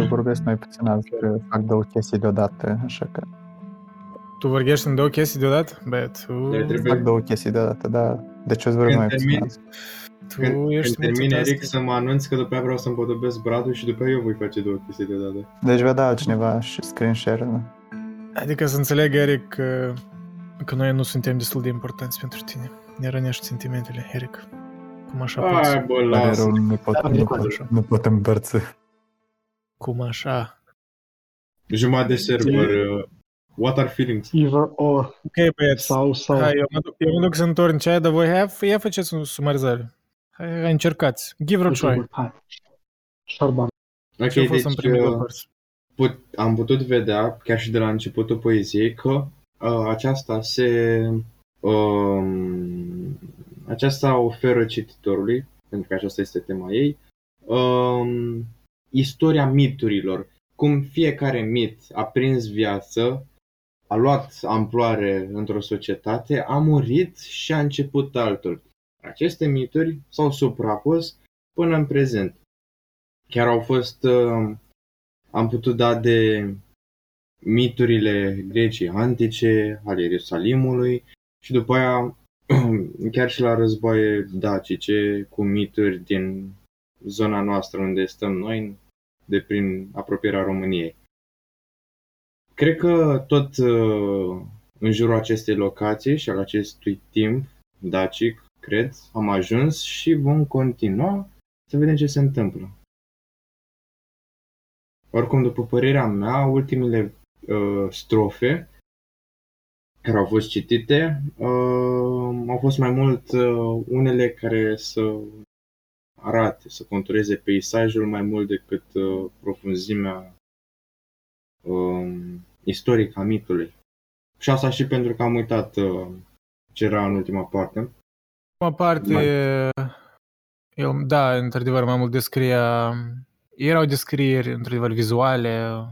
eu vorbesc mai puțin azi, că fac două chestii deodată, așa că Tu vorbești în două chestii deodată? Bă, tu, Deci trebuie fac două chestii deodată, da. Deci eu vorbesc mai Când puțin termin- azi. tu când, ești când termine multitask. Eric să mă anunț că după aia vreau să împodobesc bradul și după aia eu voi face două chestii deodată. Deci vedea altcineva și screen share da. Adică să înțeleg, Eric, că, că noi nu suntem destul de importanți pentru tine. Ne rănești sentimentele, Eric. Cum așa poți? Ai, bă, Pare lasă. rău, nu pot, Da, nu recordul. pot, nu pot îmbărți. Cum așa? Jumătate de server. uh, What are feelings? Either or Ok, băieți. sau sau. Hai, eu mă, duc, eu mă duc să întorn ceaia, dar voi hai, ia faceți o sumarizare. Hai, hai, încercați. Give it a try. Hai. Șarban. Ok, Ce a fost în deci primele uh, părți? put, am putut vedea, chiar și de la începutul poeziei, că uh, aceasta se... Um, aceasta oferă cititorului, pentru că aceasta este tema ei, um, istoria miturilor. Cum fiecare mit a prins viață, a luat amploare într-o societate, a murit și a început altul. Aceste mituri s-au suprapus până în prezent. Chiar au fost uh, am putut da de miturile grecii antice, ale Ierusalimului și după aia chiar și la războaie dacice cu mituri din zona noastră unde stăm noi, de prin apropierea României. Cred că tot uh, în jurul acestei locații și al acestui timp dacic, cred, am ajuns și vom continua să vedem ce se întâmplă. Oricum, după părerea mea, ultimele uh, strofe care au fost citite uh, au fost mai mult uh, unele care să arate, să contureze peisajul mai mult decât uh, profunzimea uh, istorică a mitului. Și asta și pentru că am uitat uh, ce era în ultima parte. Prima parte, el, da, într-adevăr, mai mult descria, erau descrieri, într-adevăr, vizuale,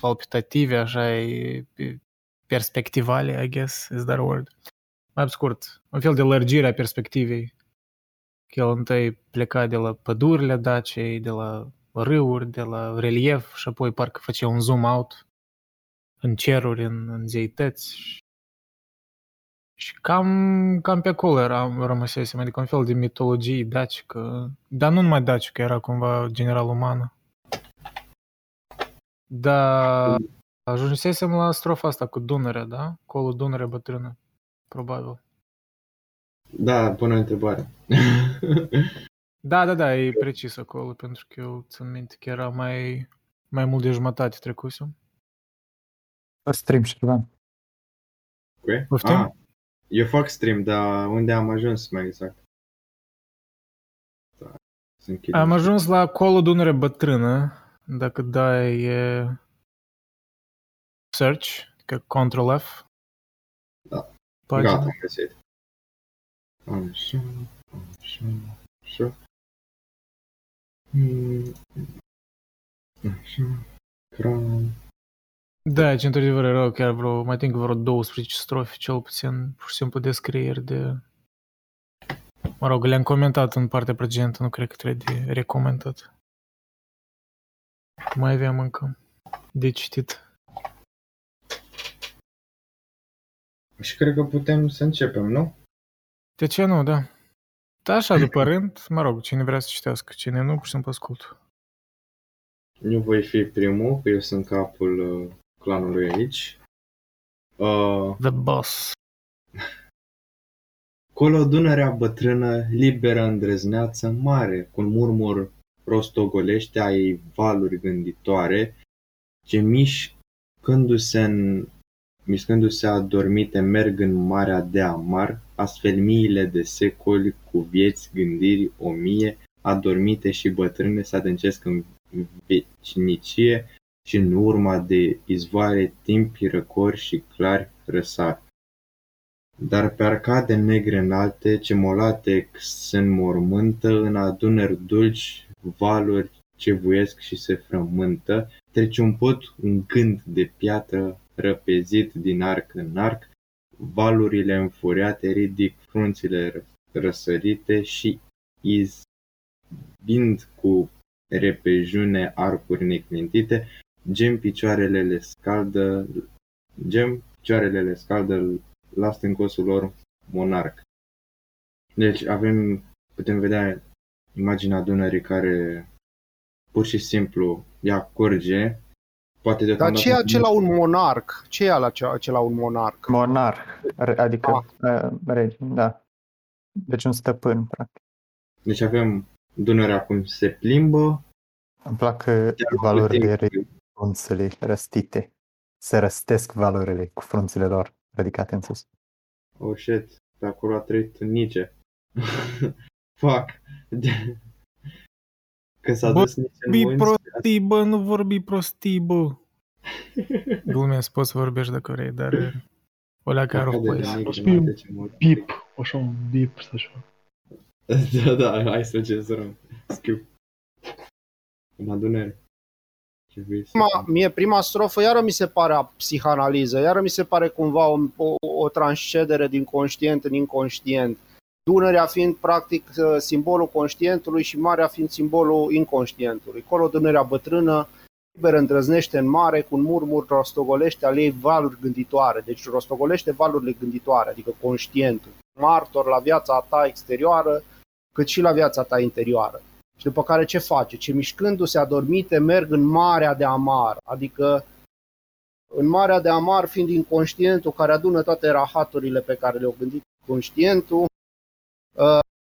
palpitative, așa, e- e- perspectivale, I guess, is that a word. Mai pe scurt, un fel de lărgire a perspectivei. Că el întâi pleca de la pădurile Daciei, de la râuri, de la relief și apoi parcă făcea un zoom out în ceruri, în, în zeități și cam, cam pe acolo era, rămăsesem, adică un fel de mitologie dacică, dar nu numai dacică, era cumva general umană. Da, ajunsesem la strofa asta cu Dunărea, da? Colo Dunărea bătrână, probabil. Da, bună întrebare. Da, da, da, e precis acolo, pentru că eu țin minte că era mai, mai mult de jumătate trecusem. Stream și ceva. Ok? Poftim? Ah, eu fac stream, dar unde am ajuns mai exact? Da, să închid. Am ajuns la Colo Dunăre bătrână, dacă dai e, search, că Control F. Da. Pagina. Gata, am găsit. Așa, așa, așa. Mm, Așa, cram. Da, deci într-adevăr erau chiar vreo, mai think vreo 12 strofe, cel puțin, pur și simplu descrieri de... Mă rog, le-am comentat în partea precedentă, nu cred că trebuie de recomendat. Mai aveam încă de citit. Și cred că putem să începem, nu? De ce nu, da? Da, așa, după rând, mă rog, cine vrea să citească, cine nu, pur și simplu ascult. Eu voi fi primul, că eu sunt capul uh, clanului aici. Uh, The Boss. Colo Dunărea bătrână, liberă îndrăzneață mare, cu un murmur rostogolește a ei valuri gânditoare, ce mișcându-se, în, mișcându-se adormite merg în marea de amar, astfel miile de secoli cu vieți, gândiri, o mie, adormite și bătrâne se adâncesc în vecinicie și în urma de izvoare timpi răcori și clari răsar. Dar pe arcade negre înalte, ce molate se înmormântă, în adunări dulci, valuri ce vuiesc și se frământă, trece un pot, un gând de piatră răpezit din arc în arc, valurile înfuriate ridic frunțile răsărite și izbind cu repejune, arcuri neclintite, gem picioarele le scaldă, gem picioarele le scaldă la stâncosul lor monarc. Deci avem, putem vedea imaginea Dunării care pur și simplu ea curge, poate Dar deocamdată... ce e acela un monarc? Ce e acela, acela un monarc? Monarh, re- adică Ah. uh, rege, da. Deci un stăpân, practic. Deci avem Dunărea cum se plimbă, Îmi plac uh, valorile re- frunțele răstite. Se răstesc valorile cu frunțele lor ridicate în sus. Oh shit, pe acolo a trăit Nice. Fuck. Când s-a Bă, dus Nice în Vorbi munți, prostii, bă, nu vorbi prostii, bă. Glumesc, poți să vorbești dacă vrei, dar uh, o leacă Acadă are de voice. Nice, O să fie un mate, ce mult. Bip, așa un bip, să așa. Da, da, hai să cenzurăm. Skip. În adunare. Ce vrei să Prima, mie prima strofă iară mi se pare a psihanaliză, iară mi se pare cumva o, o, o transcedere din conștient în inconștient. Dunărea fiind practic uh, simbolul conștientului și marea fiind simbolul inconștientului. Colo Dunărea bătrână, liber îndrăznește în mare, cu un murmur rostogolește al ei valuri gânditoare. Deci rostogolește valurile gânditoare, adică conștientul. Martor la viața ta exterioară, cât și la viața ta interioară. Și după care ce face? Ce mișcându-se adormite merg în marea de amar, adică în marea de amar fiind inconștientul care adună toate rahaturile pe care le-au gândit conștientul, uh,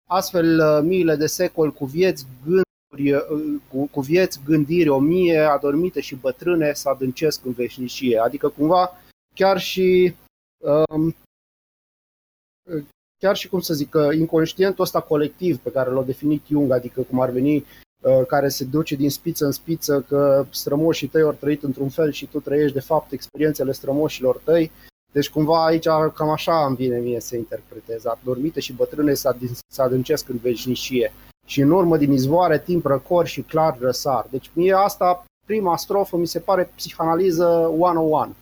astfel uh, miile de secol cu vieți gânduri, uh, cu, cu vieți gândiri o mie adormite și bătrâne să adâncesc în veșnicie. Adică cumva chiar și um, chiar și cum să zic, că inconștientul ăsta colectiv pe care l-a definit Jung, adică cum ar veni, uh, care se duce din spiță în spiță, că strămoșii tăi au trăit într-un fel și tu trăiești de fapt experiențele strămoșilor tăi. Deci cumva aici cam așa îmi vine mie să interpretez. Adormite și bătrâne să adin- să adâncesc în veșnicie. Și în urmă din izvoare timp răcor și clar răsar. Deci mie asta, prima strofă, mi se pare psihanaliză 101.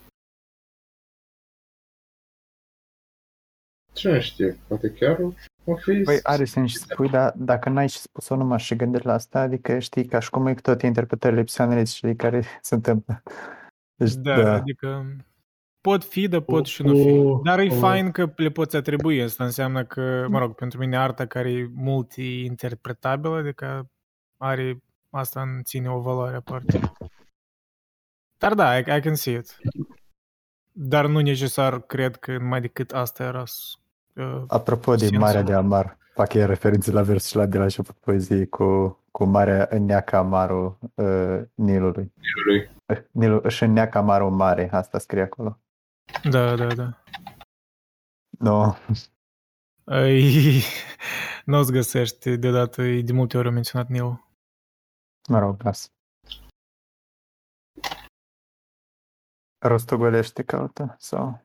Cine știe, poate chiar o fi... Păi are sens și spui, dar dacă n-ai și spus-o numai și gândești la asta, adică știi, ca și cum e cu toate interpretările psihanaliticii care se întâmplă. Deci, Da, da, adică pot fi, dar pot și nu fi. Oh, Dar e oh. fain că le poți atribui. Asta înseamnă că, mă rog, pentru mine arta care e multi-interpretabilă, adică are, asta îmi ține o valoare aparte. Dar da, I, I can see it. Dar nu necesar cred că numai decât asta era uh, Apropo de Sensul. Marea de Amar, fac eu referințe la versul ăla de la început poeziei cu, cu Marea înneacă amarul uh, Nilului. lui. Uh, Nilul își înneacă amarul mare, asta scrie acolo. Da, da, da. Nu, Ai, nu-ți găsești deodată, e de multe ori au menționat Nil. mă rog, las. Rostogolește caută sau...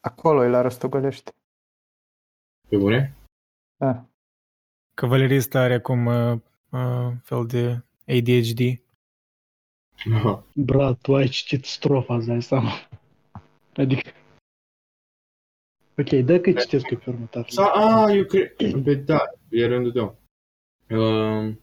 Acolo e la Rostogolește. Pe bune? Da. Cavalerista are acum uh, uh, fel de ADHD. Brat, tu ai citit strofa, îți dai seama. Adică... Ok, dă că citesc eu pe următoare. Sau, a, eu cred... Pe da, e rândul tău. Um,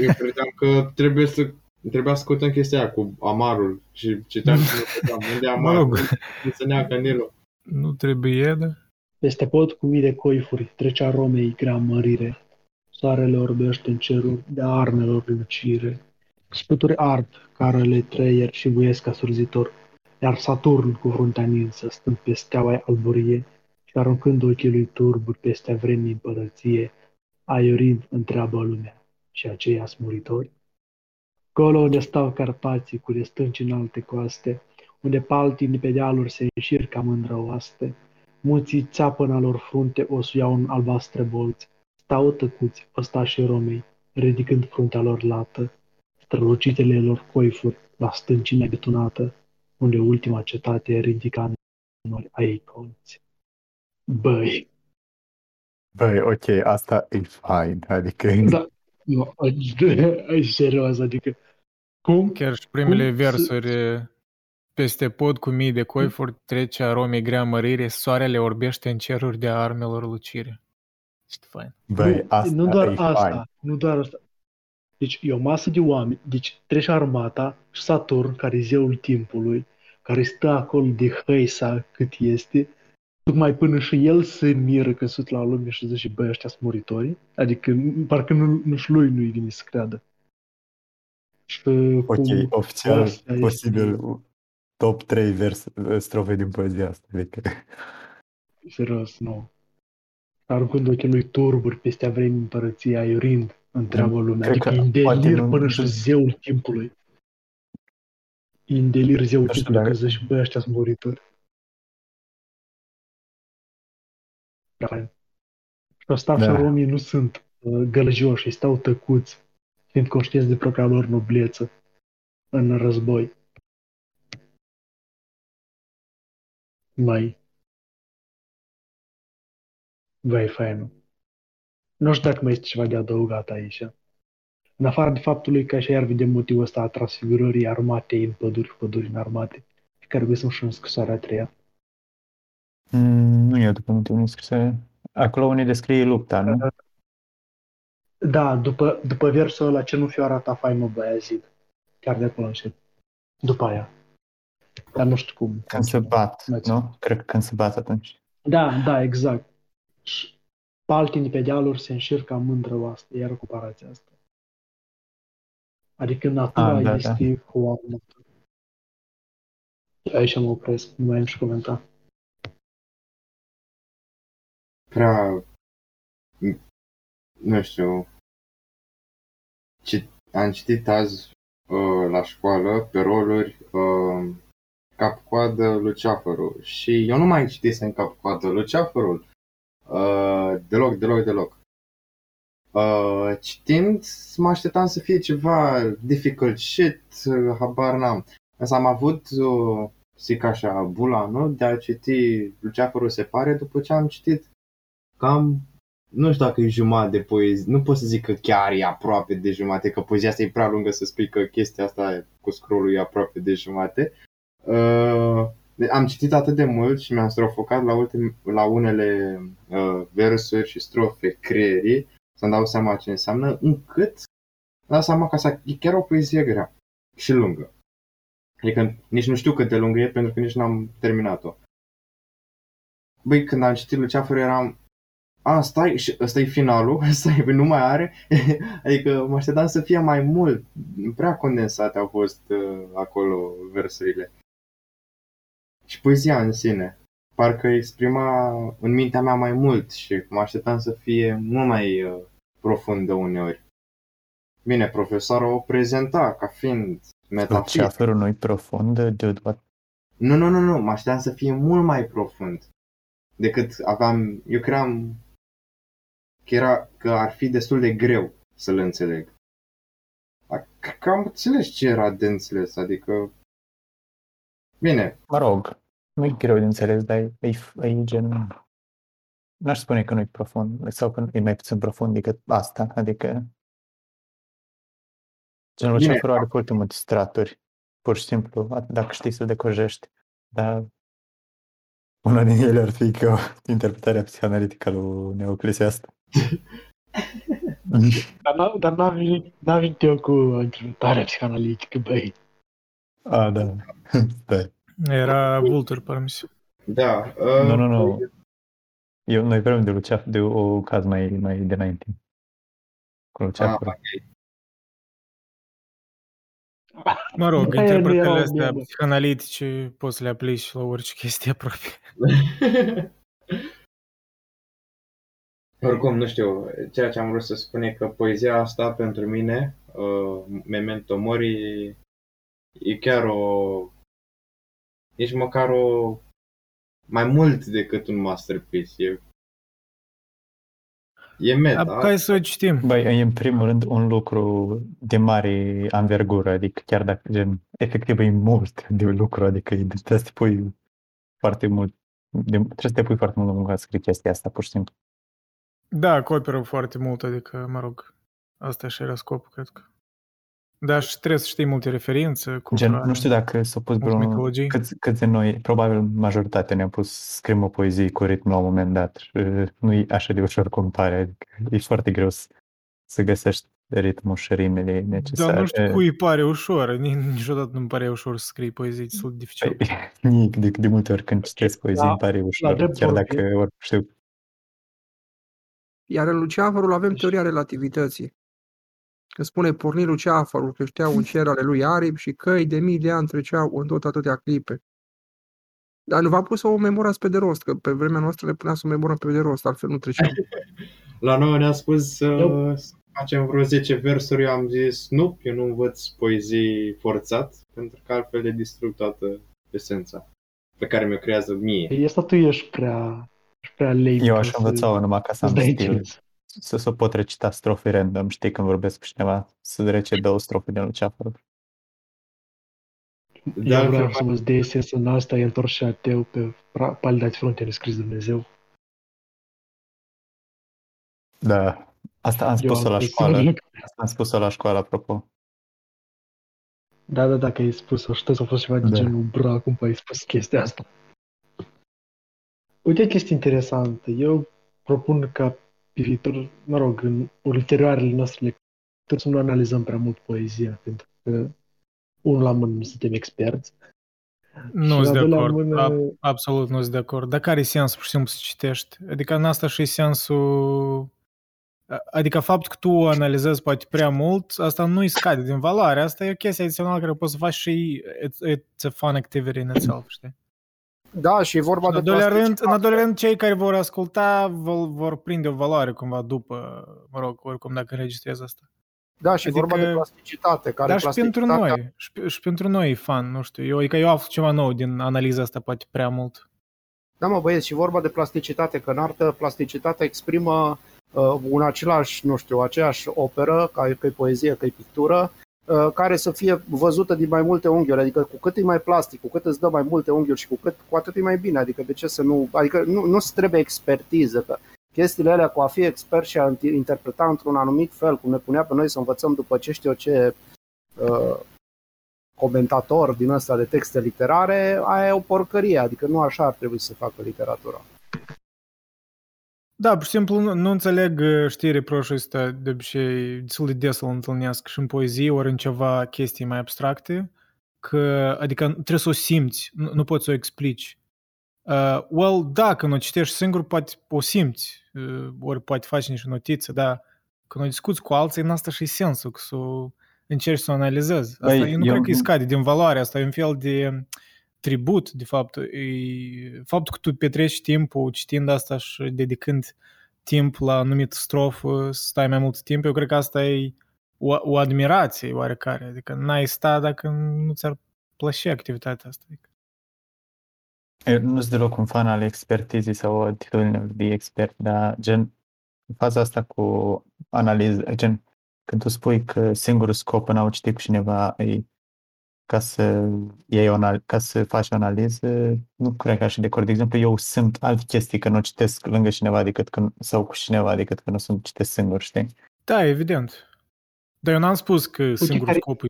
eu credeam că trebuie să trebuia să scotăm chestia aia cu amarul și citeam și nu puteam. Unde e Mă amarul? rog, Nu se neacă Nilo. nu trebuie, da? Peste pod cu mii de coifuri trecea Romei grea mărire. Soarele orbește în ceruri de armelor lucire. Sputuri ard, carele treier și buiesc ca surzitor, iar Saturn cu fruntea ninsă, stând pe steaua alburie și aruncând ochii lui turburi peste vremii împărăție, aiurind întreabă lumea și aceia muritori. Colo unde stau Carpații cu de stânci în alte coaste, unde paltini pe dealuri se înșir ca mândră oaste, Munții țeapă în a lor frunte o suiau în albastre bolți. Stau tăcuți ăstașii Romei, ridicând fruntea lor lată, strălucitele lor coifuri la stâncine betonată, unde ultima cetate ridica în nori a ei colți. Băi, Băi, ok, asta e fain, adică... da, nu, e serios, adică cum? Chiar și primele Cum să- versuri peste pod cu mii de coifuri trece aromei grea mărire, soarele orbește în ceruri de armelor lucire. Ești fain. Băi, nu, asta nu doar e asta, fain. nu doar asta. Deci e o masă de oameni, deci trece armata și Saturn, care e zeul timpului, care stă acolo de hăisa cât este, tocmai până și el se miră că sunt la lume și zice, băi, ăștia sunt muritori. Adică parcă nu, nu și lui nu-i vine să creadă. Și Ok, cum oficial, asta este- posibil top 3 vers, strofe din poezia asta. Adică, Serios, nu. Aruncând ochii lui turburi peste vremi împărăția, iurind întreaga lume. Cred Adică că e în poate delir nu- până și zeul timpului. E în delir zeul Nu știu timpului că dacă- zici, băi, ăștia sunt muritori. Prea fain. Și ăsta Da. și romii nu sunt uh, gălăgioși, ei stau tăcuți, fiind conștienți de propria lor nobleță în război. Mai. Vai, fainul. Nu știu dacă mai este ceva de adăugat aici. În afară de faptului că așa iar vedem motivul ăsta a transfigurării armatei în păduri, păduri în armate, pe care găsim și în scrisoarea a treia. mm, nu e după motivul în scrisoare. Acolo unde descrie lupta, nu? Da, după, după versul ăla, ce nu fi arată faimă Băiazid. Chiar de acolo încet. După aia. Dar nu știu cum. Când se bat, Mai nu? Cred că când se bat atunci. Da, da, exact. Și paltini pe dealuri se înșir ca mândră oaste, iar comparația asta. Adică natura Ah, da, este cu armă. Aici mă opresc, nu mai am și comenta. prea, nu știu, ci, am citit azi uh, la școală pe roluri uh, cap-coadă Luceafărul și eu nu mai citisem cap-coadă Luceafărul uh, deloc, deloc, deloc. Uh, citind, mă așteptam să fie ceva difficult shit, uh, habar n-am. Însă am avut, uh, zic așa, bulanul de a citi Luceafărul se pare după ce am citit cam, nu știu dacă e jumătate de poezie, nu pot să zic că chiar e aproape de jumătate, că poezia asta e prea lungă să spui că chestia asta cu scrollul e aproape de jumătate. Uh, am citit atât de mult și mi-am strofocat la, ultim, la unele uh, versuri și strofe creierii să-mi dau seama ce înseamnă, încât îmi dau seama că asta e chiar o poezie grea și lungă. Adică nici nu știu cât de lungă e pentru că nici n-am terminat-o. Băi, când am citit Luceafăr eram a, stai, și ăsta e finalul, stai, nu mai are, adică mă așteptam să fie mai mult, prea condensate au fost uh, acolo versurile. Și poezia în sine, parcă exprima în mintea mea mai mult și mă așteptam să fie mult mai uh, profundă uneori. Bine, profesorul o prezenta ca fiind metafizic. Luceafărul nu-i profund, dude, what? Nu, nu, nu, nu, mă așteptam să fie mult mai profund decât aveam, eu cream că, era, că ar fi destul de greu să-l înțeleg. Dar Cred că am înțeles ce era de înțeles, adică... Bine, Mă rog, nu-i greu de înțeles, dar e, e, e gen... N-aș spune că nu-i profund, sau că e mai puțin profund decât asta, adică... Gen, Bine. Luceafărul are foarte multe straturi, pur și simplu, at- dacă știi să decojești, dar una din ele ar fi că interpretarea psihanalitică a lui Neoclesiast. Dar, n- dar n-am venit, n-am venit eu cu interpretarea psihanalitică, băi. A, da. Stai. Era Vulture, parcă mi se- da. Uh, Nu, nu, nu. Eu, noi vrem de Luceafăr, de o caz mai, mai dinainte. Cu Ah, Luceafăr. ok. Mă rog, Aia nu interpretările era o astea glumă. psihanalitice poți să le aplici la orice chestie aproape. Oricum, nu știu, ceea ce am vrut să spun e că poezia asta pentru mine, uh, Memento Mori, e chiar o... nici măcar o... mai mult decât un masterpiece. E, e meta. Dar Hai să o citim. Băi, e în primul rând un lucru de mare anvergură, adică chiar dacă, gen, efectiv e mult de lucru, adică e, trebuie să te pui foarte mult, de, trebuie să te pui foarte mult în muncă să scrii chestia asta, pur și simplu. Da, acoperă foarte mult, adică, mă rog, asta și era scopul, cred că. Da, și trebuie să știi multe referințe. Cu Gen, nu știu dacă s-au pus Mulți vreo... mitologii. Câți, câți de noi, probabil majoritatea ne-am pus să scriem o poezie cu ritm la un moment dat și nu e așa de ușor cum pare. Adică e foarte greu să, să găsești ritmul și rimele necesare. Dar nu știu cui îi pare ușor. Ni- Niciodată nu-mi pare ușor să scrii poezii, e destul de dificil. Păi, mie de, de multe ori când citesc poezii La- îmi pare ușor, drept chiar vorbind- dacă ori știu. Iar în Luceafărul avem teoria relativității. Că spune porni Luceafărul, creșteau în cer ale lui aripi și căi de mii de ani treceau în tot atâtea clipe. Dar nu v-a pus să o memorați pe de rost, că pe vremea noastră le punea să o memorăm pe de rost, altfel nu treceam. La noi ne-a spus Eu- uh, să facem vreo 10 versuri, eu am zis nu, eu nu învăț poezii forțat, pentru că altfel le distrug toată esența pe care mi-o creează mie. E asta tu ești prea, ești prea lame. Eu ca aș să- învăța numai ca să am să-ți dai stil, interes. Să, să pot recita strofe random, știi, când vorbesc cu cineva, să rece două strofe din Luceafărul. De Eu altfel, vreau să vă dea esența în asta, e întors și ateu pe pra- palidați frontele scris Dumnezeu. Da, asta am Eu spus-o la am școală. spus- Asta am spus-o la școală, apropo. Da, da, dacă ai spus-o, știu că a fost ceva de Da. genul, bra, acum ai spus chestia asta. Uite o chestie interesantă. Eu propun ca pe viitor, mă rog, în ulterioarele noastre lecturi să nu analizăm prea mult poezia, pentru că unul la mână nu suntem experți. Nu Și sunt la de doilea acord. mână- Ab- Absolut nu sunt de acord. Dar care e sensul, pur și simplu, să citești? Adică în asta și e sensul... Adică faptul că tu o analizezi poate prea mult, asta nu îi scade din valoare. Asta e o chestie adițională care poți să faci și it's, it's a fun activity in itself, știi? Da, și e vorba În de al doilea rând, în plasticitate. al doilea rând, cei care vor asculta vor, vor prinde o valoare cumva după, mă rog, oricum dacă înregistrez asta. Da, și e Adică- vorba de plasticitate. Care Dar și pentru plasticitatea- noi, și, pe- și pentru noi e fan, nu știu. Eu, adică eu aflu ceva nou din analiza asta, poate prea mult. Da, mă băieți, și vorba de plasticitate, că în artă plasticitatea exprimă uh, un același, nu știu, aceeași operă, ca că e poezie, că e pictură, uh, care să fie văzută din mai multe unghiuri, adică cu cât e mai plastic, cu cât îți dă mai multe unghiuri și cu cât cu atât e mai bine, adică de ce să nu, adică nu, nu se trebuie expertiză, că chestiile alea cu a fi expert și a inti- interpreta într-un anumit fel, cum ne punea pe noi să învățăm după ce știu eu ce uh, comentator din ăsta de texte literare, aia e o porcărie, adică nu așa ar trebui să se facă literatura. Da, pur și simplu nu, nu înțeleg, uh, știi, reproșul ăsta de obicei destul de des îl întâlnesc și în poezie ori în ceva chestii mai abstracte, că, adică trebuie să o simți, nu, nu poți să o explici. Uh, well, da, când o citești singur, poate o simți, uh, ori poate faci niște notițe, dar când o discuți cu alții, în asta și sensul, că să o încerci să o analizezi. Asta Băi, eu nu eu- cred că îi scade din valoare, asta e un fel de tribut, de fapt. E, faptul că tu petreci timpul citind asta și dedicând timp la anumit strofă, să stai mai mult timp, eu cred că asta e o, o admirație oarecare. Adică n-ai sta dacă nu ți-ar plăcea activitatea asta. Adică. Eu nu sunt deloc un fan al expertizii sau atitudinilor de expert, dar gen, faza asta cu analiză, gen, când tu spui că singurul scop în a o citi cu cineva e ca să, iei o, anal- ca să faci o analiză, nu cred că aș fi de acord. De exemplu, eu simt alte chestii când o citesc lângă cineva decât când, sau cu cineva decât când o să citesc singur, știi? Da, evident. Dar eu n-am spus că singurul care- scop e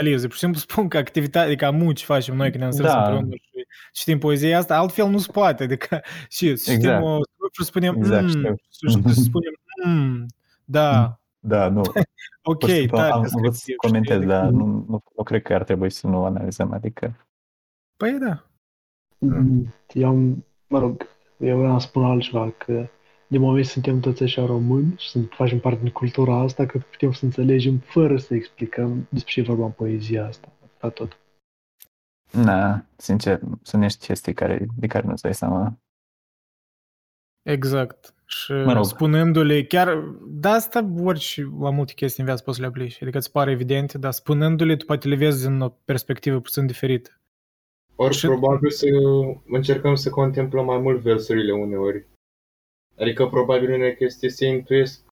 analiză. Pur și simplu spun că activitatea, adică muci facem noi când ne-am strâns Da. împreună și citim poezia asta, altfel nu se poate. Adică și să citim Exact. o strofă și spunem, Exact, mm, știu. și și spunem, mm, da, Da, nu. ok, Pur și simplu tare am, am vrut să descriptiv, comentez, știi? dar nu, nu, nu cred că ar trebui să nu analizăm, adică Păi da. Mm, Eu am, mă rog, eu vreau să spun altceva, că de moment suntem toți așa români și sunt, facem parte din cultura asta, că putem să înțelegem fără să explicăm despre ce e vorba în poezia asta. Asta tot. Na, sincer, sunt niște chestii care, de care nu-ți dai seama. Exact. Și Mă rog. spunându-le, chiar, da, asta orice la multe chestii în viață poți să le aplici. Adică îți pare evidente, dar spunându-le, tu poate le vezi din o perspectivă puțin diferită. Ori Și- probabil să încercăm să contemplăm mai mult versurile uneori. Adică probabil unele chestii se intuiesc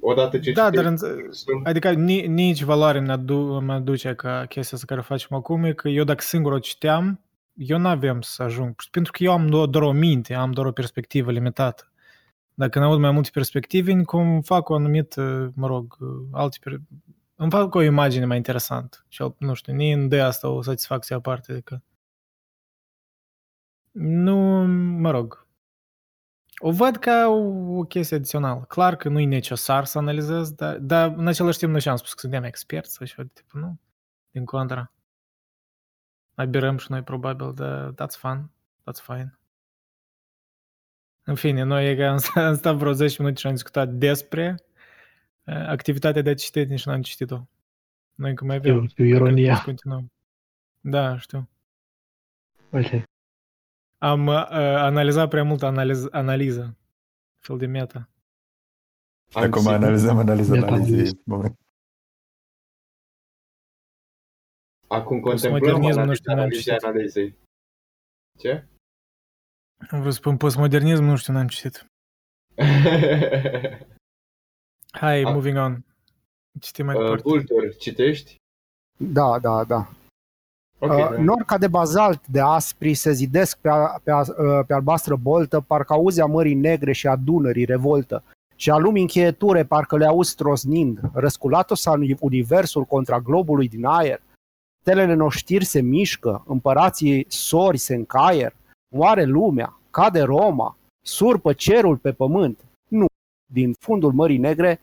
odată ce Da, dar citești înțe- versul. Adică ni, nici valoare mi adu- mă aduce ca chestia asta care o facem acum, e că eu dacă singur o citeam, eu n-aveam să ajung. Pentru că eu am doar, doar o minte, am doar o perspectivă limitată. Dacă când aud mai multe perspective, cum fac o anumită, mă rog, alte per- îmi fac o imagine mai interesantă. Și, nu știu, nici îmi dă asta o satisfacție aparte. Adică... Nu, mă rog. O văd ca o, o chestie adițională. Clar că nu e necesar să analizez, dar, dar în același timp nu și-am spus că suntem experți sau ceva de tipul, nu? Din contra. Abirăm și noi probabil, dar that's fun. That's fine. În fine, noi e că am stat, am stat vreo 10 minute și am discutat despre uh, activitatea de a citi, nici nu am citit-o. Noi încă mai avem. Eu, eu ironia. Să Continuăm. Da, știu. Uite, Am uh, analizat prea mult analiz, analiză. Fel de meta. Acum sigur. analizăm analiza Iată, analizei. analiză. Moment. Acum contemplăm Postmodernism, nu știu, analiza n-am citit. analizei. Ce? Am vrut să spun postmodernism, nu știu, n-am citit. Hai, A- moving on. Citim mai uh, departe. Vultur, citești? Da, da, da. Ok, Uh, da. Norca de bazalt de aspri se zidesc pe, a, pe, a, uh, pe albastră boltă, parcă auzi a Mării Negre și a Dunării revoltă. Și a lumii încheieture parcă le auzi trosnind, răsculatul sa universul contra globului din aer. Stelele noștiri se mișcă, împărații sori se încaier, moare lumea, cade Roma, surpă cerul pe pământ. Nu, din fundul Mării Negre,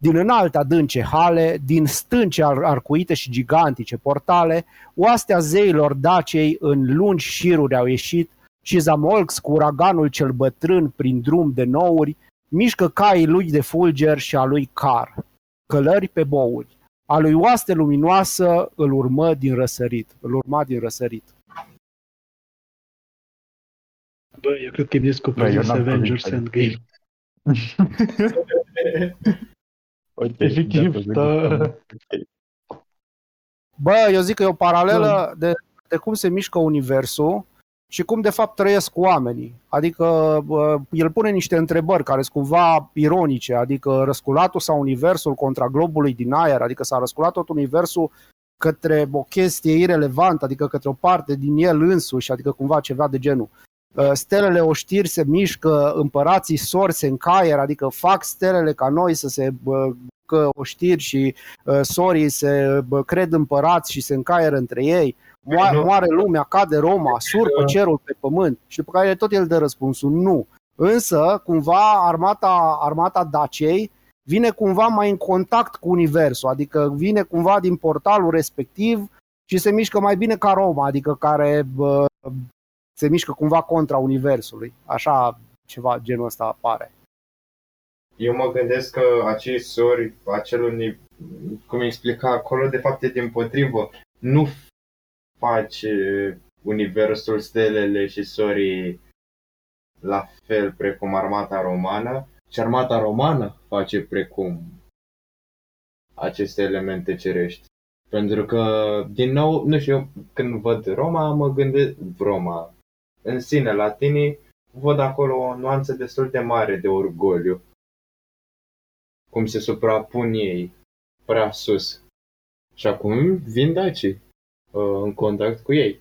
din înalte adânce hale, din stânce ar- arcuite și gigantice portale, oastea zeilor Dacei în lungi șiruri au ieșit și Zamolx cu uraganul cel bătrân prin drum de nouri, mișcă caii lui de fulger și a lui Car, călări pe bouri. A lui oaste luminoasă îl urmă din răsărit, îl urma din răsărit. Bă, eu cred că e Bă, descoperit eu n-am Avengers privit. Endgame. Uite, Efectiv, gata, da. gata. Bă, eu zic că e o paralelă de, de cum se mișcă universul și cum de fapt trăiesc oamenii. Adică bă, el pune niște întrebări care sunt cumva ironice, adică răsculatul sau universul contra globului din aer, adică s-a răsculat tot universul către o chestie irelevantă, adică către o parte din el însuși, adică cumva ceva de genul. Uh, Stelele oștiri se mișcă, împărații sorți se încaier, adică fac stelele ca noi să se bă, că oștiri și uh, sorii se bă, cred împărați și se încaieră între ei, moa- Nu. moare lumea, cade Roma, surpă cerul pe pământ și după care tot el dă răspunsul nu. Însă, cumva, armata, armata Daciei vine cumva mai în contact cu universul, adică vine cumva din portalul respectiv și se mișcă mai bine ca Roma, adică care bă, se mișcă cumva contra universului. Așa ceva genul ăsta apare. Eu mă gândesc că acei sori, acel uni, cum explica acolo, de fapt e din potrivă. Nu face universul, stelele și sorii la fel precum armata romană, și armata romană face precum aceste elemente cerești. Pentru că, din nou, nu știu, eu când văd Roma, mă gândesc, Roma, în sine, latinii, văd acolo o nuanță destul de mare de orgoliu cum se suprapun ei prea sus. Și acum vin dacii uh, în contact cu ei.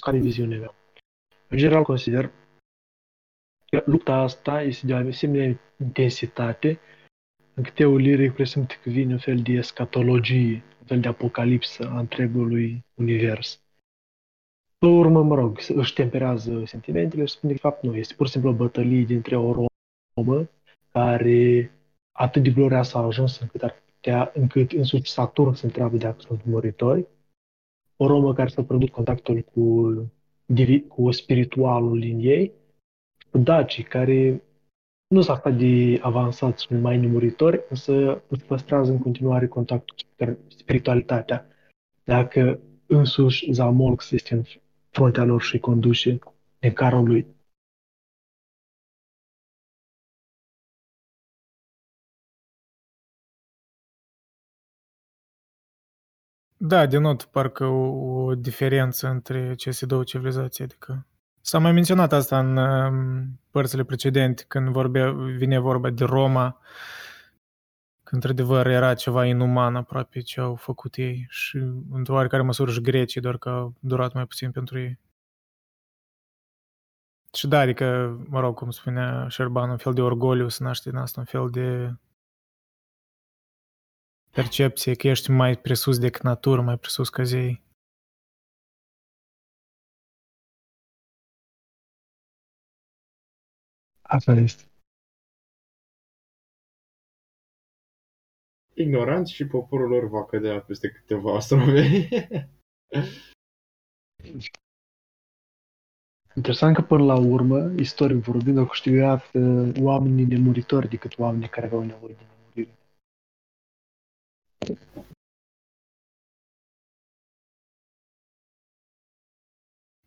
Care e viziunea mea? În general consider că lupta asta este de o asemenea intensitate încât eu liric presimt că vine un fel de escatologie, un fel de apocalipsă a întregului univers. Pe urmă, mă rog, își temperează sentimentele și spune că de fapt nu, este pur și simplu o bătălie dintre o romă care atât de glorioasă a ajuns încât ar putea, încât însuși Saturn se întreabă dacă sunt muritori, o romă care s-a pierdut contactul cu, divi- cu spiritualul din ei, cu dacii care nu s-a stat de avansați și mai nemuritori, însă își păstrează în continuare contactul cu spiritualitatea. Dacă însuși Zamolx este în fruntea lor și îi conduce în carul lui. Da, din nou, parcă o, o diferență între aceste două civilizații, adică s-a mai menționat asta în um, părțile precedente, când vorbea, vine vorba de Roma, că într-adevăr era ceva inuman aproape ce au făcut ei și într-o oarecare măsură și grecii, doar că a durat mai puțin pentru ei. Și da, adică, mă rog, cum spunea Șerban, un fel de orgoliu se naște din asta, un fel de percepție că ești mai presus decât natură, mai presus ca zei. Asta este. Ignoranți și poporul lor va cădea peste câteva astrobe. Interesant că până la urmă, istoric vorbind, au câștigat uh, oamenii nemuritori decât oamenii care aveau nevoie de nemurire.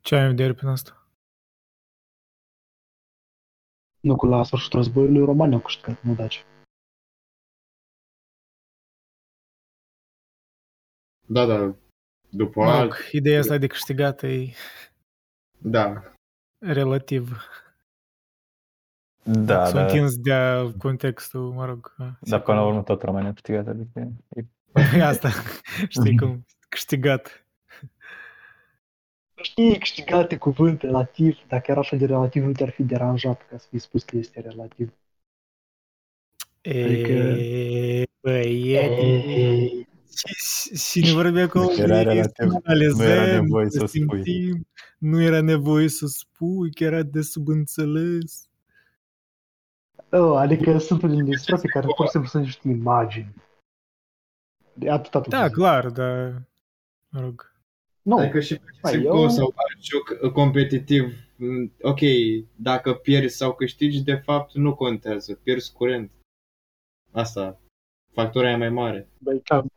Ce ai în vedere prin asta? Nu cu la sfârșitul războiului romani au câștigat, nu daci. da, da. După Mă alt... rog, ideea asta de câștigat e Da. relativ. Da, S-a da. întins de contextul, mă rog. Dar până la urmă tot rămâne câștigat, adică e E asta, știi cum, câștigat. Știi, câștigate cuvânt relativ, dacă era așa de relativ, nu te-ar fi deranjat ca să fi spus că este relativ. E, băiete, Ei, și, și ne vorbea cu Deci era relativ, să analizăm, nu era nevoie să să o spui. simțim, nu era nevoie să spui, că era de subînțeles. Oh, adică sunt unele ilustrații care pur și simplu sunt niște imagini. De atât atât. Da, clar, dar, mă rog. Nu, Adică și Mai, CSGO eu- sau alt joc competitiv, m, ok, dacă pierzi sau câștigi, de fapt nu contează, pierzi curent. Asta, factura e mai mare. băi, cam...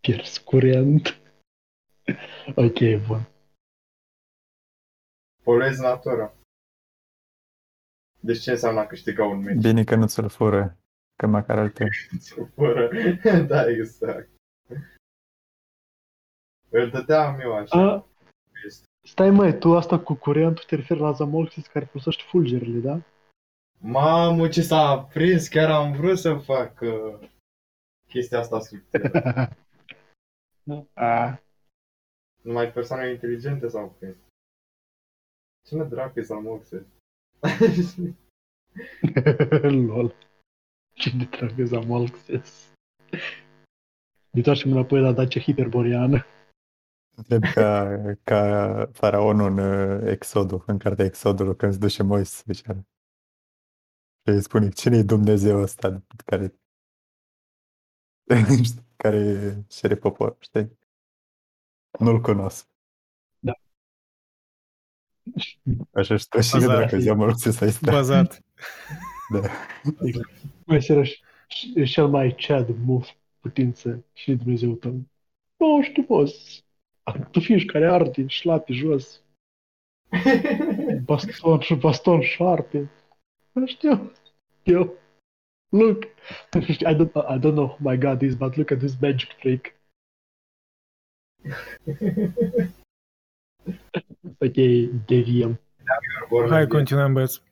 Pierzi curent. ok, bun. Poluezi natura. Deci ce înseamnă a câștiga un meci? bine că nu ți-l fură, că măcar al tău. Fără. da, exact. Îl dădeam eu așa. A, stai măi, tu asta cu curentul te referi la Zamolxis care folosește fulgerile, da? Mamă, ce s-a aprins, chiar am vrut să fac uh, chestia asta subtilă. A, Numai persoane inteligente s-au prins. Cine dracu e Zamoxe? lol. Ce de tragă Zamolxis. Întoarcem înapoi la Dacia hiperboreană. Întreb ca, ca faraonul în uh, Exodul, în cartea Exodul, când se duce Moise pe ceară. Și îi spune, cine e Dumnezeu ăsta care care cere popor, știi? Nu-l cunosc. Da. Așa și tot și Bazar. dacă ziua mă rog să stai sta. Bazat. Da. Mai serios, e cel mai chad move putință și Dumnezeu tău. Nu știu, boss. Tu fiști care arde, șlapi jos, baston și baston șarpe. Nu știu. Eu. Look. I don't, I don't know who my god is, but look at this magic trick. Ok, deviem. Hai, continuăm, băieți.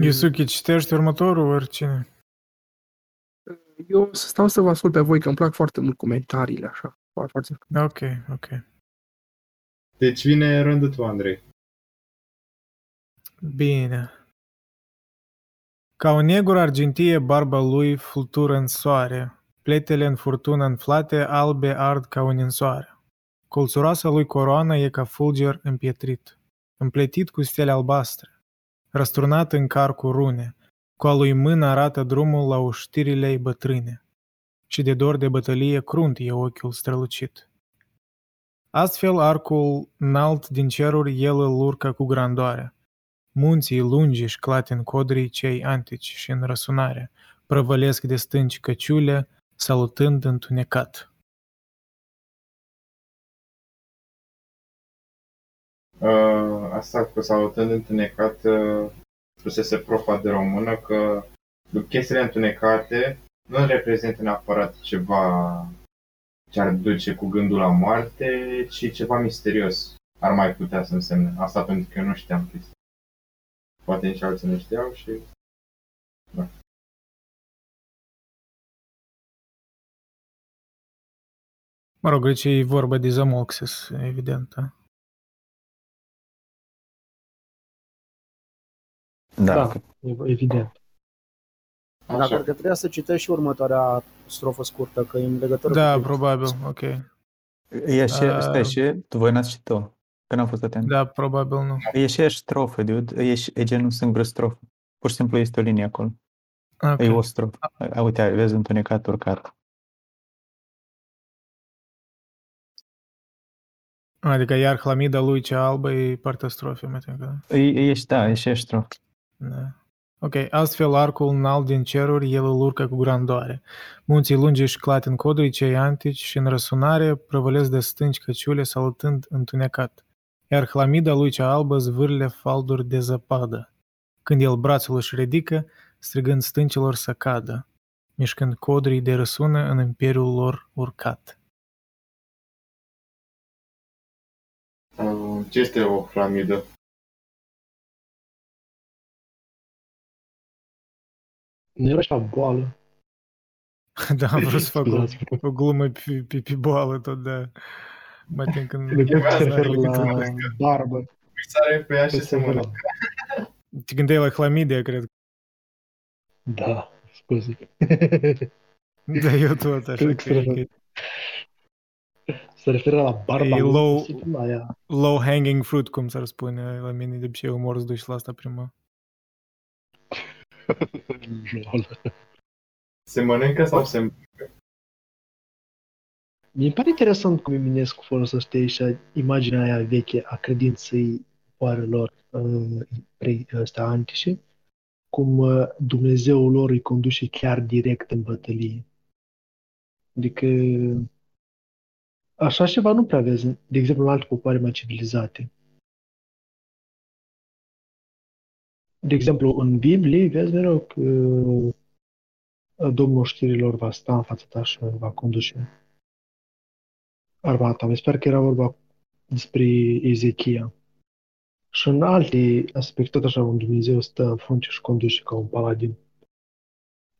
Isuki, citești următorul, oricine. Eu o să stau să vă ascult pe voi, că îmi plac foarte mult comentariile, așa. Foarte, foarte. Ok, ok. Deci vine rândul tu, Andrei. Bine. Ca un negur argintie barba lui flutură în soare, pletele în furtună înflate, albe ard ca un însoare. Colțuroasa lui coroană e ca fulger împietrit, împletit cu stele albastre, răsturnat în car cu rune, cu a lui mână arată drumul la uștirile ei bătrâne, și de dor de bătălie crunt e ochiul strălucit. Astfel arcul înalt din ceruri el îl urcă cu grandoare, Munții lungi și clate în codrii cei antici și în răsunare, prăvălesc de stânci căciule, salutând întunecat. Uh, asta cu salutând întunecat uh, spusese profa de română că chestiile întunecate nu reprezintă neapărat ceva ce ar duce cu gândul la moarte, ci ceva misterios ar mai putea să însemne. Asta pentru că eu nu știam chestia. Poate nici alții nu știau și... Da. Mă rog, aici e vorba de Zamolxis, evident, da? Da, Da, e- evident. Dar Așa. cred că trebuia să citești și următoarea strofă scurtă, că e în legătură Da, cu prima. probabil, ok. E și, Uh, stai, și tu voi n-ați citit-o, că n-am fost atent. Da, probabil nu. E și aia strofă, dude. E, și, e genul singură strofă. Pur și simplu este o linie acolo. Ok. E o strofă. A, uite, vezi întunecat, urcat. Adică iar hlamida lui cea albă e partea strofei, mă tem că da. E, e, și- da, e și aia strofă. Da. Ok, astfel arcul înalt din ceruri, el îl urcă cu grandoare. Munții lungi și clat în coduri cei antici și în răsunare prăvălesc de stânci căciule saltând întunecat. Iar hlamida lui cea albă zvârle falduri de zăpadă. Când el brațul își ridică, strigând stâncilor să cadă, mișcând codrii de răsună în imperiul lor urcat. Uh, Ce este o hlamidă? Nu era așa boală. Da, am vrut să fac o, Scuzați. o glumă pe, pe, pe boală tot, da. Mă tem când... Cred că se referă legătură. la barbă. Sare pe ea și Se se referă la... mănâncă. Te gândeai la hlamidie, cred. Da, scuze. Da, eu tot așa Cred că că se e referă- Se referă la barba E lui, low- posibil, la ea. low hanging fruit, cum s-ar spune la mine, de obicei umor să duci la asta prima. Lol. Se mănâncă sau se... Mi pare interesant cum Eminescu folosește aici imaginea aia veche a credinței poarelor uh, pre- ăstea antice, cum uh, Dumnezeul lor îi conduce chiar direct în bătălie. Adică așa ceva nu prea vezi, de exemplu, în alte popoare mai civilizate. De exemplu, în Biblie vezi mereu că uh, Domnul știrilor va sta în fața ta și va conduce armata. Mi se pare că era vorba despre Ezechia. Și în alte aspecte, tot așa, un Dumnezeu stă în frunte și conduce ca un paladin.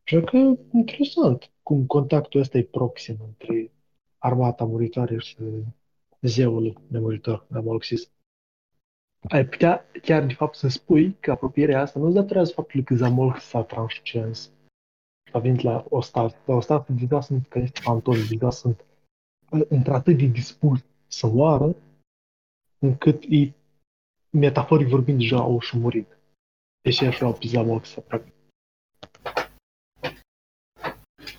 Așa că, interesant, cum contactul ăsta e proxim între armata muritoare și zeul nemuritor, Amolxis. Ai putea chiar, de fapt, să spui că apropierea asta nu-ți datorează faptului că Zamolxis s-a transcens. A venit la Ostat. La Ostat deja sunt că este fantomi, deja sunt într-atât de dispus să moară, încât ei, metaforic vorbind, deja au și murit. Deci așa au pizat Moxa, practic.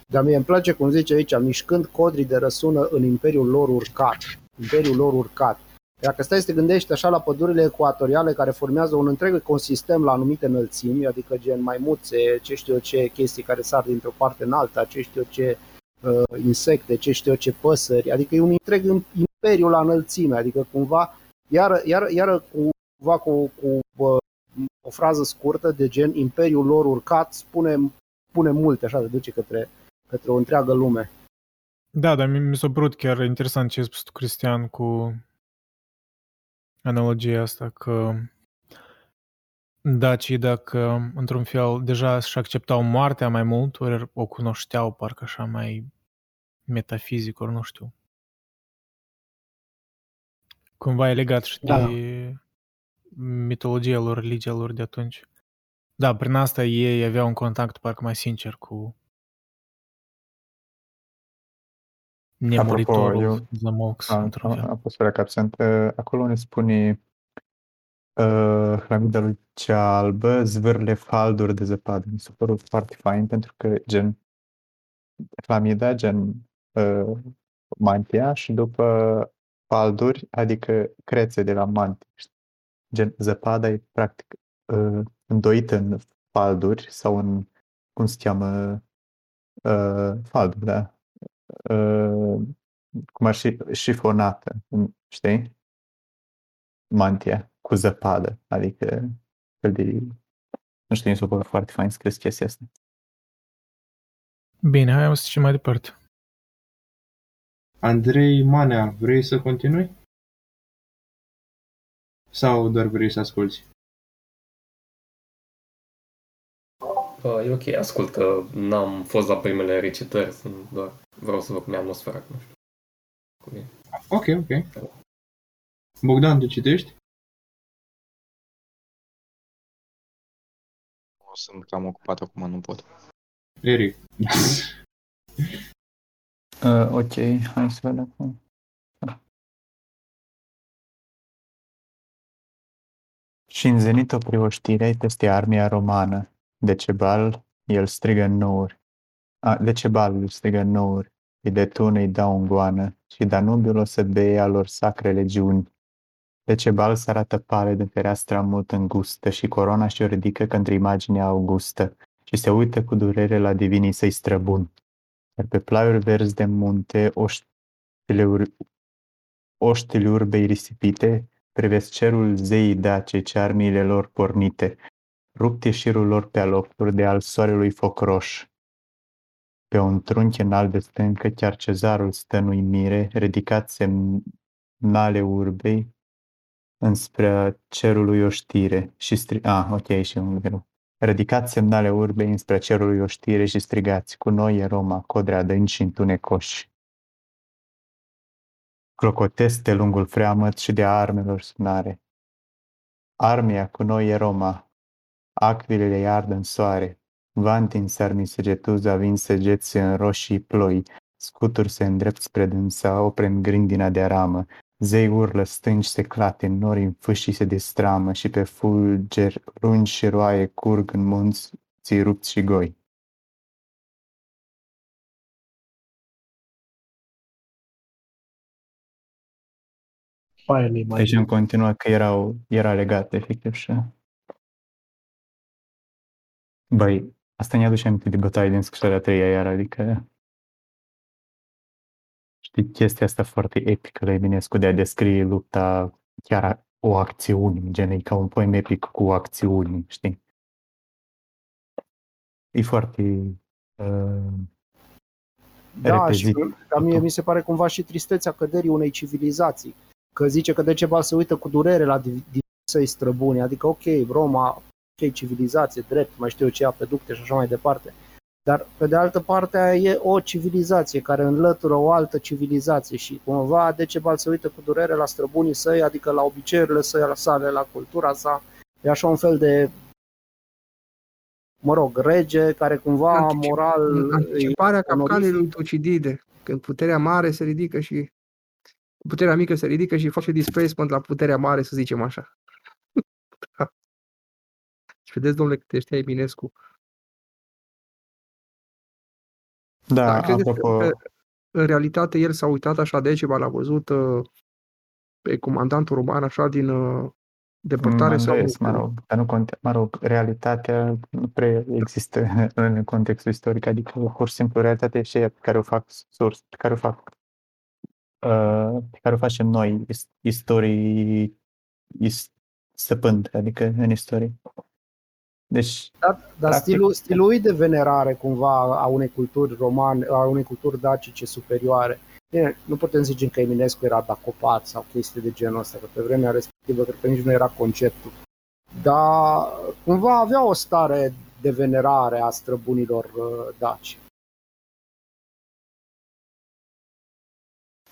Dar mie îmi place cum zice aici, mișcând codrii de răsună în imperiul lor urcat. Imperiul lor urcat. Dacă stai să te gândești așa la pădurile ecuatoriale care formează un întreg ecosistem la anumite înălțimi, adică gen maimuțe, ce știu eu ce chestii care sar dintr-o parte în alta, ce știu eu ce uh, insecte, ce știu eu ce păsări, adică e un întreg imperiu la înălțime, adică cumva, iară, iară, iară cumva cu, cu uh, o frază scurtă de gen imperiul lor urcat spune, spune multe, așa, te duce către, către o întreagă lume. Da, dar mi, mi s-a părut chiar interesant ce ai spus tu, Cristian, cu analogia asta, că dacii, dacă într-un fel deja și acceptau moartea mai mult, ori o cunoșteau parcă așa mai metafizic, ori nu știu. Cumva e legat și Da. de mitologia lor, religia lor de atunci. Da, prin asta ei aveau un contact parcă mai sincer cu nemuritorul eu- Zamolx, A, într-un a, fel. a fost părea absent. Uh, Acolo ne spune uh, hramida lui cea albă, zvârle falduri de zăpadă. Mi s-a părut foarte fain pentru că gen hramida, gen uh, mantia și după falduri, adică crețe de la mantie. știi? Gen zăpada e practic uh, îndoită în falduri sau în, cum se cheamă, uh, falduri, da. Uh, cum ar fi șifonată, în- știi? Mantia cu zăpadă, adică fel de, nu știu, mi s-a părut foarte fain scris chestia asta. Bine, hai o să zicem mai departe. Andrei Manea, vrei să continui? Sau doar vrei să asculti? E ok, ascultă, n-am fost la primele recitări, sunt doar, vreau să văd cum e atmosfera, nu știu. cu mine. Ok, ok. Bogdan, tu citești? O sunt cam ocupat acum, nu pot. Eric. Uh, ok, hai să vedem acum. Și în zenit opri o știre peste armia romană. Decebal, el strigă în nouri. A, Decebal îl strigă în nouri. Îi detună, îi dau în goană. Și Danubiul o să beie a lor sacre legiuni. Decebal se arată pale de fereastra mult îngustă și corona și-o ridică către imaginea augustă și se uită cu durere la divinii săi străbuni. Iar pe plaiuri verzi de munte, oștile, ur- oștile urbei risipite, privesc cerul zeii dace ce armiile lor pornite, rupt e șirul lor pe alocuri de al soarelui foc roș. Pe un trunchi înalt de stâncă, chiar cezarul stă în uimire, ridicat semnale urbei înspre cerului o știre și stri... Ah, ok, și un greu. Ridicați semnale urbei înspre cerului o știre și strigați, cu noi e Roma, codre adânci și întunecoși. Clocotesc de lungul freamăt și de armelor sunare. Armia cu noi e Roma, acvilele ard în soare, vantin sarmi săgetuza vin săgeți în roșii ploi, scuturi se îndrept spre dânsa, opren grindina de aramă, zei urlă stânci se clate, nori în fâșii se destramă și pe fulger lungi și roaie curg în munți ții rupți și goi. Aia mi Deci imagine. în continuă că erau, era legat efectiv și... Băi, asta ne aduce aminte de bătaie din scrisoarea a treia iar, adică știi chestia asta foarte epică la Eminescu de a descrie lupta chiar a- o acțiune, gen e ca un poem epic cu acțiuni, știi? E foarte uh, Da, și repezit. dar mie mi se pare cumva și tristețea căderii unei civilizații. Că zice că Decebal se uită cu durere la div- div- săi străbuni, adică ok, Roma, ok, civilizație, drept, mai știu eu ce, apeducte și așa mai departe. Dar, pe de altă parte, aia e o civilizație care înlătură o altă civilizație și cumva Decebal se uită cu durere la străbunii săi, adică la obiceiurile săi, sale, la cultura sa. E așa un fel de, mă rog, rege care cumva Anticip- moral... îi Anticiparea onorific. capcanei lui Tucidide, când puterea mare se ridică și puterea mică se ridică și face displacement la puterea mare, să zicem așa. da. Și vedeți, domnule, cât știa Eminescu. Da, Dar credeți apropo, că în realitate el s-a uitat așa de ceva, l-a văzut uh, pe comandantul roman așa din uh, depărtare mă sau îndoiesc, mă rog, dar nu conte, mă rog, realitatea nu prea există în contextul istoric, adică pur și simplu realitatea e și aia pe care o fac surs, pe care o fac, uh, pe care o facem noi, is- istorii, is, săpând, adică în istorie. Deci, Dar, dar Practic- stilul, stilul lui de venerare cumva a unei culturi romane, a unei culturi dacice superioare. Bine, nu putem zice că Eminescu era dacopat sau chestii de genul ăsta, că pe vremea respectivă cred că nici nu era conceptul. Dar cumva avea o stare de venerare a străbunilor uh, daci.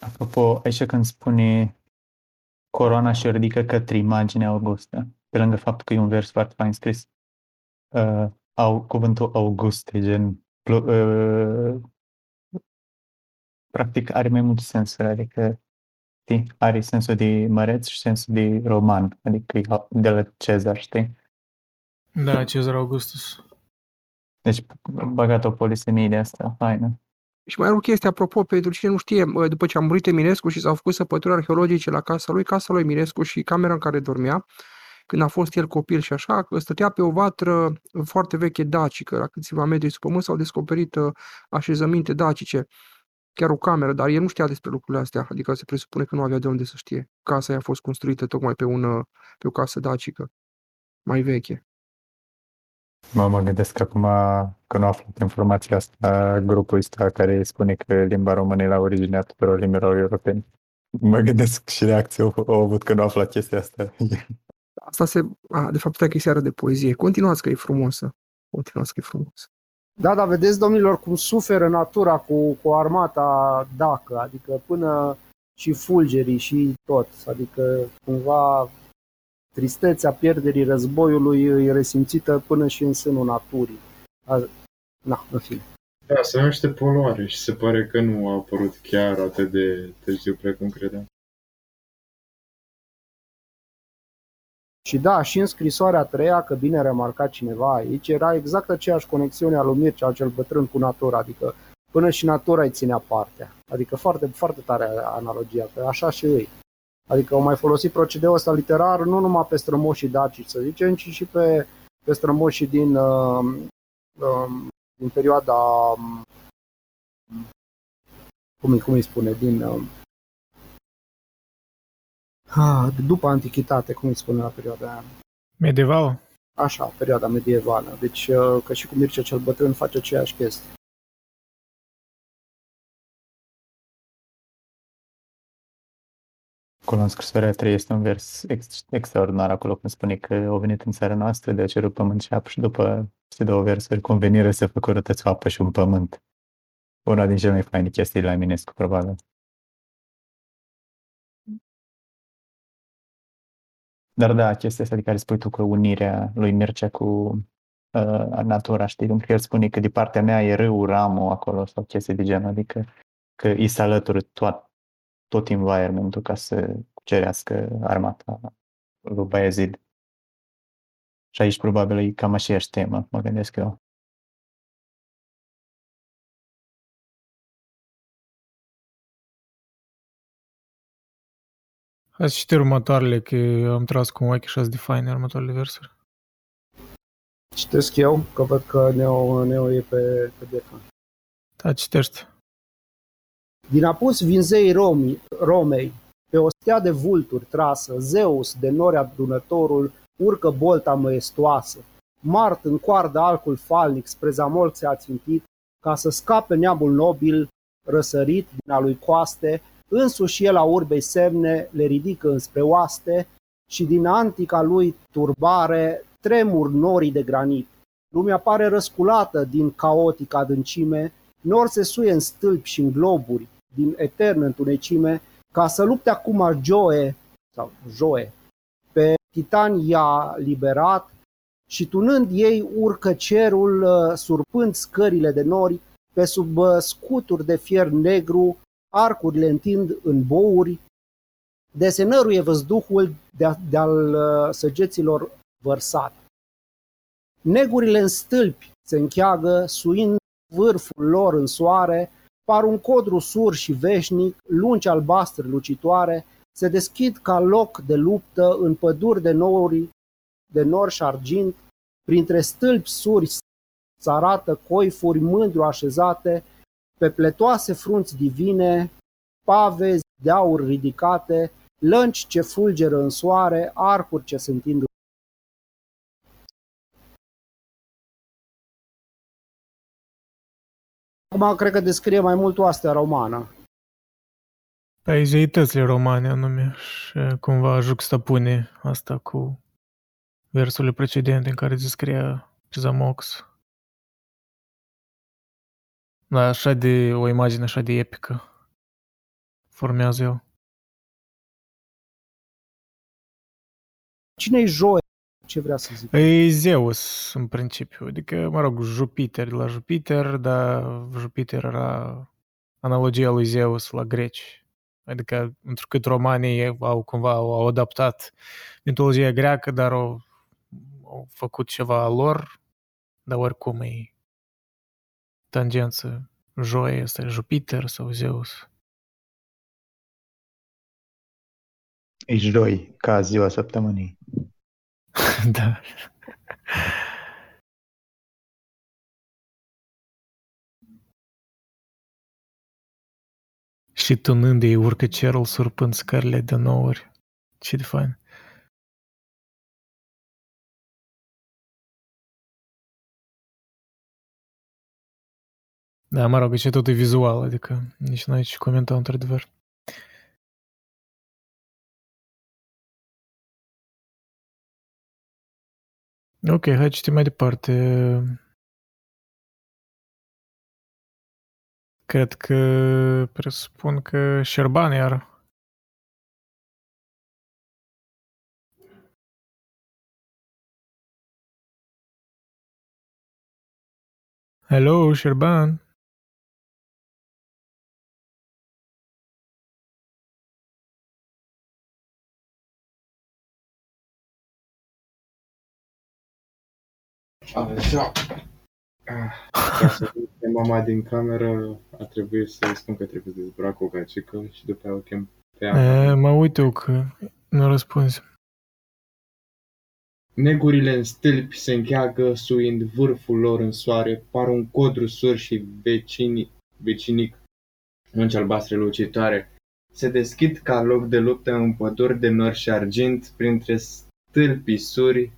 apropo, aici când spune coroana și o ridică către imaginea Augustă, pe lângă faptul că e un vers foarte fain scris, uh, au, cuvântul August, e gen, pl- uh, practic are mai multe sensuri, adică știi, are sensul de măreț și sensul de roman, adică e de la Cezar, știi? Da, Cezar Augustus. Deci băgat o polisemie de asta, faină. Și mai are o chestie, apropo, pentru cine nu știe, mă, după ce a murit Eminescu și s-au făcut săpături arheologice la casa lui, casa lui Eminescu și camera în care dormea, când a fost el copil și așa, că stătea pe o vatră foarte veche dacică, la câțiva metri sub pământ s-au descoperit uh, așezăminte dacice, chiar o cameră, dar el nu știa despre lucrurile astea, adică se presupune că nu avea de unde să știe. Casa i-a fost construită tocmai pe, un, uh, pe o casă dacică, mai veche. Mă, mă gândesc acum că nu aflat informația asta, grupul ăsta care spune că limba română e la originea tuturor limbilor europene. Mă gândesc și reacția au, au avut că nu aflat chestia asta. Asta se, a, de fapt, că e seară de poezie. Continuați că e frumosă. Continuați că e frumos. Da, dar vedeți, domnilor, cum suferă natura cu, cu armata dacă, adică până și fulgerii și tot. Adică cumva tristețea pierderii războiului e resimțită până și în sânul naturii. A, na, în fine. Da, se numește poluare și se pare că nu a apărut chiar atât de târziu precum credeam. Și da, și în scrisoarea a treia, că bine a remarcat cineva aici, era exact aceeași conexiune a lui Mircea cel bătrân cu natura, adică până și natura îi ținea partea. Adică foarte, foarte tare analogia, că așa și ei. Adică au mai folosit procedeul ăsta literar nu numai pe strămoșii dacici, să zicem, ci și pe, pe strămoșii din, uh, uh, din perioada, um, cum, cum îi spune, din, uh, după antichitate, cum îi spune la perioada aia. Medieval? Așa, perioada medievală. Deci, uh, că și cu Mircea cel Bătrân face aceeași chestie. Acolo în scrisoarea 3 este un vers ex- extraordinar acolo când spune că au venit în țara noastră de a cerut pământ și apă și după se două versuri convenire să făcă rătăți o apă și un pământ. Una din cele mai faine chestii la Eminescu, probabil. Dar da, chestia asta de care spui tu cu unirea lui Mircea cu uh, natura, știi? Pentru că el spune că de partea mea e râul Ramo acolo sau chestii de genul, adică că îi se alătură tot, tot environmentul ca să cucerească armata lui Bayezid. Și aici probabil e cam aceeași temă, mă gândesc eu. Hai să citi următoarele, că am tras cu un ochi și de faine următoarele versuri. Citesc eu, că văd că Neo, Neo e pe PDF. Da, citește. Din apus vinzei Romi, Romei, pe o stea de vulturi trasă, Zeus, de nori adunătorul, urcă bolta măestoasă. Mart în coardă alcul falnic spre Zamol se-a țintit, ca să scape neamul nobil răsărit din a lui coaste, însuși el a urbei semne le ridică înspre oaste și din antica lui turbare tremur norii de granit. Lumea pare răsculată din caotica adâncime, nor se suie în stâlpi și în globuri, din eternă întunecime, ca să lupte acum Joe, sau Joe, pe Titan i-a liberat și tunând ei urcă cerul, uh, surpând scările de nori, pe sub uh, scuturi de fier negru, arcurile întind în bouri, desenăruie văzduhul de-al uh, săgeților vărsat. Negurile în stâlpi se încheagă, suind vârful lor în soare, par un codru sur și veșnic, lungi albastre lucitoare, se deschid ca loc de luptă în păduri de nori, de nor și argint, printre stâlpi suri să arată coifuri mândru așezate, pe pletoase frunți divine, pave de aur ridicate, lănci ce fulgeră în soare, arcuri ce se întind Acum cred că descrie mai mult o astea romană. Păi zeitățile romane anume și cumva juxtapune asta cu versurile precedente în care descria Zamox. Da, așa de o imagine așa de epică formează el. Cine e Joe? Ce vrea să zic? E Zeus, în principiu. Adică, mă rog, Jupiter la Jupiter, dar Jupiter era analogia lui Zeus la greci. Adică, întrucât romanii au cumva au adaptat mitologia greacă, dar au, au făcut ceva lor, dar oricum e tangență joi, este Jupiter sau Zeus. E joi, ca ziua săptămânii. da. Și tunând ei urcă cerul surpând scările de nouă ori. Ce de fain. Da, mă rog, și tot e vizual, adică nici n-ai ce comenta într-adevăr. Ok, hai citim mai departe. Cred că presupun că Șerban iar. Hello, Șerban. Așa. Ah, Ca să duc pe mama din cameră, a trebuit să-i spun că trebuie să dezbrac o gagică și după aia o chem pe ea. E, mă uit eu că nu răspunzi. Negurile în stâlpi se încheagă, suind vârful lor în soare, par un codru sur și vecini, vecinic munci albastre lucitoare. Se deschid ca loc de luptă în păduri de nor și argint, printre stâlpii suri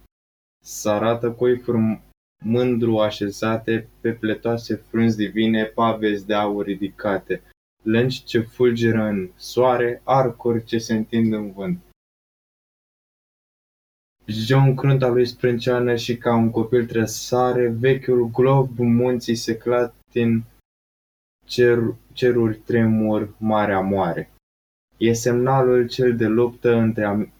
s-arată coifuri mândru așezate pe pletoase frunzi divine, pavezi de aur ridicate, lângi ce fulgeră în soare, arcuri ce se întind în vânt. John crunta lui sprânceană și ca un copil tresare, vechiul glob munții se clatin, cer, ceruri tremur, marea moare. E semnalul cel de luptă între am-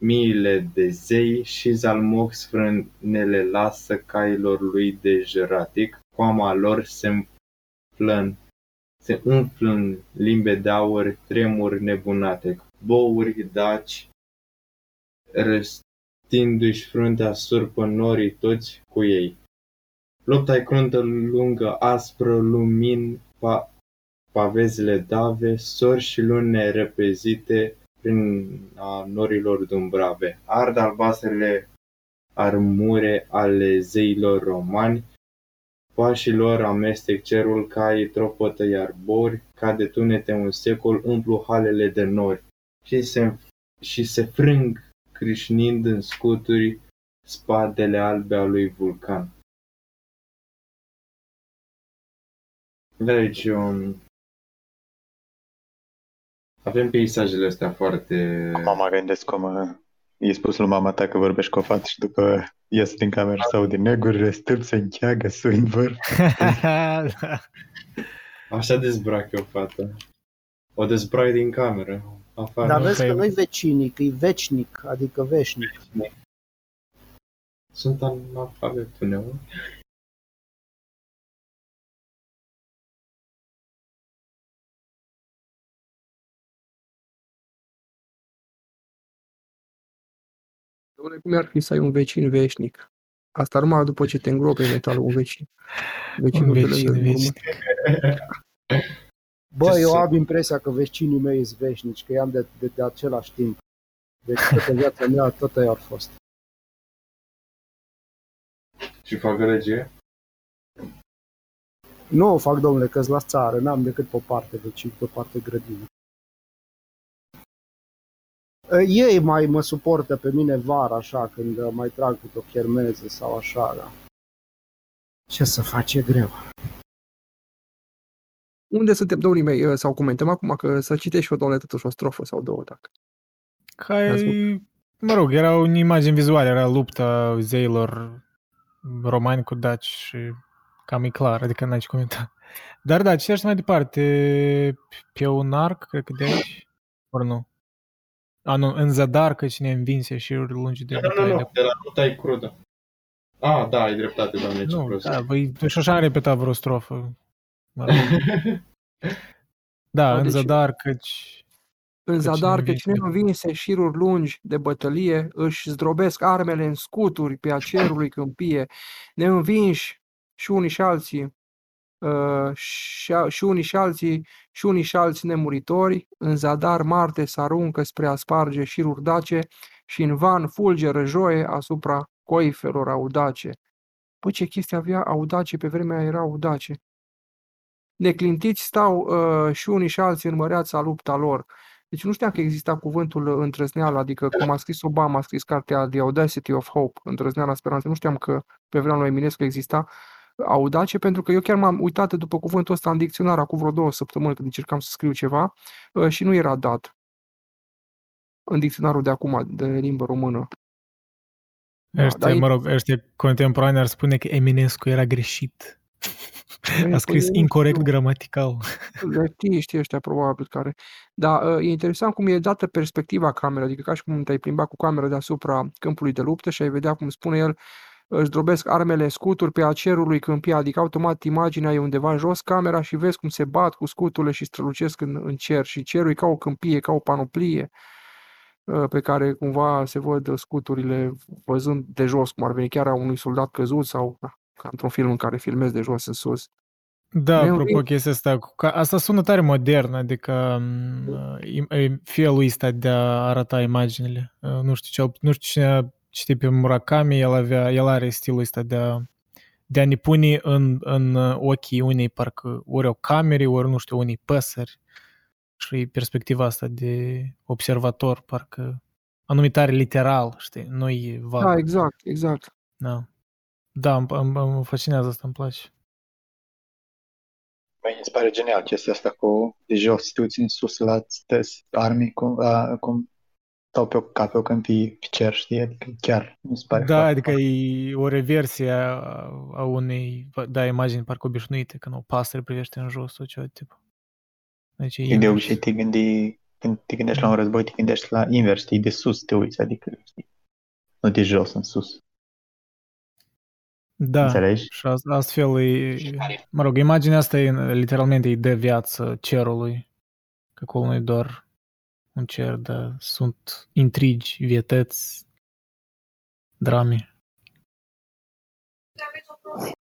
armiile de zei și Zalmoc sfrânele lasă cailor lui de jeratic, coama lor se umflă se umflă în limbe de aur, tremuri nebunate, bouri daci, răstindu-și fruntea surpă norii toți cu ei. Lupta e cruntă, lungă, aspră, lumin, pa, pavezile dave, sori și lune repezite prin a norilor dumbrave. Ard albastrele armure ale zeilor romani, pașii lor amestec cerul, caii tropotă iar bori, ca de tunete un secol umplu halele de nori și se, și se frâng crâșnind în scuturi spadele albe a lui Vulcan. Deci, um, avem peisajele astea foarte... Mama gândesc cum uh, i spus lui mama ta că vorbești cu o fată și după ies din cameră sau din neguri, stâlp se încheagă, sui în vârf. Așa dezbrac eu o fată. O dezbrac din cameră. Afară. Dar vezi că că e- nu-i vecinic, e vecinic, adică veșnic. Sunt analfabet uneori. Dom'le, cum ar fi să ai un vecin veșnic? Asta numai după ce te îngropi în metalul un vecin. Vecinul Un pe vecin lângă urmă. veșnic. Bă, Ce eu să- am impresia că vecinii mei sunt veșnici, că i-am de, de, de același timp. Deci toată viața mea tot ei au fost. Și fac gălăgie? Nu o fac, domnule, că la țară, n-am decât pe o parte vecini, pe o parte grădină. E, Ei mai mă suportă pe mine vara, așa, când uh, mai trag câte o chermeză sau așa, da. Ce să faci, e greu. Unde suntem, domnii mei? Sau comentăm acum că să citești o domnule totuși o strofă sau două, dacă. Ca e, mă rog, era o imagine vizuală, era lupta zeilor romani cu daci și cam e clar, adică n-ai ce comenta. Dar da, citește mai departe pe un arc, cred că de aici, ori nu? A, nu, în zadar că cine învinse și lungi de Nu, nu, bătaie nu, de... de la ruta e crudă. Ah, da, ai dreptate, doamne, ce Nu, prost. da, băi, și așa am repetat vreo strofă. Mă rog. Da, Da, în deci- zadar căci... În Că zadar cine că cine învinse șiruri lungi de bătălie, își zdrobesc armele în scuturi pe a cerului câmpie, ne învinși și unii și alții, uh, și, a- și unii și alții, și unii și alții nemuritori, în zadar Marte se aruncă spre a sparge șiruri dace și în van fulgeră joie asupra coifelor audace. Păi ce chestie avea audace, pe vremea era audace. Neclintiți stau uh, și unii și alții în măreața lupta lor. Deci nu știam că exista cuvântul uh, îndrăzneală, adică cum a scris Obama, a scris cartea The Audacity of Hope, îndrăzneala speranței. Nu știam că pe vremea lui Eminescu exista audace, pentru că eu chiar m-am uitat după cuvântul ăsta în dicționar acum vreo două săptămâni când încercam să scriu ceva uh, și nu era dat în dicționarul de acum de limbă română. Da, Ăștia, dar e- mă rog, ăștia contemporani ar spune că Eminescu era greșit. A scris păi, incorrect nu. gramatical. Leftiști ăștia probabil care... Dar uh, e interesant cum e dată perspectiva camerei, adică ca și cum te-ai plimba cu camera deasupra câmpului de luptă și ai vedea cum spune el își drobesc armele scuturi pe acerului câmpia, adică automat imaginea e undeva jos camera și vezi cum se bat cu scuturile și strălucesc în, în cer și cerul e ca o câmpie, ca o panoplie uh, pe care cumva se văd scuturile văzând de jos, cum ar veni chiar a unui soldat căzut sau da, ca într-un film în care filmezi de jos în sus. Da, Mi-am apropo venit- chestia asta, cu- ca, asta sună tare modern, adică m, im- e, felul ăsta de a arăta imaginile. Uh, Nu știu, cel, nu știu cine a citit pe Murakami, el, avea, el are stilul ăsta de a, de a ne pune în, în ochii unei parcă ori o camere, ori nu știu, unei păsări. Și perspectiva asta de observator, parcă anumitare literal, știi, nu e vag. Da, exact, exact. Da, da îmi, îmi, îmi fascinează asta, îmi place. Băi, îmi pare genial chestia asta cu de jos, te uiți în sus la stăzi, armii cum, a, cum stau pe o, ca pe o câmpie pe cer, știi? Adică chiar mi se pare Da, foarte, adică foarte- e o reversie a, a unei, da, imagini parcă obișnuite, când o pasăre privește în jos sau ceva tip. Deci e E de invers. obicei te gândi, când te gândești la un război, te gândești la invers, știi, de sus te uiți, adică, știi, nu de jos în sus. Da, Înțelegi? și ast- astfel e, mă rog, imaginea asta e, literalmente îi dă viață cerului, că acolo nu e doar un cer, dar sunt intrigi, vietăți, drame.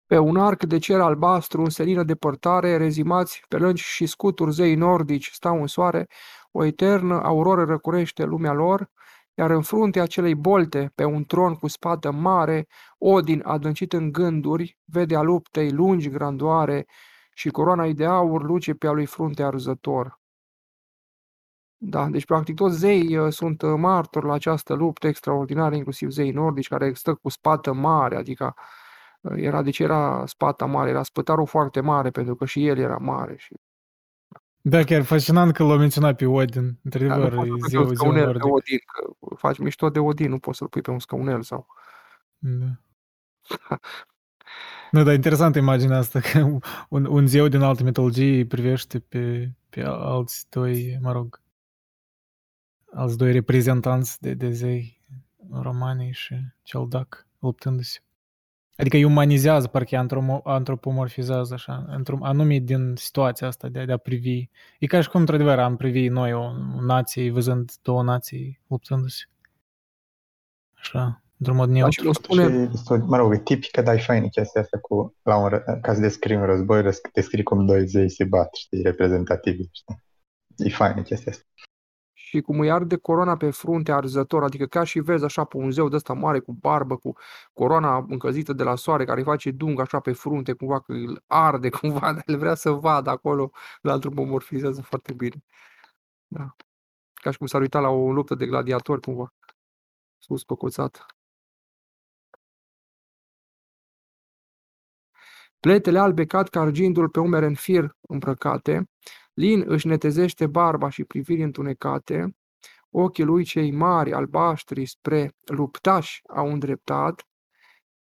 Pe un arc de cer albastru, în senină depărtare, rezimați pe lângi și scuturi zei nordici stau în soare, o eternă auroră răcurește lumea lor, iar în fruntea acelei bolte, pe un tron cu spată mare, Odin, adâncit în gânduri, vede a luptei lungi grandoare și coroana de aur luce pe a lui frunte arzător. Da, deci practic toți zeii uh, sunt uh, martori la această luptă extraordinară, inclusiv zeii nordici, care stă cu spată mare, adică uh, era, de ce era spata mare? Era spătarul foarte mare, pentru că și el era mare. Și, Da, chiar fascinant că l-a menționat pe Odin, da, nu într-adevăr, poți e să pui pe ziua, un ziua scaunel pe nordic. Odin, că faci mișto de Odin, nu poți să-l pui pe un scaunel sau... Da. Nu, dar interesantă imaginea asta, că un, un zeu din altă mitologie îi privește pe, pe alți doi, mă rog, alți doi reprezentanți de, de zei romani și cel dac luptându-se. Adică îi umanizează, parcă îi antromo- antropomorfizează așa, într-un anume din situația asta de, a- de a privi. E ca și cum, într-adevăr, am privi noi o, o nație văzând două nații luptându-se. Așa, într-un mod Da, neutru. și le spune, Și, este, mă rog, e tipică, dar e faină chestia asta cu, la un, ră- ca să descrii un război, răs- descrii cum doi zei se bat, știi, reprezentativi, știi? E faină chestia asta. Și cum îi arde coroana pe frunte arzător, adică ca și vezi așa pe un zeu de ăsta mare cu barbă, cu coroana încălzită de la soare, care îi face dung așa pe frunte, cumva că îl arde cumva, dar el vrea să vadă acolo, la antropomorfizează foarte bine. Da. Ca și cum s-ar uita la o luptă de gladiatori cumva, sus cocoțat. Pletele albe cad ca argintul pe umere în fir îmbrăcate, Lin își netezește barba și priviri întunecate, ochii lui cei mari, albaștri, spre luptași au îndreptat,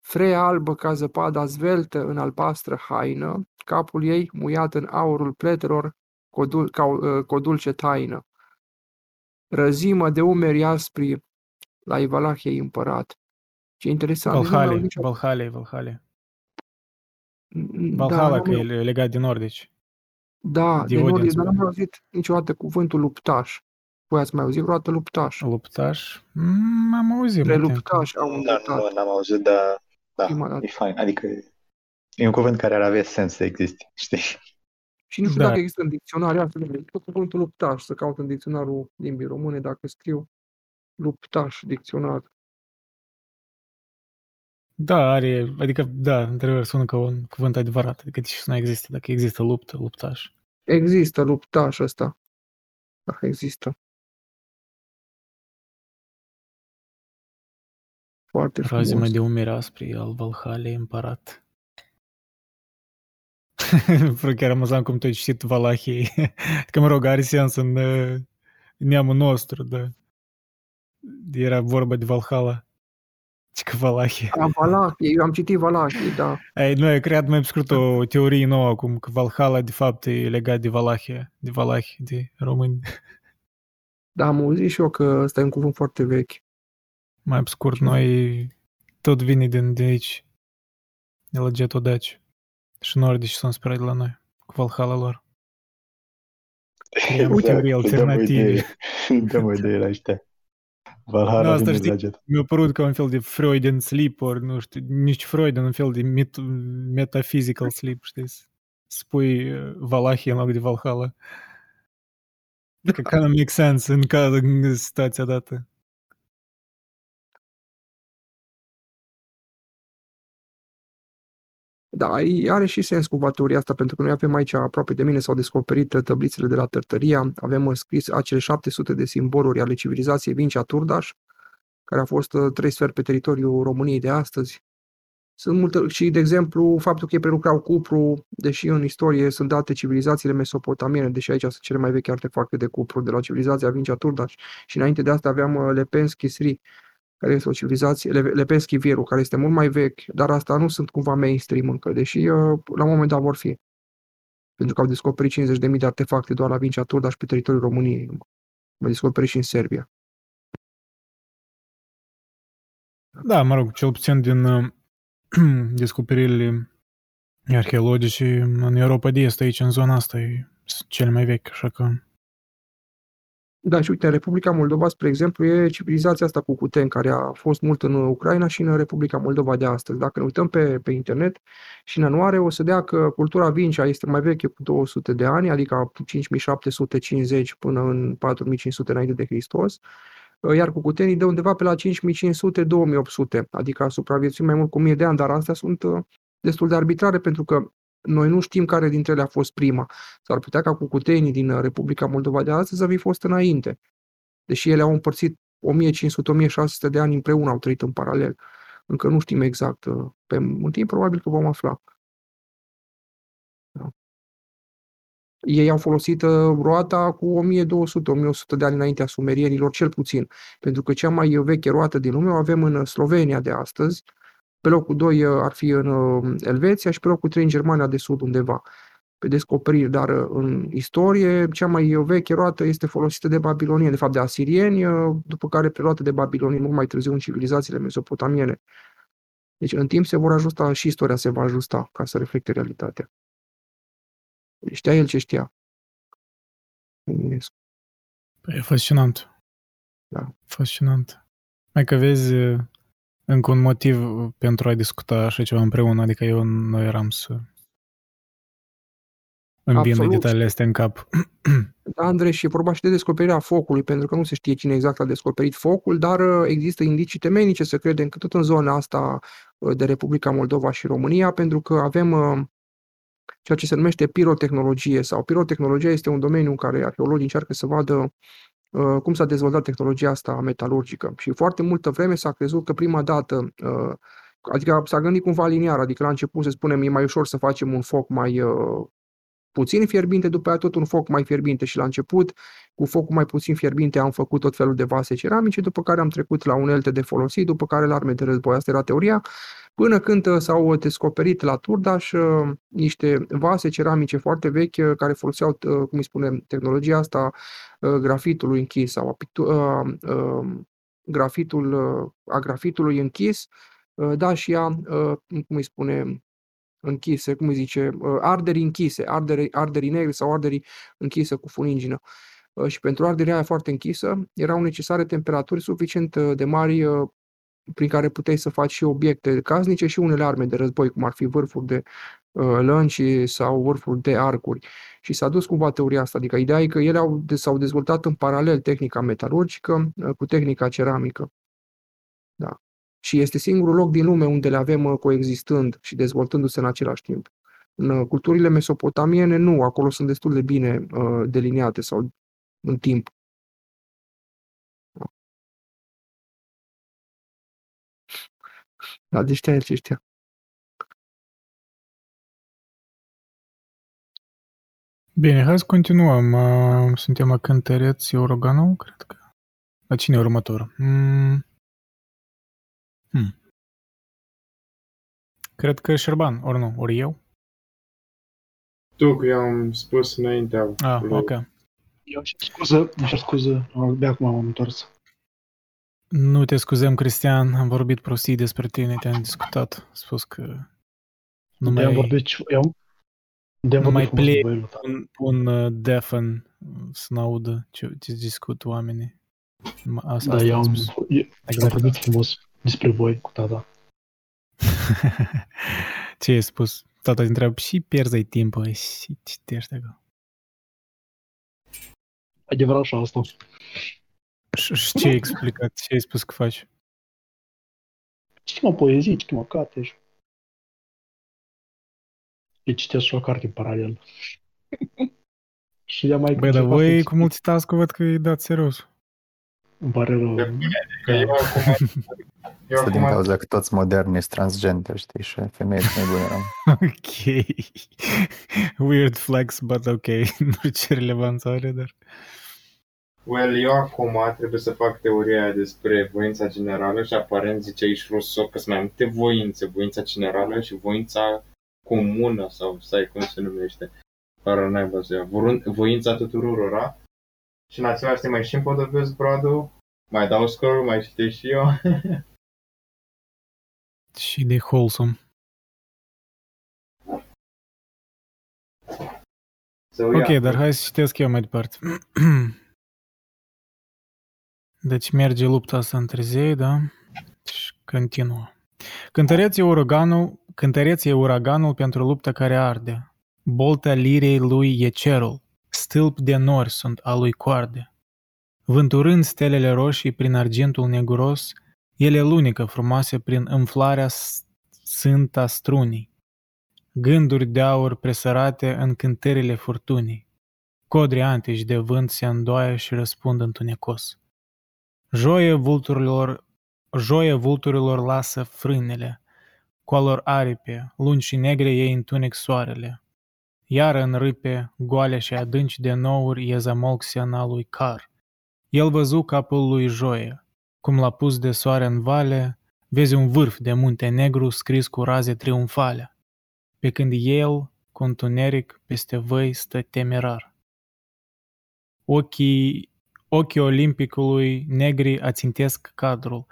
freia albă ca zăpada zveltă în albastră haină, capul ei muiat în aurul pletelor, codul, ca o, cu o dulce taină. Răzimă de umeri aspri la Ivalahiei împărat. Ce interesant. nici nu mi-au Valhalla, nicio- Valhalla, Valhalla. Da, Valhalla, nu că mi-au- e legat de nordici. Da, de de Odin nordici, dar nu spune. am auzit niciodată cuvântul luptaș. Voi ați mai auzit vreodată luptaș? Luptaș? Mm, am auzit. Între mă tem. luptași au Da, îndreptat. nu, n-am auzit, dar da, Prima dată. e fain. Adică e un cuvânt care ar avea sens să existe, știi? Și nu știu Da. dacă există în dicționar, ia să vedem, tot cuvântul luptaș, să caut în dicționarul limbii române, dacă scriu luptaș, dicționar. Da, are, adică, da, într-adevăr, sună ca un cuvânt adevărat. Adică și să nu există, dacă există luptă, luptaș. Există luptaș ăsta. Da, există. Foarte Razimă frumos. de umeri aspri al Valhalla împărat. Vreau chiar amuzant cum tu ai citit Valahii. Că, mă rog, are sens în uh, neamul nostru, da. Era vorba de Valhalla. Și că Valahii. A, Valahie, eu am citit Valahie, da. Ei, noi ai creat mai pe scurt o teorie nouă acum că Valhalla de fapt e legat de Valahia, de Valahi, de români. Da, am auzit și eu că ăsta e un cuvânt foarte vechi. Mai pe scurt, noi tot vine din de aici, de la Getodaci. Și nordici sunt spre de la noi, cu Valhalla lor. Creăm teorii alternative. Dăm o idee la ăștia. Valhalla Nu, asta vine știi- la jet. Mi-a părut ca un fel de Freudian sleep, ori nu știu, nici Freudian, un fel de met- metaphysical sleep, știi? Să Spui uh, Valahi în loc de Valhalla. Că kind of make sense în, ca, în situația dată. Da, e- are și sens cumva teoria asta, pentru că noi avem aici, aproape de mine, s-au descoperit uh, tablițele de la Tărtăria, avem uh, scris acele 700 de simboluri ale civilizației Vincea Turdaș, care a fost uh, trei sferi pe teritoriul României de astăzi. Sunt multe, și, de exemplu, faptul că ei prelucrau cupru, deși în istorie sunt date civilizațiile mesopotamiene, deși aici sunt cele mai vechi artefacte de cupru de la civilizația Vincea Turdaș. Și înainte de asta aveam uh, Lepenski Sri, care este o civilizație, Le- Lepenski Vieru, care este mult mai vechi, dar asta nu sunt cumva mainstream încă, deși uh, la un moment dat vor fi. Pentru că au descoperit 50.000 de artefacte doar la Vincea Turdaș pe teritoriul României. Au descoperit și în Serbia. Da, mă rog, cel puțin din uh, descoperirile arheologice în Europa de Est, aici, în zona asta, e sunt cele mai vechi, așa că... Da, și uite, în Republica Moldova, spre exemplu, e civilizația asta cu Cuten, care a fost mult în Ucraina și în Republica Moldova de astăzi. Dacă ne uităm pe, pe internet și în anuare, o să dea că cultura Vincea este mai veche cu 200 de ani, adică 5750 până în 4500 înainte de Hristos, iar cu Cutenii de undeva pe la 5500-2800, adică a supraviețuit mai mult cu 1000 de ani, dar astea sunt uh, destul de arbitrare pentru că noi nu știm care dintre ele a fost prima. S-ar putea ca cucutenii din uh, Republica Moldova de astăzi să fi fost înainte. Deși ele au împărțit 1500-1600 de ani împreună, au trăit în paralel. Încă nu știm exact. uh, Pe un timp probabil că vom afla. Da. Ei au folosit uh, roata cu 1200-1100 de ani înaintea sumerierilor, cel puțin. Pentru că cea mai veche roată din lume o avem în Slovenia de astăzi, pe locul 2 uh, ar fi în uh, Elveția și pe locul 3 în Germania de Sud undeva pe descoperiri, dar uh, în istorie cea mai veche roată este folosită de babilonieni, de fapt de asirieni, uh, după care preluată de babilonieni mult mai târziu în civilizațiile mesopotamiene. Deci în timp se vor ajusta și istoria se va ajusta ca să reflecte realitatea. Deci Știa el ce știa. Eminescu. Păi, E fascinant. Da. Fascinant. Mai că vezi uh, încă un motiv pentru a discuta așa ceva împreună, adică eu nu eram să îmi vină Absolut. detaliile astea în cap. Da, Andrei, și e vorba și de descoperirea focului, pentru că nu se știe cine exact a descoperit focul, dar uh, există indicii temenice să credem că tot în zona asta uh, de Republica Moldova și România, pentru că avem uh, ceea ce se numește pirotehnologie sau pirotehnologia este un domeniu în care arheologii încearcă să vadă uh, cum s-a dezvoltat tehnologia asta metalurgică. Și foarte multă vreme s-a crezut că prima dată, uh, adică s-a gândit cumva liniar, adică la început să spunem e mai ușor să facem un foc mai uh, puțin fierbinte, după aia tot un foc mai fierbinte și la început, cu focul mai puțin fierbinte, am făcut tot felul de vase ceramice, după care am trecut la unelte de folosit, după care la arme de război. Asta era teoria, până când uh, s-au descoperit la Turdaș uh, niște vase ceramice foarte vechi uh, care foloseau, uh, cum îi spunem, tehnologia asta uh, grafitului închis sau a, pictu- uh, uh, grafitul, uh, a grafitului închis, uh, da, și a, uh, cum îi spune, închise, cum îi zice, uh, arderi închise, arderi, arderi negri sau arderi închise cu funingină. Uh, Și pentru arderea aia foarte închisă erau necesare temperaturi suficient uh, de mari uh, prin care puteai să faci și obiecte casnice și unele arme de război, cum ar fi vârfuri de uh, lănci sau vârfuri de arcuri. Și s-a dus cumva teoria asta, adică ideea e că ele au, s-au dezvoltat în paralel tehnica metalurgică uh, cu tehnica ceramică. Da. Și este singurul loc din lume unde le avem uh, coexistând și dezvoltându-se în același timp. În uh, culturile mesopotamiene nu, acolo sunt destul de bine uh, deliniate sau în timp. Da, deci știa el ce știa. Bine, hai să continuăm. Uh, Suntem la cântăreț Euroganul, cred că. La cine e următor? Mm. Cred că Șerban, ori nu, ori eu. Tu, că eu am spus înaintea Ah, lui. ok. Eu îmi cer scuză, îmi cer scuză, de acum m-am întors. Nu te scuzăm, Cristian, am vorbit prostii despre tine, te-am discutat. Am spus că nu De am mai, vorbit, eu, de am nu mai vorbit frumos plec. cu băiul ăsta. pun, pun uh, defen să n-audă ce, ce discut oamenii. Ma- Asta, Da, asta eu am am, spus. eu, am Exact. vorbit frumos despre voi cu tata. ce ai spus? Tata te întreabă și pierzi timpul și citești acolo. Adevărat și asta. Și și ce ai explicat? Ce ai spus că faci? Citim o poezie, citim o carte și... Eu citesc și o carte în paralel. și ea mai Băi, dar încercat voi să- cu multitask văd că îi dați serios. Îmi pare rău. Că eu acum... Eu Asta din acum... cauza că toți moderni sunt transgender, știi, și femeile sunt nebune. rău. Ok. Weird flex, but ok. nu știu ce relevanță are, dar... Well, eu acum trebuie să fac teoria aia despre voința generală și aparent zice aici Rousseau că sunt mai multe voințe, voința generală și voința comună sau stai cum se numește. Fără naiba să ia. Vorun- Voința tuturora. Și în același timp mai și împodobesc bradul, mai dau scroll, mai citesc și eu. Și de wholesome. So, Ok, yeah. dar hai să citesc eu mai departe. Deci merge lupta asta între zei, da? Și continuă. Cântăreți e uraganul, cântăreți e uraganul pentru lupta care arde. Bolta liriei lui e cerul. Stâlp de nori sunt a lui coarde. Vânturând stelele roșii prin argintul neguros, ele lunică frumoase prin înflarea s- sânta strunii. Gânduri de aur presărate în cântările furtunii. Codri antici de vânt se îndoaie și răspund întunecos. Joie vulturilor, joie vulturilor lasă frânele, color aripe, lungi și negre ei întunec soarele. Iar în râpe, goale și adânci de nouri e zamolc seana lui Car. El văzu capul lui Joie, cum l-a pus de soare în vale, vezi un vârf de munte negru scris cu raze triumfale, pe când el, cu întuneric, peste văi stă temerar. Ochii, ochii olimpicului negri ațintesc cadrul.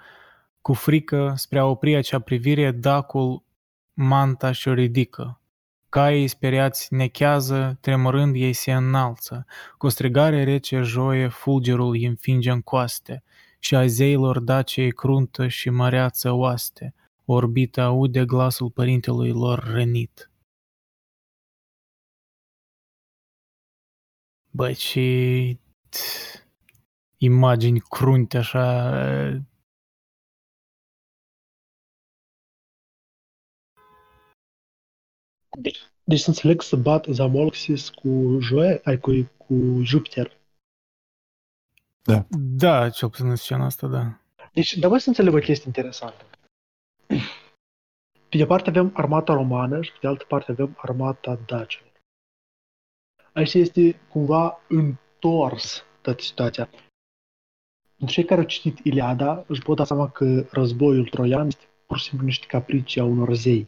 Cu frică, spre a opri acea privire, dacul manta și-o ridică. Caii speriați nechează, tremurând ei se înalță. Cu o strigare rece joie, fulgerul îi înfinge în coaste. Și a zeilor dacei cruntă și măreață oaste. Orbita aude glasul părintelui lor rănit. Băi, și imagini crunte așa, Deci să înțeleg să bat Zamolxis cu Joe, ai cu, cu Jupiter. da, cel puțin în scena asta, da. Deci, dar voi să înțeleg o chestie interesantă. Pe de parte avem armata romană și pe de altă parte avem armata dacilor. Aici este cumva întors toată situația. Pentru cei care au citit Iliada își pot da seama că războiul troian este pur și simplu niște capricii a unor zei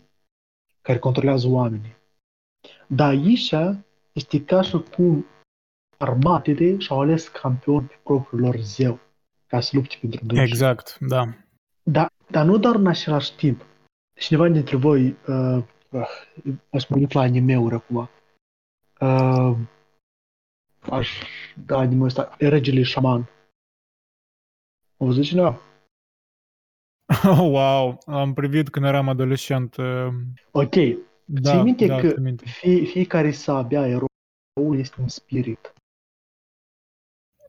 care controlează oamenii. Dar aici este ca și cum armatele și-au ales campion pe propriul lor zeu ca să lupte pentru dânsul. Exact, da. Dar, dar nu doar în același timp. Cineva dintre voi, uh, uh, o să mă uit la anime-uri acum, uh, aș da anime ăsta, Regele Șaman. Au văzut cineva? Oh, wow, am privit când eram adolescent. uh, Ok, Da, ții minte da, că țin minte. fie, fiecare sabia eroul este un spirit.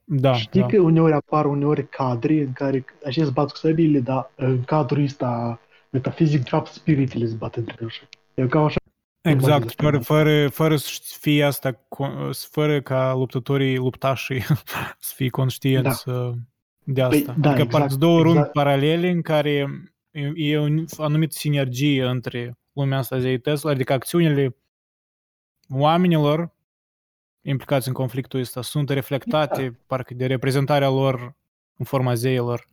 Da, Știi da. că uneori apar uneori cadre în care aceștia se bat cu săbile, dar în cadrul ăsta metafizic, de fapt, spiritele se bat între ei. E cam așa. Exact, despre fără, asta. fără, fără să fie asta, co- fără ca luptătorii, luptașii să fie conștienți uh, de Păi, asta. da, adică exact, exact, două rând exact. paralele în care e, e o anumită sinergie între lumea asta zeității, adică acțiunile oamenilor implicați în conflictul ăsta sunt reflectate Exact. parcă de reprezentarea lor în forma zeilor.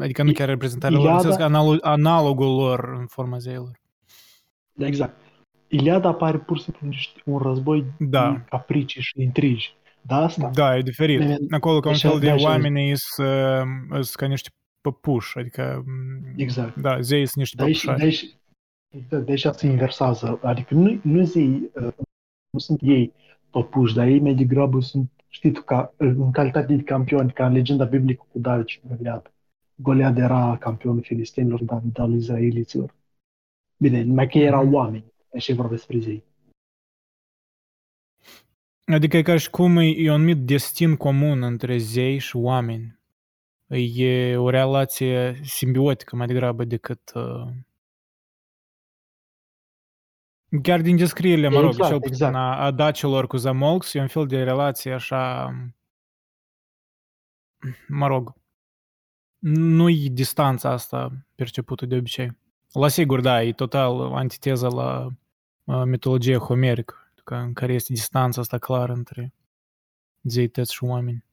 Adică nu I- chiar reprezentarea lor, Iliada- în sens că analo- analogul lor în forma zeilor. Exact. Iliada apare pur și simplu niște, un război Da. de capricii și intrigi. Da, asta. Da, e diferit. Bine, Acolo ca un deci- fel de deci- oamenii sunt ca niște păpuși, adică m, Exact. da, zeii sunt niște De aici, păpușari. de aici, de aici se inversează. Adică nu, nu zei, uh, nu sunt ei păpuși, dar ei mai degrabă sunt, știi tu, ca, în calitate de campioni, ca în legenda biblică cu David și Goliat. Goliat era campionul filistenilor, David al izraeliților. Bine, numai că ei erau Mhm. oameni, așa e vorba despre zei. Adică e ca și cum e, e un anumit destin comun între zei și oameni. E o relație simbiotică mai degrabă decât... Uh... Chiar din descrierile, mă rog, Exact, cel puțin exact. a, a dacilor cu Zamolx, e un fel de relație așa... Mă rog, nu-i distanța asta percepută de obicei. La sigur, da, e total antiteza la uh, mitologia homerică, ca- în care este distanța asta clară între zeități și oameni.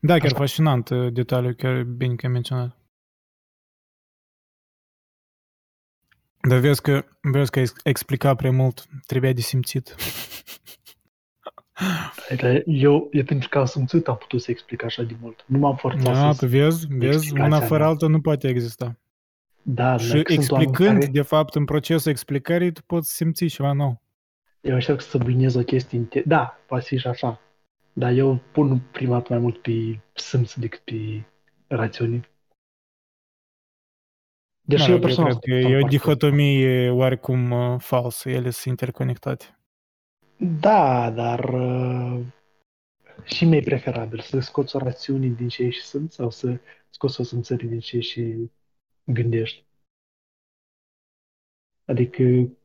Da, chiar Așa. fascinant uh, detaliu, chiar bine că ai menționat. Dar vezi că, vezi că ai explicat prea mult, trebuia de simțit. Adică Eu, eu pentru că am simțit, am putut să explic așa de mult. Nu m-am forțat Da, să... că vezi, vezi, explicația una fără mea. alta nu poate exista. Da, Și dar că sunt oameni explicând, care- de fapt, în procesul explicării, tu poți simți ceva nou. Eu încerc să subliniez o chestie. inte- Da, poate fi și așa. Dar eu pun prima dată mai mult pe simț decât pe rațiune. Deși Da, eu eu personal cred că sunt e o foarte- dihotomie oarecum uh, falsă, ele sunt interconectate. Da, dar uh, și mi-e preferabil să scoți o rațiune din ce și sunt sau să scoți o simțări din ce și gândești. Adică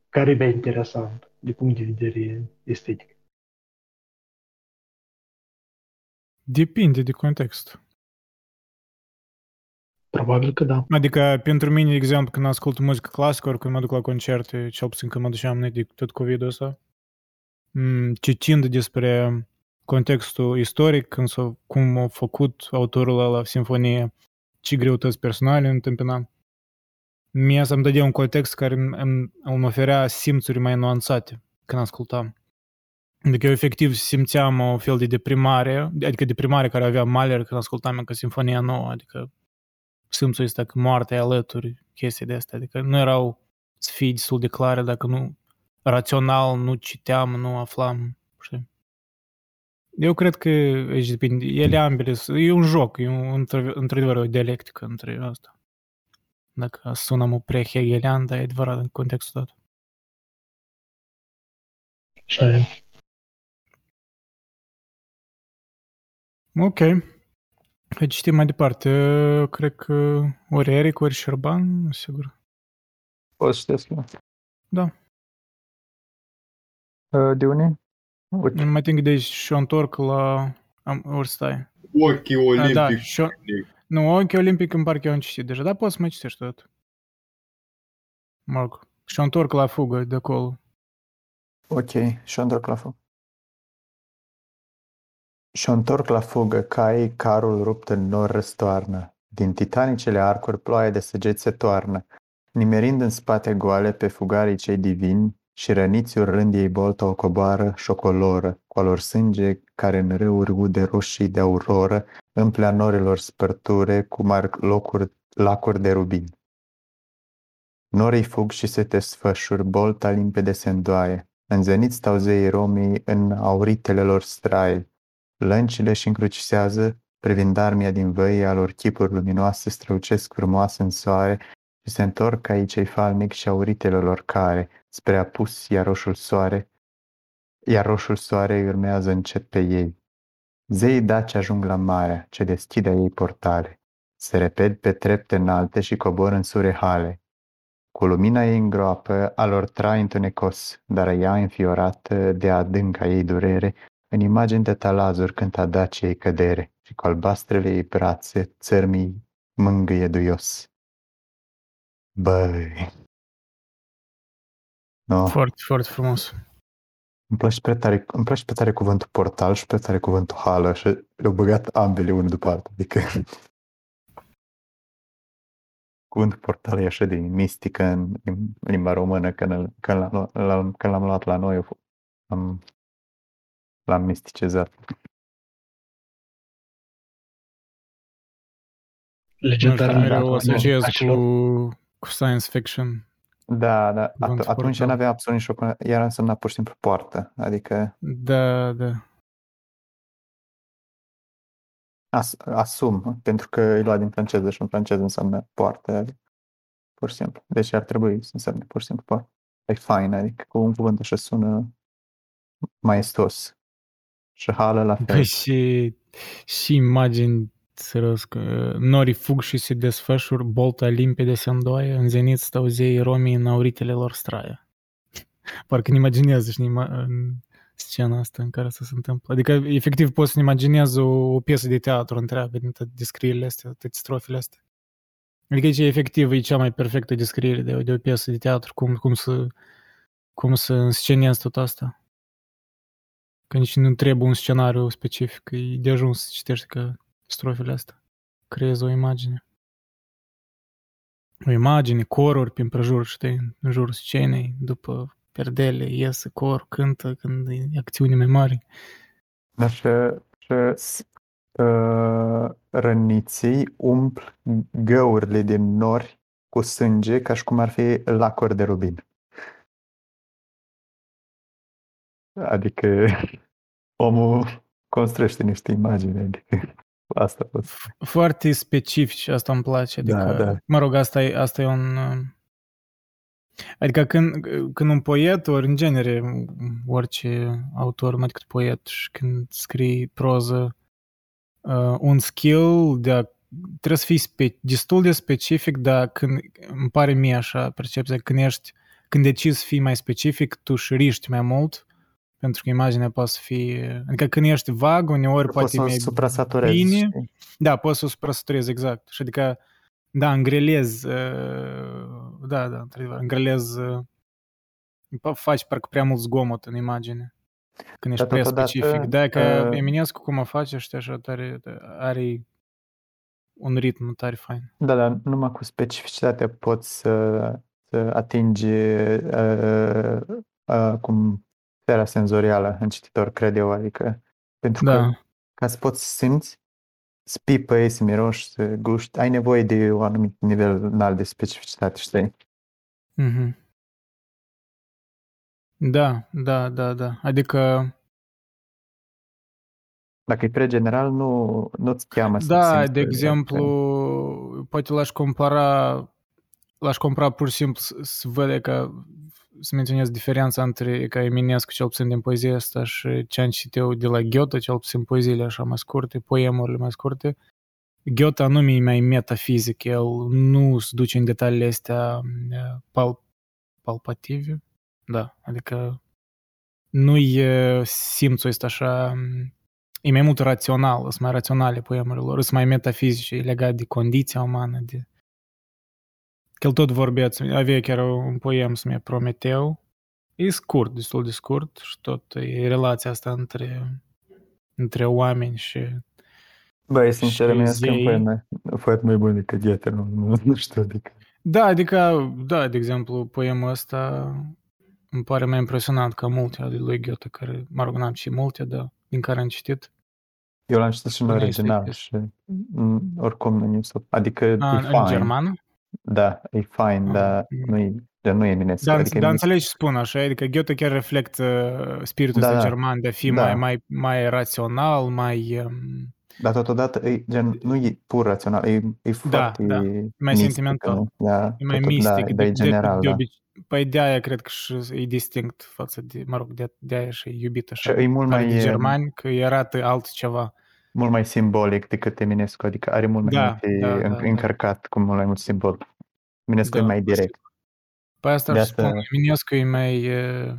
care e mai interesant de punct de vedere estetic. Depinde de context. Probabil că da. Adică, pentru mine, de exemplu, când ascult muzică clasică, ori când mă duc la concerte, cel puțin când mă duceam înainte de tot COVID-ul ăsta, m, citind despre contextul istoric, când s-a, cum a făcut autorul la sinfonie, ce greutăți personale întâmpina, mie să-mi dădea un context care îmi, îmi, îmi oferea simțuri mai nuanțate când ascultam. Adică eu efectiv simțeam o fel de deprimare, adică deprimare care avea Mahler când ascultam încă Sinfonia nouă, adică simțul ăsta că moartea e alături, chestii de astea, adică nu erau să fie destul de clare dacă nu rațional nu citeam, nu aflam, știi? Eu cred că aici depinde, ele ambele, s- e un joc, e un, într- într-adevăr o dialectică între asta. Dacă sunăm prea hegelian, dar e adevărat în contextul dat. Așa e. Ok. Hai citim mai departe. Cred că ori Eric, ori Șerban, nu sigur. Poți să citesc eu. Da. Uh, De unde? Uite, Nu mai timp de aici și o întorc la... Am, ori stai. Ochii A, olimpici. da, și Nu, Ochi Olimpic în parcă eu am citit deja, dar poți să mai citești tot. Mă rog. Și o întorc la fugă de acolo. ok, și o întorc la fugă. Și o întorc la fugă, caii carul rupt în nor răstoarnă. Din titanicele arcuri ploaie de săgeți se toarnă, nimerind în spate goale pe fugarii cei divini și răniți urlând ei bolta o coboară și o coloră, cu al lor sânge care în râuri ude roșii de auroră, împlea norilor spărture, cum ar locuri, lacuri de rubin. Norii fug și se te sfășuri, bolta limpede se îndoaie. În zenit stau zeii romii în auritele lor straie. Lăncile și încrucisează, privind armia din văi, a lor chipuri luminoase strălucesc frumoase în soare și se întorc ca ei cei falnic și auritele lor care, spre apus iar roșul soare, iar roșul soare îi urmează încet pe ei. Zeii daci ajung la marea, ce deschide a ei portale. Se repet pe trepte înalte și cobor în sure hale. Cu lumina ei în groapă, a lor trai întunecos, dar ea înfiorată de adânca ei durere, în imagini de talazuri cânta dacia ei cădere și cu albastrele ei brațe țărmii mângâie duios. Băi! No, Foarte, foarte frumos. îmi place prea tare, îmi place prea tare cuvântul portal și prea tare cuvântul hală și le-au băgat ambele unul după altul. Adică cuvântul portal e așa de mistic în lim- limba română, când, îl- când, l-am, l-am, când l-am luat la noi, a fost- am, l-am misticizat. Nu Legendar știu, în mereu o data asociez Bachelor. cu, cu science fiction. Da, da, Cuvântul at- atunci portal. nu avea absolut nicio con- Iar însemna pur și simplu poartă. Adică Da, da. as, asum, pentru că e luat din franceză și în franceză înseamnă poartă. Adică, pur și simplu. Deci ar trebui să însemne pur și simplu poartă. E fain, adică cu un cuvânt așa sună maestos. Și hală la fel. Păi și, și imagini serios că norii fug și se desfășură, bolta limpede se îndoaie, în zenit stau zeii romii în auritele lor straie. Parcă ne imaginez și în scena asta în care să se întâmplă. Adică, efectiv, pot să-mi imaginez o, o piesă de teatru întreagă din toate descrierile astea, toate strofele astea. Adică aici, efectiv, e cea mai perfectă descriere de, de o piesă de teatru, cum, cum să cum să înscenezi tot asta. Că nici nu trebuie un scenariu specific, e de ajuns să citești că strofele astea. Creezi o imagine. O imagine, coruri prin prejur, știi, în jurul scenei, după perdele, iese cor, cântă când e acțiuni mai mari. Dar și, și s- uh, răniții umpl găurile din nori cu sânge ca și cum ar fi lacuri de rubin. Adică omul construiește niște imagini, adică asta a fost. Foarte specifici, asta îmi place. Adică, Da, da. Mă rog, asta e, asta e un... uh, Adică când, când un poet, ori în genere, orice autor, mai decât poet, și când scrii proză, uh, un skill de a, trebuie să fii spe, destul de specific, dar când, îmi pare mie așa percepția, când ești, când decizi să fii mai specific, tu și riști mai mult, pentru că imaginea poate să fie, adică când ești vag, uneori Poți poate să o mai suprasaturezi. bine, știi? da, poți să o suprasaturezi, exact. Și adică, da, îngrelezi, uh, da, da, într-adevăr, îngrelezi, uh, pa- faci parcă prea mult zgomot în imagine. Când ești Dar prea totodată, specific. Da, că uh, Eminescu cum o face, știi, așa tare, are un ritm tare fain. Da, dar numai cu specificitatea poți să, să atingi uh, uh, cum sfera senzorială în cititor, cred eu, adică pentru că Da, ca să poți să simți, să pipăi, să miroși, să guști, ai nevoie de un anumit nivel înalt de specificitate, știi? mhm. Da, da, da, da. Adică, Dacă e prea general, nu, nu-ți cheamă să da, simți de că- exemplu, poate l-aș compara, l-aș compara pur și simplu să, să văd că să menționez diferența între ca Eminescu, cel puțin din poezia asta, și ce am citit eu de la Goethe, cel puțin poeziile așa mai scurte, poemurile mai scurte. Goethe anume e mai metafizic, el nu se duce în detaliile astea eh, pal, palpative, da, adică nu e simțul ăsta așa, e mai mult rațional, sunt mai raționale poemurile lor, sunt mai metafizice, e legat de condiția umană, de... Că el tot vorbea, avea chiar un poem să Prometeu, e scurt, destul de scurt și tot e relația asta între, între oameni și Băi, sincer, Și Eminescu e un zei- poem, poet mai bun decât Goethe, nu, nu, nu știu, adică. Da, adică, da, de exemplu, poemul ăsta îmi pare mai impresionant ca multe ale lui Goethe, care, mă rog, n-am și multe, dar din care am citit. Eu l-am citit și în Spune original este- și mm, oricum nu mi s-a- Adică A, e în fain. germană? Da, e fain, Ah, dar mm. nu e, dar nu e Eminescu. Dar, adică dar Eminescu- înțelegi ce spun așa, adică Goethe chiar reflectă uh, spiritul Da, ăsta da. german de a fi Da. mai, mai, mai rațional, mai, um, Dar totodată e, gen, nu e pur rațional, e, e foarte da. mai mistic, sentimental. nu? Da, e mai tot- mistic, da, dar e general, de, da. obicei. Păi de aia cred că și e distinct față de, mă rog, de, de aia și e iubit așa. Și e mult față mai, de e, germani, că îi arată altceva. Mult mai simbolic decât Eminescu, adică are mult mai Da, multe da, în- da, da. încărcat cu mult mai mult simbol. Eminescu e Da, mai direct. Pe asta De aș asta- spune, Eminescu e mai... uh,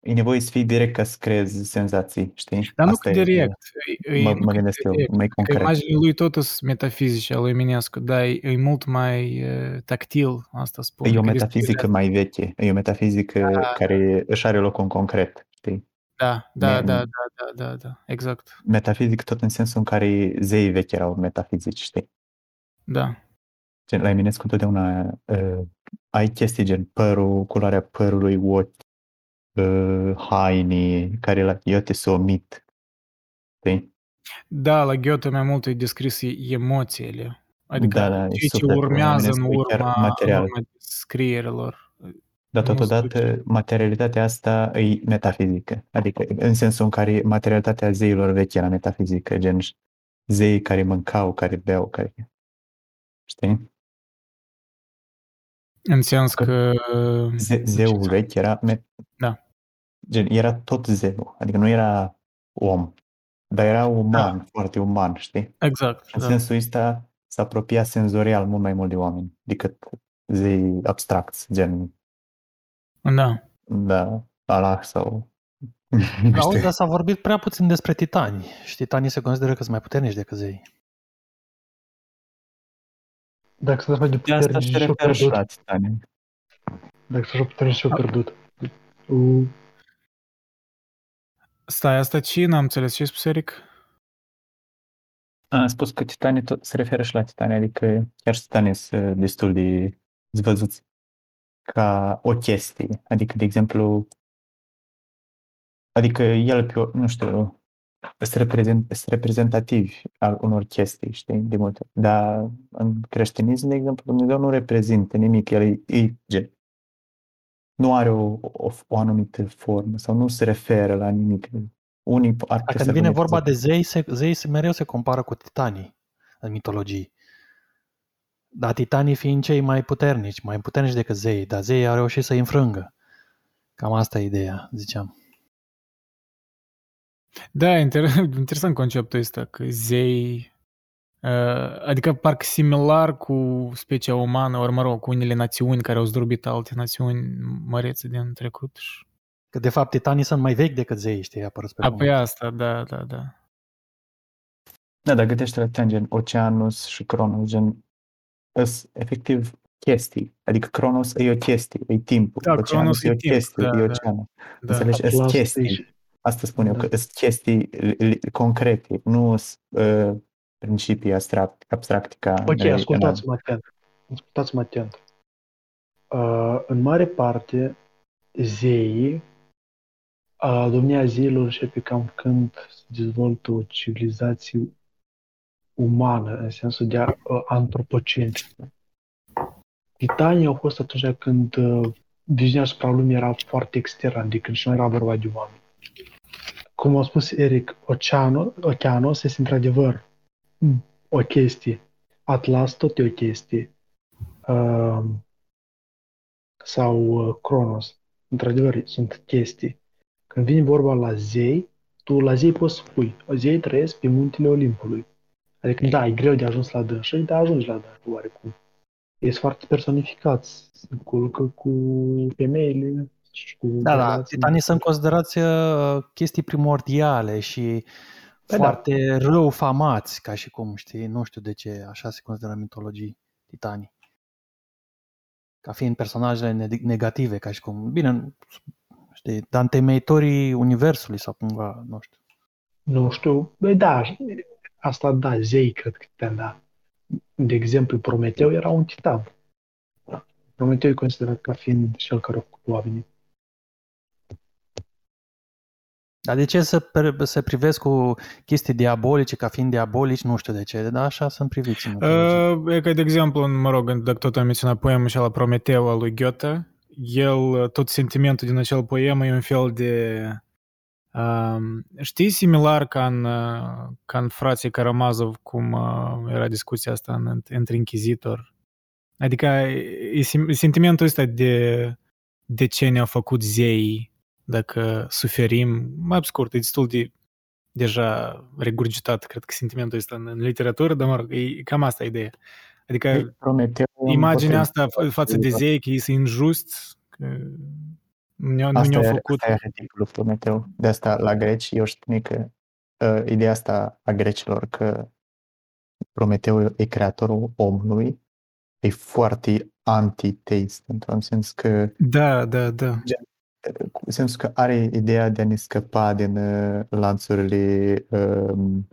E nevoie să fii direct ca să creezi senzații, știi? Dar nu Asta că e- direct. E, Mă, nu mă că gândesc eu, direct. mai Că concret. imaginile lui tot sunt metafizice, al lui Eminescu, dar e, e mult mai uh, tactil, asta spun. E o Că metafizică descrierea- mai veche, e o metafizică Da. care își are locul în concret, știi? Da, da, Ne- da, da, da, da, da, exact. Metafizic tot în sensul în care zeii vechi erau metafizici, știi? Da. Gen, la Eminescu întotdeauna uh, ai chestii gen părul, culoarea părului, ochi, uh, hainii, care la Iote se omit. Știi? Da, la Goethe mai mult e descris emoțiile. Adică Da, da, e ceea ce super. urmează în Eminescu e chiar urma, în material. urma descrierilor. Dar Nu totodată suge. materialitatea asta e metafizică. Adică în sensul în care materialitatea zeilor vechi era metafizică, gen zei care mâncau, care beau, care... Știi? În sens că... Ze- zeul vechi era... Me- Da. Gen, era tot zeu. Adică nu era om. Dar era uman, foarte uman, știi? Exact, În da. sensul ăsta se apropia senzorial mult mai mult de oameni decât zei abstracți, gen, Da. da, Allah sau... Auzi, dar s-a vorbit prea puțin despre titani și titanii se consideră că sunt mai puternici decât zei. Dacă sunt așa de De asta puternici se și-au referă și pierdut. la Titanic. Dacă sunt așa puternici și-au pierdut. Uh, Stai, asta ce? N-am înțeles. Ce ai spus, Eric? Am spus că titanii tot se referă și la titanii, adică chiar și titanii sunt destul de zvăzuți ca o chestie. Adică, de exemplu, adică el, pe o- nu știu, sunt, reprezent, sunt reprezentativi al unor chestii, știi, de multe ori. Dar în creștinism, de exemplu, Dumnezeu nu reprezintă nimic, el e, e gen. Nu are o, o, o anumită formă sau nu se referă la nimic. Unii ar Dar putea când să vine argumenteze vorba de zei, se, zei se, mereu se compară cu titanii în mitologii. Dar titanii fiind cei mai puternici, mai puternici decât zei, dar zei au reușit să-i înfrângă. Cam asta e ideea, ziceam. Da, inter- interesant conceptul ăsta, că zei... uh, Adică parcă similar cu specia umană, ori mă rog, cu unele națiuni care au zdrobit alte națiuni mărețe din trecut. Și... Că de fapt titanii sunt mai vechi decât zei, știi, apărut pe A, pământ. pe asta, da, da, da. Da, dar gândește la tine, gen Oceanus și Cronos, gen îs efectiv chestii. Adică Cronos e o chestie, e timpul. Da, Oceanus Cronos e e o timp, chestie, da, e da. oceanul. Da. Înțelegi? Sunt Atlas chestii. e- Asta spun eu, Da. că sunt chestii li- li- concrete, nu sunt uh, principii abstract, abstracte ca Ok, re- ascultați-mă atent. Ascultați-mă atent. Uh, în mare parte, zeii, uh, domnia zeilor începe cam când se dezvoltă o civilizație umană, în sensul de uh, antropocentrică. Titanii au fost atunci când uh, viziunea asupra lumii era foarte externă, adică nici nu era vorba de oameni. Cum a spus Eric, Oceano, Oceanos este într-adevăr o chestie. Atlas tot e o chestie. Uh, sau uh, Cronos. Într-adevăr, sunt chestii. Când vine vorba la zei, tu la zei poți spui. Zei trăiesc pe muntele Olimpului. Adică, da, e greu de ajuns la dânsă, dar ajungi la dânsă, oarecum. Ei sunt foarte personificați. Se culcă cu femeile și cu Da, da, relații. titanii sunt considerați uh, chestii primordiale și Păi da. foarte rău famați, ca și cum, știi, nu știu de ce așa se consideră în mitologii titanii. Ca fiind personajele ne- negative, ca și cum, bine, știi, dar întemeitorii universului sau cumva, nu știu. Nu știu. Băi, da, asta da, zei cred că te da. De exemplu, Prometeu era un titan. Prometeu e considerat ca fiind cel care a făcut oamenii. Dar de ce să, per- să privesc cu chestii diabolice ca fiind diabolici, nu știu de ce, dar așa sunt priviți în mitologie. Uh, e ca de exemplu, în, mă rog, dacă tot am menționat poemul și la Prometeu al lui Goethe, el, uh, tot sentimentul din acel poem e un fel de... Um, știi, similar ca în, uh, ca în frații Karamazov, cum uh, era discuția asta în, între inchizitor. Adică e, sim- sentimentul ăsta de, de ce ne-au făcut zeii, dacă suferim, mai scurt, e destul de deja regurgitat, cred că sentimentul ăsta în, în literatură, dar mă rog, e cam asta ideea. Adică Prometeu imaginea asta împotriva- fa- față de zei, că ei sunt injust, că nu ne-au, nu Asta ne-au e, făcut. asta e arhetipul lui Prometeu. De asta la greci eu știu că uh, ideea asta a grecilor că Prometeu e creatorul omului e foarte anti-teist, într-un sens că Da, da, da. în sensul că are ideea de a ne scăpa din uh, lanțurile um,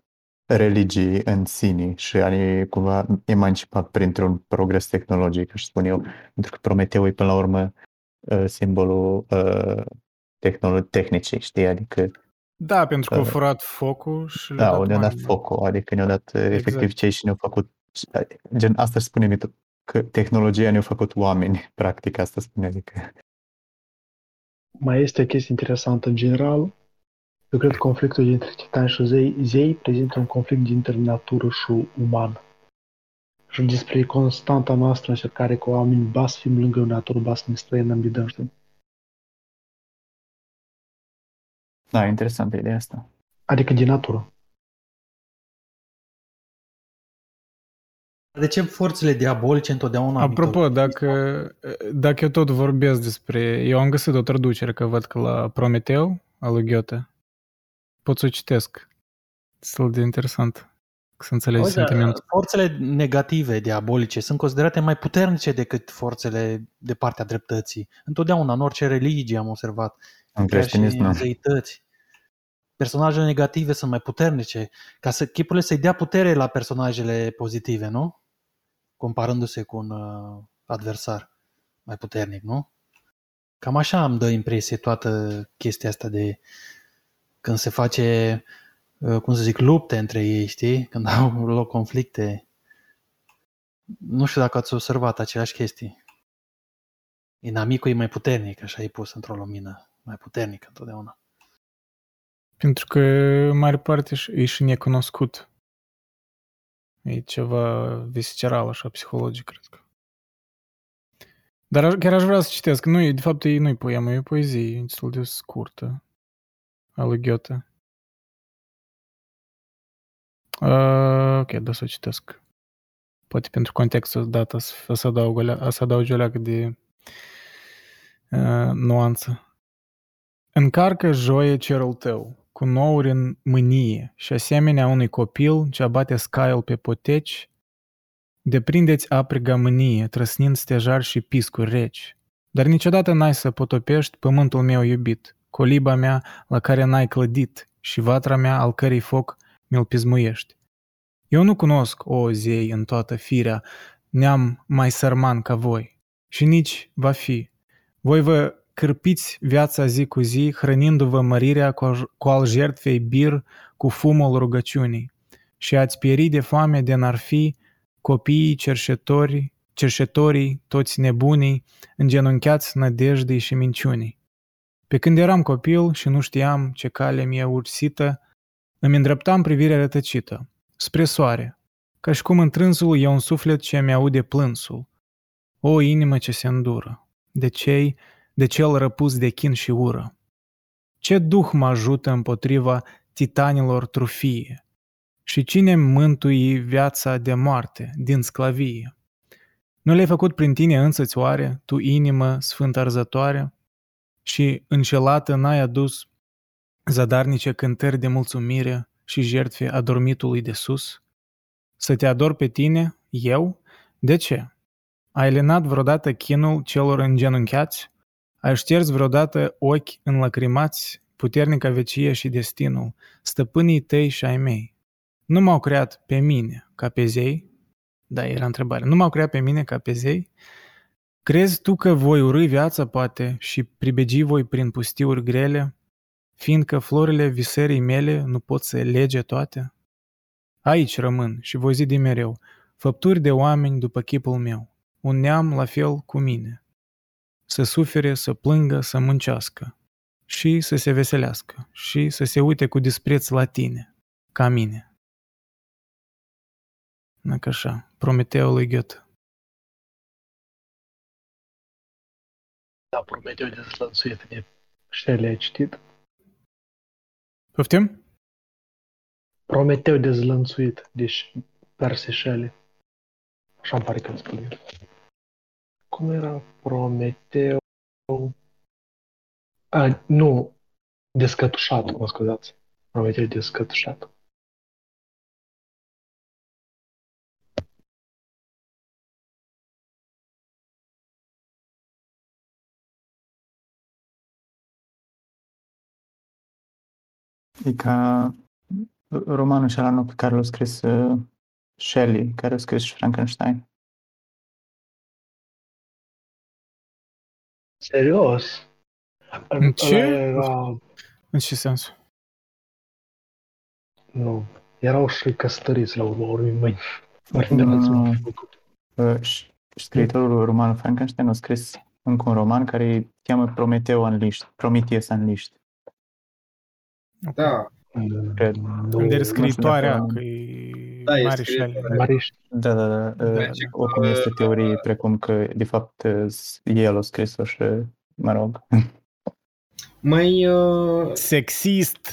religii în sine și a ne cumva emancipat printr-un progres tehnologic, aș spune eu, pentru că Prometeu e până la urmă uh, simbolul uh, tehnolo- tehnicii, știi? Adică Da, pentru că au Uh, furat focul și le-a da, dat au ne-au dat oamenilor. focul, adică ne-au dat exact. efectiv Exact. cei și ne-au făcut gen asta spune mitul, că tehnologia ne-a făcut oameni, practic asta spune, adică Mai este o chestie interesantă. În general, eu cred că conflictul dintre titani și zei, zei prezintă un conflict dintre natură și uman. Și despre constanta noastră încercare cu oameni, ba să fim lângă natură, ba să ne străinăm de dânsul. da, interesantă ideea asta. Adică din natură. De ce forțele diabolice întotdeauna... Apropo, mitologie- dacă, dacă eu tot vorbesc despre... Eu am găsit o traducere, că văd că la Prometeu, al lui Goethe, pot să o citesc. Destul de interesant. Să înțelegi Auzi, dar sentimentul. Forțele negative, diabolice, sunt considerate mai puternice decât forțele de partea dreptății. Întotdeauna, în orice religie am observat. În Chiar și creștinism, în nu. zeități. Personajele negative sunt mai puternice, ca să chipurile să-i dea putere la personajele pozitive, nu? Comparându-se cu un uh, adversar mai puternic, nu? Cam așa îmi dă impresie toată chestia asta de când se face, uh, cum să zic, lupte între ei, știi? Când au loc conflicte. Nu știu dacă ați observat aceleași chestii. Inamicul e mai puternic, așa e pus într-o lumină. Mai puternic întotdeauna. Pentru că, în mare parte, și- e și necunoscut. E ceva visceral, așa, psihologic, cred că. Dar aș- chiar aș vrea să citesc. Nu, e- de fapt, e, nu e poemă, e poezie, e destul de scurtă. A lui Goethe. Uh, ok, da să o citesc. Poate pentru contextul dat o să, o să adaug, o lea- o să adaug o leacă de uh, nuanță. Încarcă joie cerul tău, cu nouri în mânie și asemenea unui copil ce abate scaiul pe poteci, deprindeți apriga mânie, trăsnind stejar și piscuri reci. Dar niciodată n-ai să potopești pământul meu iubit, coliba mea la care n-ai clădit și vatra mea al cărei foc mi-l pismuiești. Eu nu cunosc, o zei, în toată firea, neam mai sărman ca voi, și nici va fi. Voi vă cârpiți viața zi cu zi, hrănindu-vă mărirea cu, aj- cu al jertfei bir, cu fumul rugăciunii. Și ați pieri de foame de n-ar fi copiii cerșetori, cerșetorii, toți nebunii, îngenunchiați nădejdei și minciunii. Pe când eram copil și nu știam ce cale mi-e ursită, îmi îndreptam privirea rătăcită, spre soare, ca și cum întrânsul e un suflet ce mi-aude plânsul. O inimă ce se îndură, de cei de cel răpus de chin și ură. Ce duh mă ajută împotriva titanilor trufie? Și cine mântui viața de moarte, din sclavie? Nu le-ai făcut prin tine însăți oare, tu inimă sfânt arzătoare? Și înșelată n-ai adus zadarnice cântări de mulțumire și jertfe adormitului de sus? Să te ador pe tine, eu? De ce? Ai lenat vreodată chinul celor îngenunchiați? Ai șters vreodată ochi înlăcrimați, puternica vecie și destinul, stăpânii tăi și ai mei? Nu m-au creat pe mine ca pe zei? Da, era întrebarea. Nu m-au creat pe mine ca pe zei? Crezi tu că voi urâi viața, poate, și pribegi voi prin pustiuri grele, fiindcă florile visării mele nu pot să lege toate? Aici rămân și voi zi de mereu, făpturi de oameni după chipul meu, un neam la fel cu mine. Să sufere, să plângă, să muncească și să se veselească și să se uite cu dispreț la tine, ca mine. Dacă așa, Prometeu lui Goethe. Da, Prometeu dezlănțuit de Shelley, ai citit? Poftim? Prometeu dezlănțuit de Percy Shelley. Așa îmi pare că îmi spune. Cum era Prometeu? A, nu, descătușat, mă scuzați. Prometeu descătușat. E ca romanul și nu pe care l-a scris uh, Shelley, care a scris și Frankenstein. Serios? În ce? Ăla Era... În ce sens? Nu. Erau și căsătoriți la urma urmei mâini. Foarte mulți Ah. m-au făcut. Uh, și scriitorul romanului Frankenstein a scris încă un roman care îi cheamă Prometeu Unleashed, Prometheus Unleashed. Da, Cred. Nu, Unde e nu scriitoarea, știu dacă- că e Da, e mare scriitoarea. Shelley. Mariș, Da, da, da. uh, Deci, Oricum uh, este teorie precum că, de fapt, uh, el a scris-o și, mă rog, mai... Uh, Sexist.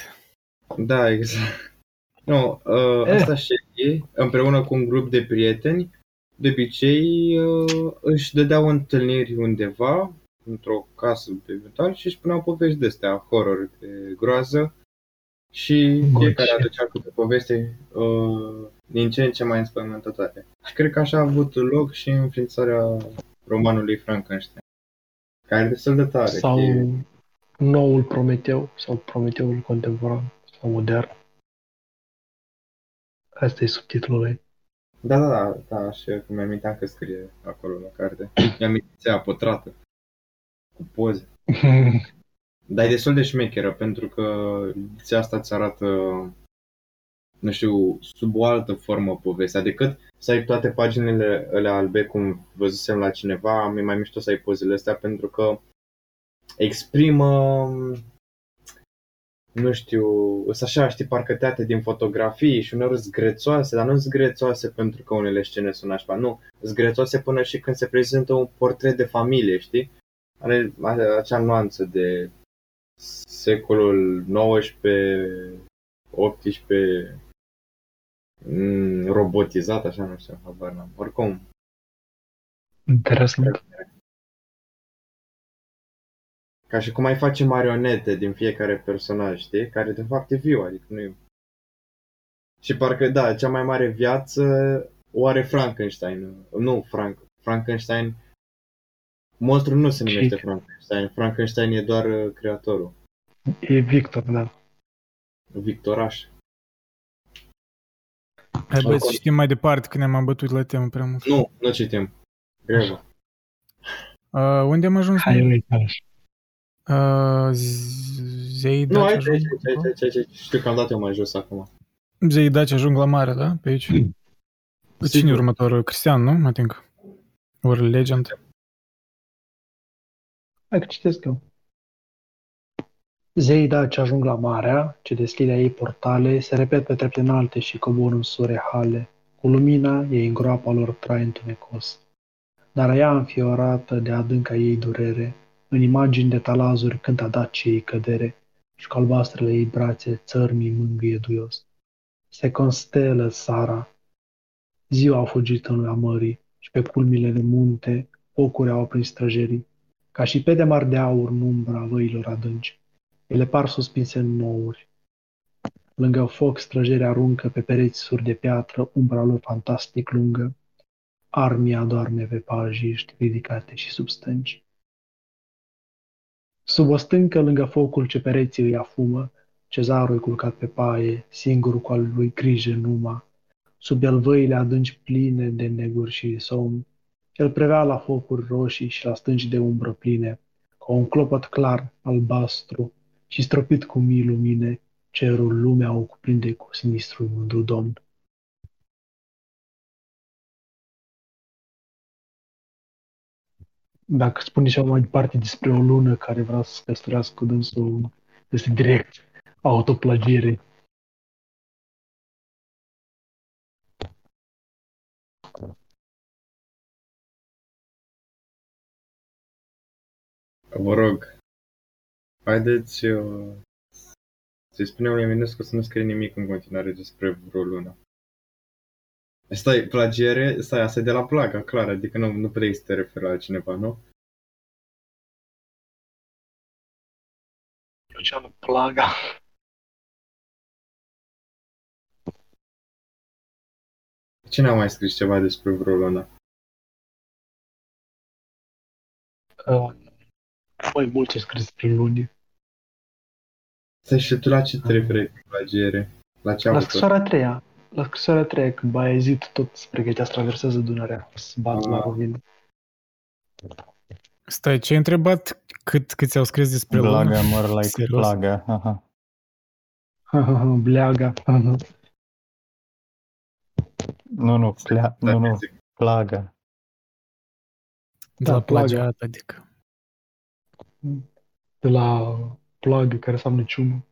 da, exact. Nu, uh, Eh. asta și e, împreună cu un grup de prieteni, de obicei uh, își dădeau întâlniri undeva, într-o casă pe metal și își spuneau povești de astea, horror, de groază și Goce. fiecare aducea câte poveste uh, din ce în ce mai înspăimântătoare. Și cred că așa a avut loc și înființarea romanului Frankenstein, care e destul de tare. sau e- noul Prometeu, sau Prometeul contemporan, sau modern. Asta e subtitlul lui. Da, da, da, da, și că mi-am aminteam că scrie acolo la carte. Mi-am amintit pătrată. Cu poze. Dar e destul de șmecheră, pentru că ediția asta îți arată, nu știu, sub o altă formă povestea, decât să ai toate paginile alea albe, cum văzusem la cineva, mi mai mișto să ai pozele astea, pentru că exprimă, nu știu, sunt așa, știi, parcă teate din fotografii și uneori sunt grețoase, dar nu sunt grețoase pentru că unele scene sunt nașpa, nu, sunt grețoase până și când se prezintă un portret de familie, știi? Are are acea nuanță de secolul 19, 18, mm, robotizat, așa, nu știu, habar n-am. Oricum, Interesant. ca și cum ai face marionete din fiecare personaj, știi? Care de fapt e viu, adică nu e... Și parcă, da, cea mai mare viață o are Frankenstein. Nu, Frank, Frankenstein. Monstrul nu se numește Și- Frankenstein. Frankenstein e doar uh, creatorul. E Victor, da. Victoraș. Hai băieți, Acolo. știm mai departe că ne-am abătut la temă prea mult. Nu, nu citim. Grevă. Uh, unde am ajuns? Hai, noi? uite. Uh, z- zei Nu, Daci aici, aici, ajung, aici, aici, aici, aici. Știu că am dat eu mai jos acum. zei Daci ajung la mare, da? Pe aici. Cine Sigur. e următorul? Cristian, nu? I think. Or Legend. Hai că citesc eu. Zeii daci ajung la marea, ce deschide ei portale, se repet pe trepte înalte și coboră în sure hale. Cu lumina ei în groapa lor trai întunecos. Dar ea înfiorată de adânca ei durere, în imagini de talazuri cântă daci ei cădere, și cu albastrele ei brațe țărmii mângâie duios. Se constelă Sara. Ziua a fugit în lumea mării și pe culmile de munte focuri au aprins străjerii ca și pe de mari de aur în umbra văilor adânci. Ele par suspinse în nouri. Lângă foc străjeri aruncă pe pereți suri de piatră umbra lor fantastic lungă. Armia doarme pe pajiști ridicate și sub stânci. Sub o stâncă lângă focul ce pereții îi afumă, cezarul e culcat pe paie, singur cu al lui grijă numa. Sub el văile adânci pline de neguri și somn, el prevea la focuri roșii și la stânci de umbră pline, ca un clopot clar, albastru și stropit cu mii lumine, cerul lumea o cuprinde cu sinistru mândru domn. Dacă spune ceva mai departe despre o lună care vrea să se căsătorească cu dânsul, este direct autoplagiere. Vă rog, haideți uh, să-i spunem lui Eminescu să nu scrie nimic în continuare despre vreo lună. Stai, plagiere, stai, asta e de la plaga, clar, adică nu, nu puteai să te referi la cineva, nu? Luciano Plaga. Cine a mai scris ceva despre vreo lună? Uh, mai mult ce scris prin luni. Stai și tu la ce te referi cu plagiere? La ce a La avut scrisoarea a treia. La scrisoarea a treia, când Baezid tot se pregătea să traverseze Dunărea, să bată la Ah. Rovin. Stai, ce ai întrebat? Cât, cât ți-au scris despre Blaga, lună? more like Serios? plaga. Aha. Bleaga. Nu, nu, plea, nu, nu, plaga. De la Da, plagă. plagiat, adică. De la plagă, care înseamnă ciumă.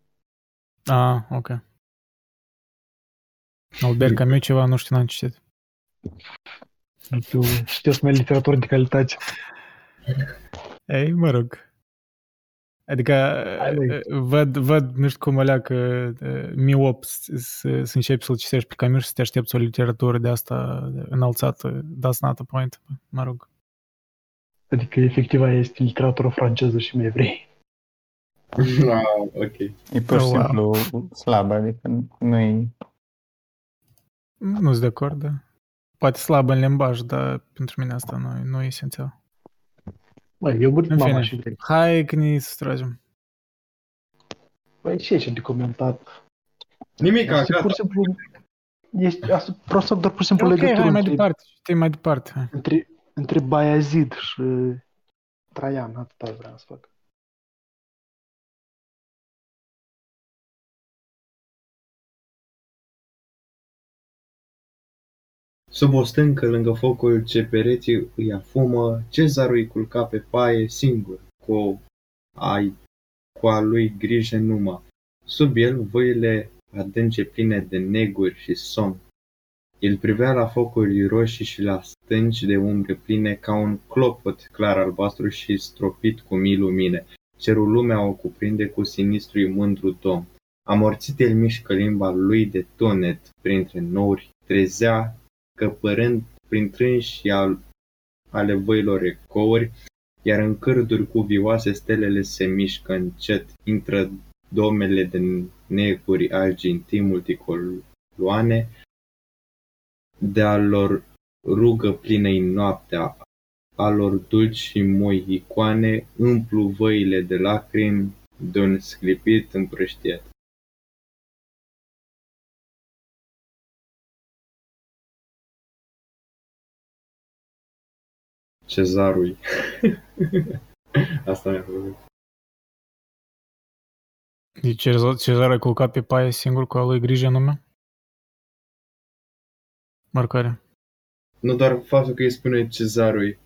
Ah, ok. Albert Camus ceva, nu știu, n-am citit. Tu știi să mai literatură de calitate. Ei, mă rog. Adică Hai, băi. eh, văd, văd, nu știu cum alea că eh, miop să, să, să începi să-l citești pe Camus și să te aștepți o literatură de asta înălțată, that's not the point. Mă rog. Adică efectiv aia este literatură franceză și mai evrei. Ah, ok. E pur și Oh, wow. simplu slabă, adică nu e... Nu sunt de acord, da. Poate slab în limbaj, dar pentru mine asta nu, e- nu e esențial. Băi, eu burit În mama fine. și vrei. Hai că ne sustragem. Băi, ce e de comentat? Nimic, Asta e gata. pur și simplu... Este, asta prost doar pur și simplu Ok, legătură hai mai între, departe. Știi mai departe. Hai. între, între Bayazid și Traian, atâta vreau să fac. Sub o stâncă, lângă focul ce pereții îi afumă, Cezarul îi culca pe paie singur, cu, o, ai, cu a lui grijă numai. Sub el, văile adânce pline de neguri și somn. El privea la focuri roșii și la stânci de umbre pline ca un clopot clar albastru și stropit cu mii lumine. Cerul lumea o cuprinde cu sinistrui mândru dom. Amorțit el mișcă limba lui de tonet printre nouri, trezea căpărând prin trânși al, ale văilor ecouri, iar în cârduri cuvioase stelele se mișcă încet, intră domele de neguri argintii multicoloane, de-a lor rugă plină în noaptea, a lor dulci și moi icoane, împlu văile de lacrimi de un sclipit împrăștiet. Cezarului. Asta mi-a plăcut. Deci Cezar, Cezar a culcat pe paie singur cu a lui grijă nume? Marcare. Nu doar faptul că îi spune cezarului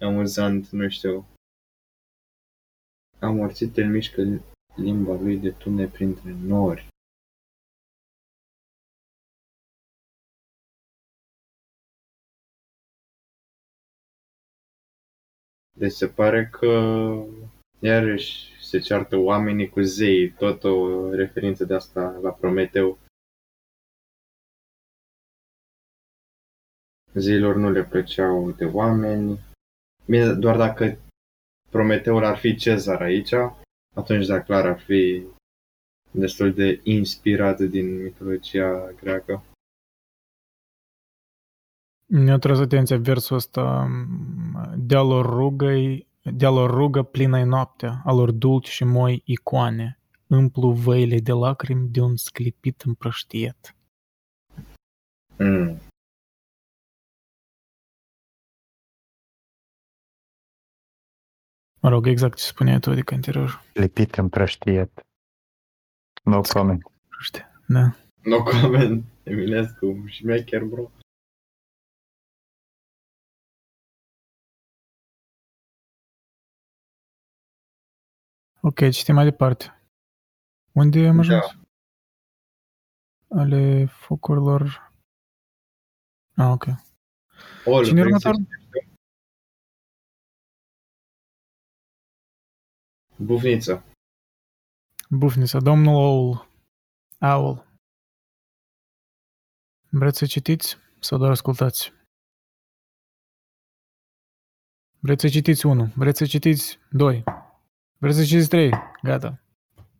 amuzant, nu știu. Amorțit el mișcă limba lui de tune printre nori. Deci se pare că iarăși se ceartă oamenii cu zei, tot o referință de asta la Prometeu. Zeilor nu le plăceau de oameni. Bine, doar dacă Prometeul ar fi Cezar aici, atunci da, clar ar fi destul de inspirat din mitologia greacă. Mi-a tras atenția versul ăsta. De-a lor rugă, de-a lor rugă plină noaptea, a lor dulci și moi icoane, împlu văile de lacrimi de un sclipit împrăștiet. Mm. Mă rog, exact ce spuneai tu, adică interior. Lipit împrăștiet. No comment. Știi? Da. No comment, Eminescu, șmecher, bro. Ok, citim mai departe. Unde am ajuns? Da. Ale focurilor... Ah, ok. Ol, Cine e vrei să următorul? Știi? Bufniță. Bufnița, domnul Oul. Owl. Vreți să citiți sau doar ascultați? Vreți să citiți 1, vreți să citiți 2, vreți să citiți 3, gata,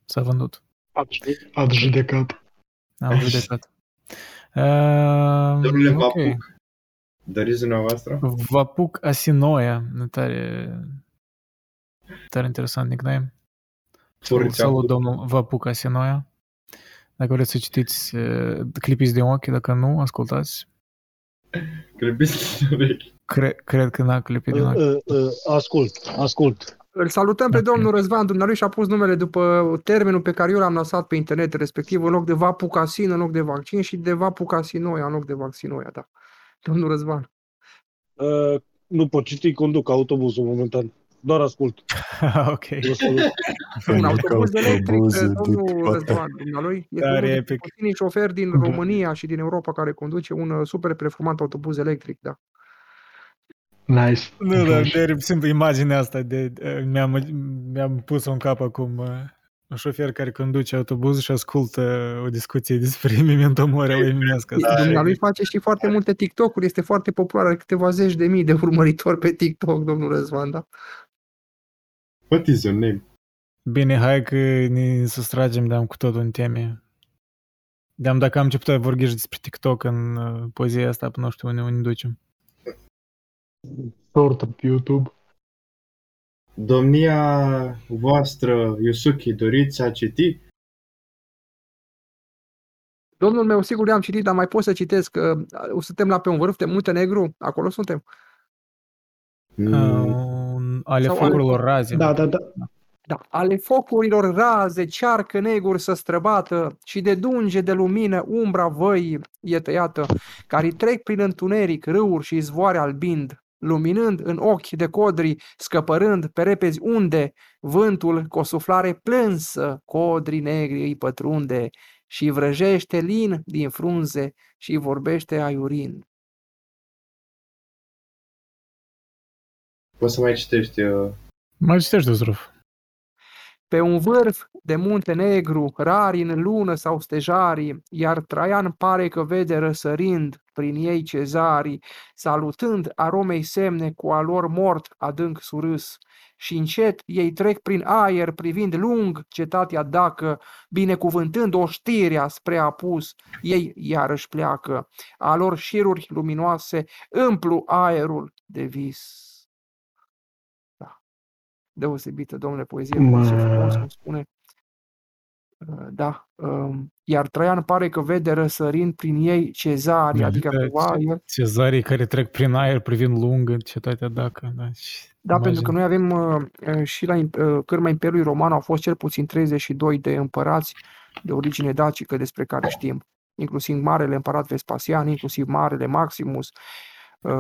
s-a vândut, Ați judecat. am judecat. Uh, Domnule ok. Vapuc. Doriți dumneavoastră? Vapuc Asinoia, tare, tare interesant nickname. Furceapuc. Salut, domnul Vapuc Asinoia. Dacă vreți să citiți, uh, clipiți de ochi, dacă nu, ascultați. Grăbiți de urechi. Cre- cred că n-a clipit din Uh, ochi. uh, uh, ascult, ascult. Îl salutăm pe Ok. domnul Răzvan, dumnealui și-a pus numele după termenul pe care eu l-am lăsat pe internet, respectiv în loc de vapucasin, în loc de vaccin și de vapucasinoia în loc de vaccinoia, da. Domnul Răzvan. Uh, nu pot citi, conduc autobuzul momentan. Doar ascult. ok. Vă salut. Un autobuz electric, autobuzul, domnul du-te, Răzvan, dumnealui. Este Tare unul dintre epic. puținii șoferi din România și din Europa care conduce un uh, super performant autobuz electric, da. Nice. Nu, dar de simplu imaginea asta de, de mi-am, mi-am pus-o în cap acum uh, un șofer care conduce autobuz și ascultă o discuție despre memento mori al eminescu. Da, Dumnealui face și foarte multe TikTok-uri, este foarte popular, are câteva zeci de mii de urmăritori pe TikTok, domnul Răzvan, da. What is your name? Bine, hai că ne sustragem de-am cu totul în teme. De-am dacă am început a vorbi despre TikTok în uh, poezia asta, până nu știu unde, unde ducem. Short pe YouTube. Domnia voastră, Yusuki, doriți să citi? Domnul meu, sigur le-am citit, dar mai pot să citesc. Uh, suntem la pe un vârf de Muntenegru, acolo suntem. Mm, Uh, ale Sau ale- focurilor raze. Da, da, da. Da, ale focurilor raze, cearcă neguri să străbată și de dunge de lumină umbra văii e tăiată, care trec prin întuneric râuri și izvoare albind, luminând în ochi de codri, scăpărând pe repezi unde vântul cu o suflare plânsă codrii negri îi pătrunde și vrăjește lin din frunze și vorbește aiurind. Poți să mai citești uh, Mai citești, Zruf. Pe un vârf de munte negru, rari în lună sau stejarii, iar Traian pare că vede răsărind prin ei cezarii, salutând aromei semne cu a lor mort adânc surâs. Și încet ei trec prin aer, privind lung cetatea dacă, binecuvântând oștirea spre apus, ei iarăși pleacă. A lor șiruri luminoase împlu aerul de vis deosebită, domnule, poezie Mă. frumoasă, frumos, cum spune. Uh, Da. um, Iar Traian pare că vede răsărind prin ei cezarii, adică Da, cumva ce- el... Cezarii care trec prin aer privind lungă cetatea dacă. Da, și Da, pentru că imagine. noi avem uh, uh, și la im- uh, cârma Imperiului Roman au fost cel puțin 32 de împărați de origine dacică despre care știm. Inclusiv Marele Împărat Vespasian, inclusiv Marele Maximus, uh,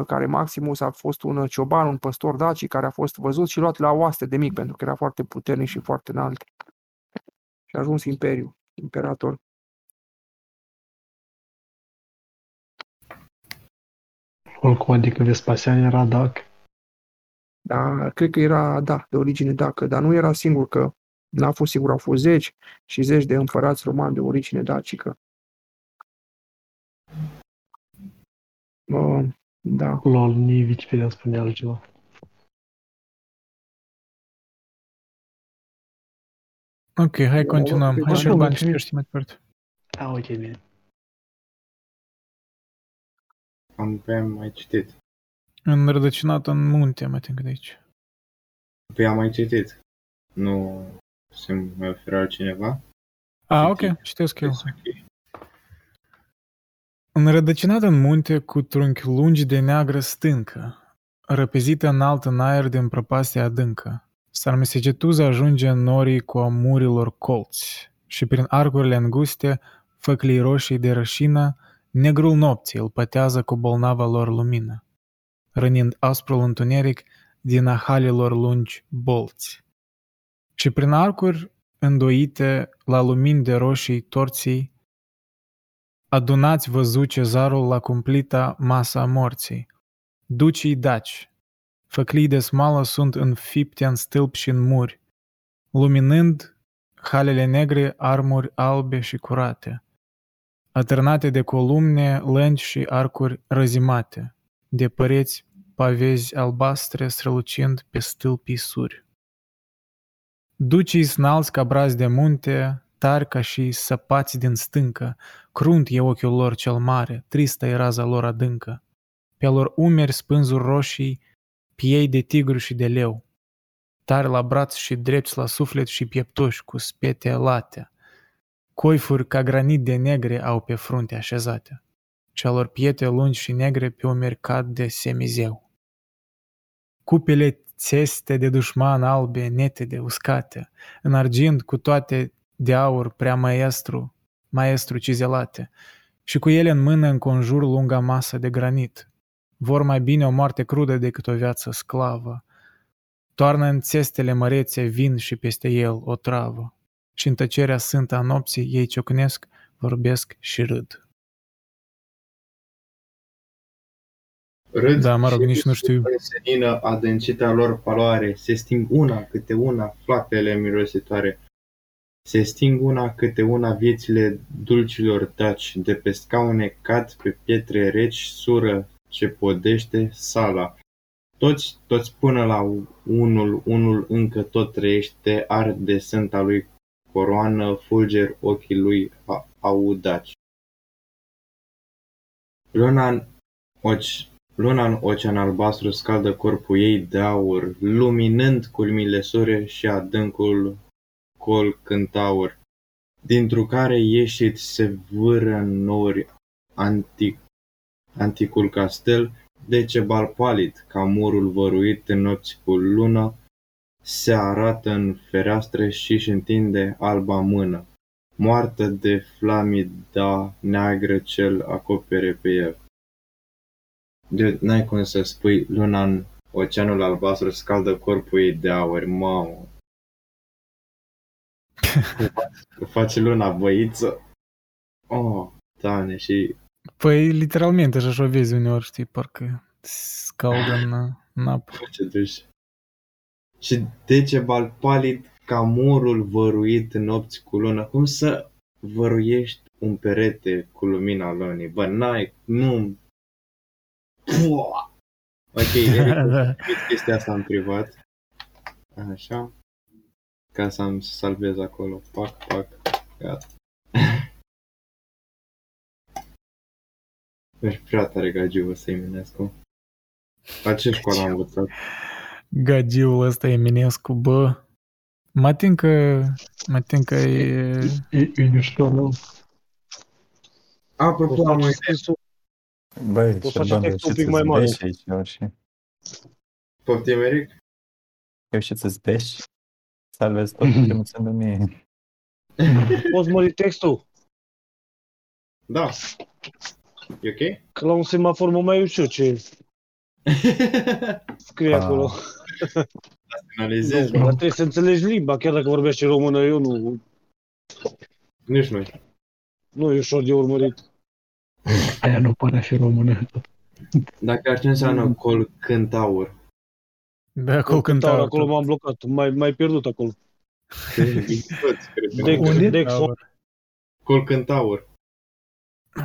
care Maximus a fost un cioban, un păstor dacic care a fost văzut și luat la oaste de mic pentru că era foarte puternic și foarte înalt. Și a ajuns imperiu, imperator. Oricum, adică Vespasian era dac. Da, cred că era, da, de origine dacă, dar nu era singur că n-a fost sigur, au fost zeci și zeci de împărați romani de origine dacică. Uh, da. Lol, nici Wikipedia spune altceva. Ok, hai continuăm. Hai Da, și da, Urban, ok. citește mai departe. A, ok, bine. am pe am mai citit. Înrădăcinat în munte, mă think de aici. Pe am mai citit. Nu se mai oferă altcineva. Ah, ok, citesc eu. Înrădăcinat în munte cu trunchi lungi de neagră stâncă, răpezită înalt în aer din prăpastia adâncă, sarmesecetuza ajunge în norii cu amurilor colți și prin arcurile înguste, făclii roșii de rășină, negrul nopții îl pătează cu bolnava lor lumină, rănind asprul întuneric din ahalilor lungi bolți. Și prin arcuri îndoite la lumini de roșii torții, adunați văzut cezarul la cumplita masa morții. Ducii daci, făclii de smală sunt înfipte în stâlp și în muri, luminând halele negre armuri albe și curate, atârnate de columne, lănci și arcuri răzimate, de păreți pavezi albastre strălucind pe stâlpii suri. Ducii snalți ca brazi de munte, tari ca și săpați din stâncă, crunt e ochiul lor cel mare, tristă e raza lor adâncă. Pe lor umeri spânzuri roșii, piei de tigru și de leu, tari la braț și drepți la suflet și pieptoși cu spete late, Coifuri ca granit de negre au pe frunte așezate. Celor piete lungi și negre pe umeri cad de semizeu. Cupele țeste de dușman albe, netede, uscate, în argint cu toate de aur prea maestru, maestru cizelate, și cu ele în mână înconjur lunga masă de granit. Vor mai bine o moarte crudă decât o viață sclavă. Toarnă în țestele mărețe vin și peste el o travă. Și în tăcerea sântă a nopții ei ciocnesc, vorbesc și râd. Râd Da, mă rog, și nici nu știu. în senină adâncita lor paloare, se sting una câte una flacele mirositoare. Se sting una câte una viețile dulcilor taci, de pe scaune cad pe pietre reci sură ce podește sala. Toți, toți până la unul, unul încă tot trăiește, ard de sânta lui coroană, fulger ochii lui a- audaci. Luna în oci, Luna în ocean albastru scaldă corpul ei de aur, luminând culmile sore și adâncul col cântaur, dintr-o care ieșit se vâră în nori antic, anticul castel, de cebal palid, ca murul văruit în nopți cu lună, se arată în fereastră și își întinde alba mână, moartă de flamida neagră cel acopere pe el. De, n-ai cum să spui luna în oceanul albastru scaldă corpul ei de aur, mamă. Că face luna băiță. Oh, doamne, și Păi, literalmente, așa o vezi uneori, știi, parcă scaldă în, în apă. ce duși. Și decebal palid ca murul văruit în nopți cu lună. Cum să văruiești un perete cu lumina lunii? Bă, n-ai, nu... Pua! Ok, Eric, Da. Uite chestia asta în privat. Așa. Ca să-mi salvez acolo. Pac, pac. Gata. Ești prea tare gagiu să Eminescu. La ce școală am învățat? Gagiul ăsta Eminescu, bă. Mă tin că, mă tin că e... E, e mișto, nu? Apropo, am Poți uitat. face Băi, Poți face Șerban, textul un reușit pic mai să-ți mare. beși aici, eu și... Poftim, Eric? Reușit să-ți beși? Salvezi tot ce nu sunt de mie. Poți mări textul? Da. E ok? Că la un semafor mă mai ușor ce scrie Ah. acolo. Analizez, Nu, dar trebuie să înțelegi limba, chiar dacă vorbești în română, eu nu, Nici noi. nu e ușor de urmărit. Aia nu pare a fi română. Dacă ar ce înseamnă col cântaur. De acolo Cântaur, cântau. acolo m-am blocat, mai, mai pierdut acolo. Toți, cred că Dex, nu. Unde? Dex, Col cântaur.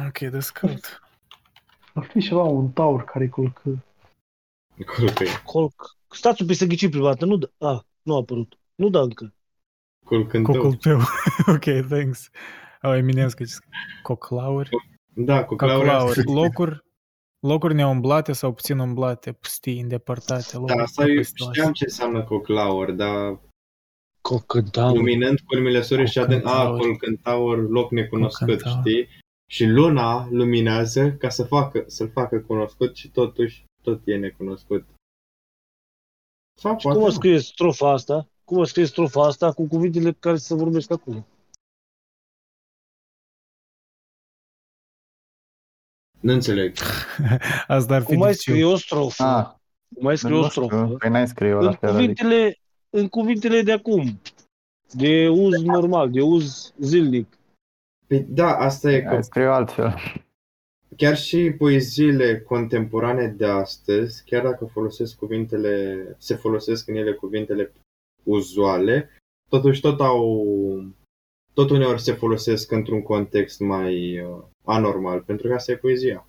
Ok, descălt. Ar fi ceva, un taur care culcă. Col că Colc. Stați un pic să ghicim prima dată, nu da, a, nu a apărut. Nu da încă. Col cântaur. Cocolpeu. ok, thanks. Au Eminescu, ce scrie? Coclauri. Da, cu claura. Coclauri. Locuri, locuri neumblate sau puțin umblate, pustii, îndepărtate. Locuri Da, asta eu păpustoase. știam ce înseamnă coclaur, dar Cocântaur. luminând culmile sorii și adânc, a, Cocântaur. col cântaur, loc necunoscut, Cocântaur. știi? Și luna luminează ca să facă, să-l facă cunoscut și totuși tot e necunoscut. Sau Și poate cum o nu. scrie strofa asta? Cum o scrie strofa asta cu cuvintele pe care se vorbesc acum? Nu înțeleg. Asta ar fi Cum mai dicțiu. scrie o strofă? Ah, Cum mai scrie nu o știu, strofă? Păi n-ai scrie-o la În fel, adică cuvintele, în cuvintele de acum. De uz normal, de uz zilnic. Păi da, asta e că ai scrie altfel. chiar și poeziile contemporane de astăzi, chiar dacă folosesc cuvintele, se folosesc în ele cuvintele uzuale, totuși tot au tot uneori se folosesc într-un context mai uh, anormal, pentru că asta e poezia.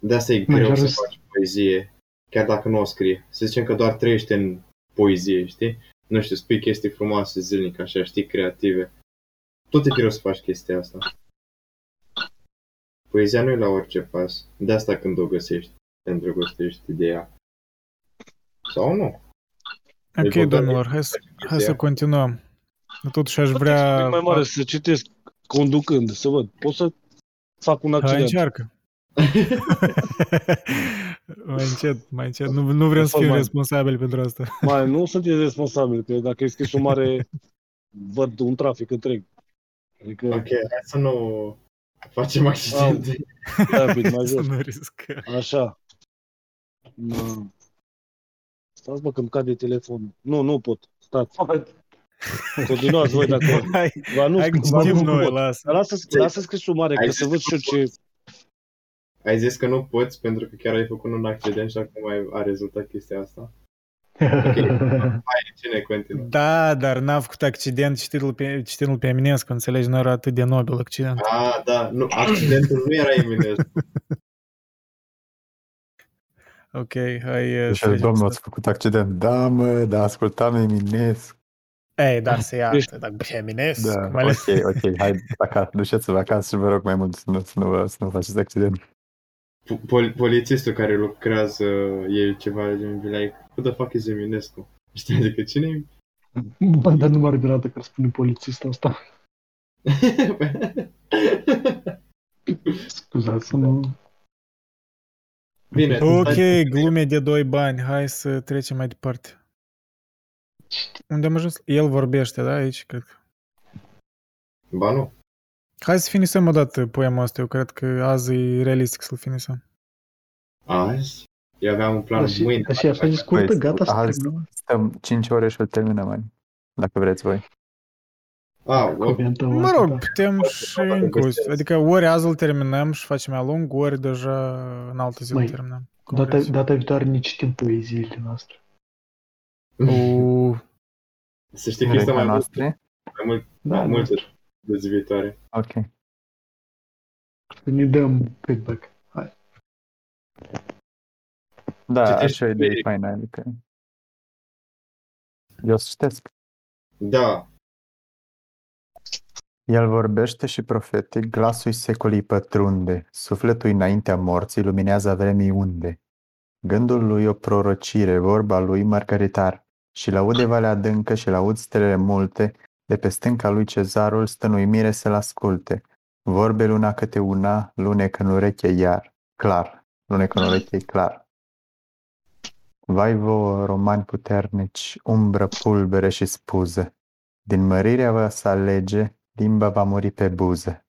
De asta e Mai greu să ales- faci poezie, chiar dacă nu o scrie. Să zicem că doar trăiește în poezie, știi? Nu știu, spui chestii frumoase zilnic, așa, știi, creative. Tot e greu să faci chestia asta. Poezia nu e la orice pas. De asta când o găsești, te îndrăgostești de ea. Sau nu. Ok, Deci, domnilor, hai să, hai să continuăm. Totuși aș Poate să vrea... mai mare să citesc conducând, să văd. Pot să fac un Hai, accident. încearcă. mai încet, mai încet. Nu, nu vrem să Fac fim mai- responsabili pentru asta. Mai, nu sunteți responsabil, că dacă e scrisul mare, văd un trafic întreg. Adică, Ok, hai să nu facem accidente. da, un pic mai să jos. nu riscăm. Așa. Da. Stați mă că îmi cade telefon. Nu, nu pot. Stați. Continuați voi dacă... Hai, Ba, nu, hai că ba, citim nu noi, pot. lasă. Lasă, lasă scrisul mare, Ai că zis să văd că și eu nu ce... Ai zis că nu poți pentru că chiar ai făcut un accident și acum ai, a rezultat chestia asta. Hai, cine continuă? Da, dar n-a făcut accident citindu-l pe, citindu pe Eminescu, înțelegi, nu era atât de nobil accident. Ah, da, nu, accidentul nu era Eminescu. Ok, hai uh, Deci, să trecem domnul, să- ați făcut accident. Da, mă, da, ascultam Eminescu. Ei, dar se iartă, dacă pe Eminescu, Da, mai ales... ok, ok, hai acasă, duceți-vă acasă și vă rog mai mult să nu, să nu, vă- să nu faceți accident. Pol- polițistul care lucrează e ceva de genul like, who the fuck is Eminescu? Știi, adică cine e? Bă, dar nu m-ar mirată că spune polițistul asta. Scuzați-mă. Bine, Ok, hai- glume de doi bani, hai să trecem mai departe. Unde am ajuns? El vorbește, da, aici, cred că. Ba nu. Hai să finisăm o dată poema asta, eu cred că azi e realistic să-l finisăm. Azi? Eu aveam un plan Dar și, mâine. dar și așa e scurtă, Păi, gata să azi terminăm. Stăm 5 ore și o terminăm, mai. Dacă vreți voi. Ah, ok. Cuvântul Mă ăsta, rog, da. putem și încă, o- adică ori azi îl terminăm și facem mai lung, ori deja în altă zi îl Măi, terminăm. Cum Data, vreți. data viitoare nici știm poeziile noastre. U, Să știi că este mai mult, noastre? mai mult, Da, mai multe de viitoare. Ok. Să ne dăm feedback. Hai. Da, Citești așa e o idee Eric. faină, adică... Eu o să citesc. Da, El vorbește și profetic, glasul secolii pătrunde, sufletul înaintea morții luminează vremii unde. Gândul lui o prorocire, vorba lui mărgăritar, și laude valea adâncă și laud stelele multe, de pe stânca lui cezarul stă în uimire să-l asculte. Vorbe luna câte una, lunecă în ureche iar, clar, lunecă în ureche clar. Vai vouă, romani puternici, umbră, pulbere și spuză, din mărirea vă să alege, limba va muri pe buză.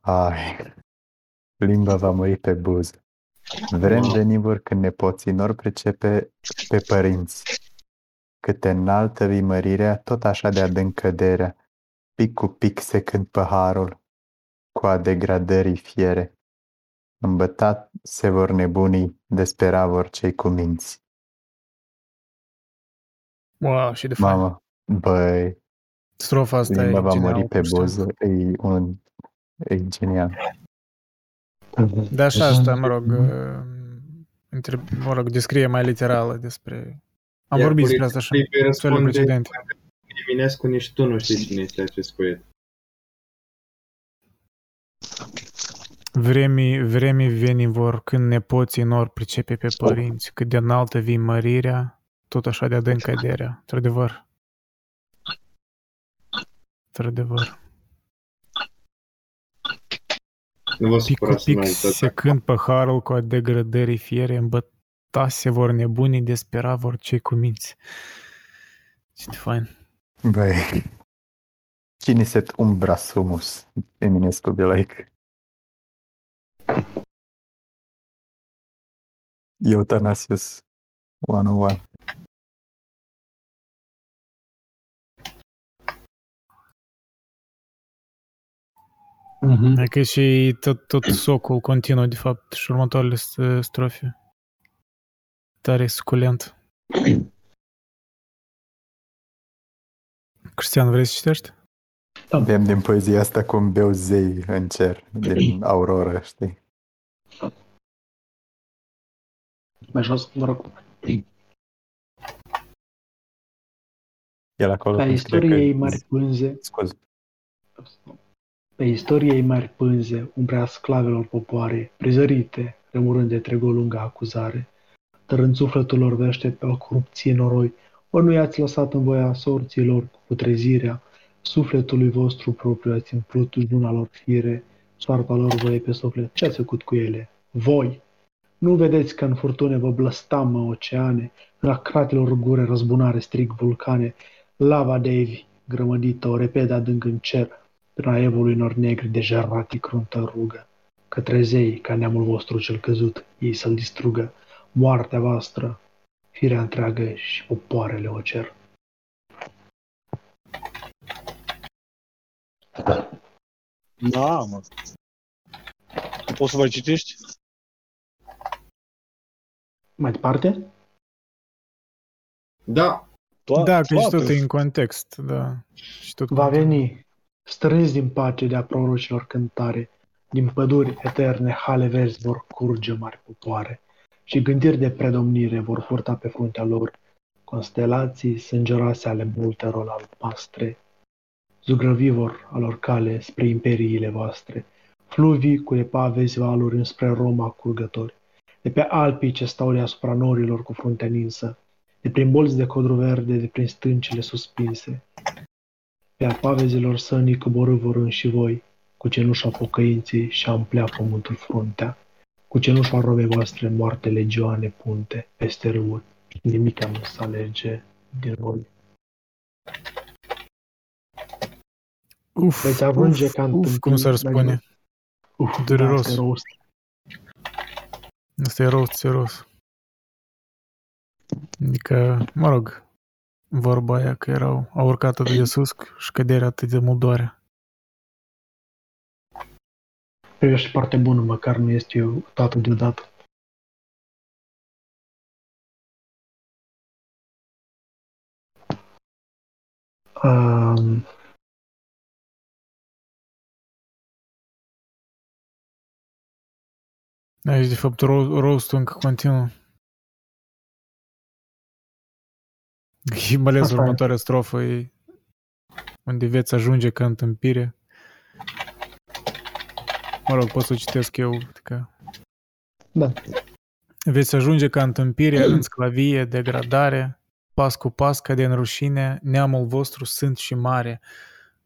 Ai, limba va muri pe buză. Vrem venivuri când nepoții nor pricepe pe părinți. Câte înaltă vii mărirea, tot așa de adânc căderea, pic cu pic secând paharul, cu a degradării fiere. Îmbătat se vor nebunii, despera vor cei cu minți. wow, și de fain. Mamă, băi, Strofa asta limba e va genial, muri pe știu. buză, e un... E genial. Da, așa asta, mă rog, uh, între, mă rog, descrie mai literală despre... Am Iar vorbit despre asta și polițistul îi în episoadele răspunde, precedente. Eminescu, nici tu nu știi cine este acest poet. Vremii, vremii veni vor când nepoții nor pricepe pe părinți, cât de înaltă vii mărirea, tot așa de adânc căderea. Într-adevăr. Într-adevăr. Nu vă Pic cu supărați pic mai secând paharul cu a degradării fiere, îmbătase vor nebunii, despera vor cei cu minți. Ce de fain. Băi, cine set umbra sumus, Eminescu de like. Eutanasius 101. Mhm. Adică și tot, tot socul continuă, de fapt, și următoarele st- strofe. Tare suculent. Cristian, vrei să citești? Avem din poezia asta cum beau zei în cer, din Aurora, știi? Mai jos, mă rog. El acolo Pe când scrie că- istoriei mari pânze, Scuze. pe istoriei mari pânze, umbrea sclavelor popoare, prizărite, remurând de treg o lungă acuzare, dar în sufletul lor vește pe o corupție noroi, Ori nu i-ați lăsat în voia sorților cu putrezirea sufletului vostru propriu, ați împlut luna lor fire, soarta lor voi pe suflet. Ce ați făcut cu ele? Voi! Nu vedeți că în furtune vă blăstamă oceane, la cratelor gure răzbunare strig vulcane, lava de evi grămădită o repede adânc în cer, prin evului nori negri de jarati cruntă rugă. Către zei, ca neamul vostru cel căzut, ei să-l distrugă, moartea voastră, firea întreagă și popoarele o cer. Da, mă. Poți să mai citești? Mai departe? Da. To- Da, că și toate. tot e în context, da. Și tot Va continuă. veni, strâns din pace de-a prorocilor cântare, din păduri eterne hale verzi vor curge mari popoare și gândiri de predomnire vor purta pe fruntea lor. Constelații sângeroase ale multor albastre, zugrăvivor alor cale spre imperiile voastre, fluvii cu epavezi valuri înspre Roma curgători, de pe Alpii ce stau deasupra norilor cu fruntea ninsă, de prin bolți de codru verde, de prin stâncile suspinse, pe apavezilor sănii coborâ vor și voi, cu cenușa pocăinții și amplea pământul fruntea, cu cenușa robei voastre moarte legioane punte, peste râuri, nimic nu să alege din voi. Uf, Veți ajunge uf, ca în uf, cum tâmpii, s-ar dacă- spune. Uf, Dureros. da, asta e rost. Asta e rost, serios. Adică, mă rog, vorba aia că erau, au urcat atât de sus și șcăderea atât de mult doare. Ești foarte bună, măcar nu este eu toată deodată. Um, Aici, de fapt, ro- rostul încă continuă. Și mai ales Asta e. următoarea strofă e unde veți ajunge ca întâmpire. Mă rog, pot să o citesc eu. Adică da. Veți ajunge ca întâmpire în sclavie, degradare, pas cu pas ca de în rușine, neamul vostru sunt și mare.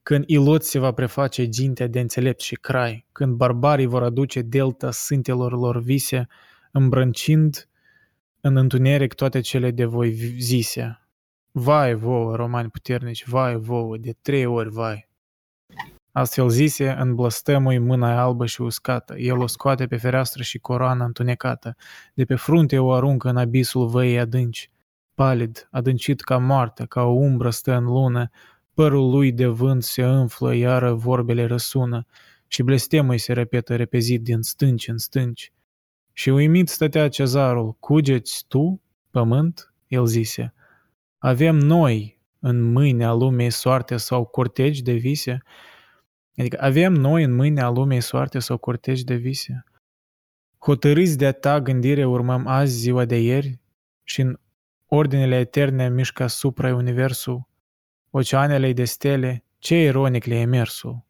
Când Ilot se va preface gintea de înțelept și crai, când barbarii vor aduce delta sântelor lor vise, îmbrâncind în întuneric toate cele de voi zise. Vai vouă, romani puternici, vai vouă, de trei ori vai. Astfel zise, în blăstămui mâna albă și uscată, el o scoate pe fereastră și coroana întunecată, de pe frunte o aruncă în abisul văii adânci. Palid, adâncit ca moarte, ca o umbră stă în lună, părul lui de vânt se înflă, iară vorbele răsună, și blestemul se repetă repezit din stânci în stânci. Și uimit stătea cezarul, cugeți tu, pământ? El zise, avem noi în mâinea lumei soarte sau cortegi de vise? Adică avem noi în mâinea lumei soarte sau cortegi de vise? Hotărâți de-a ta gândire urmăm azi ziua de ieri și în ordinele eterne mișcă asupra universul, oceanele de stele, ce ironic le e mersul.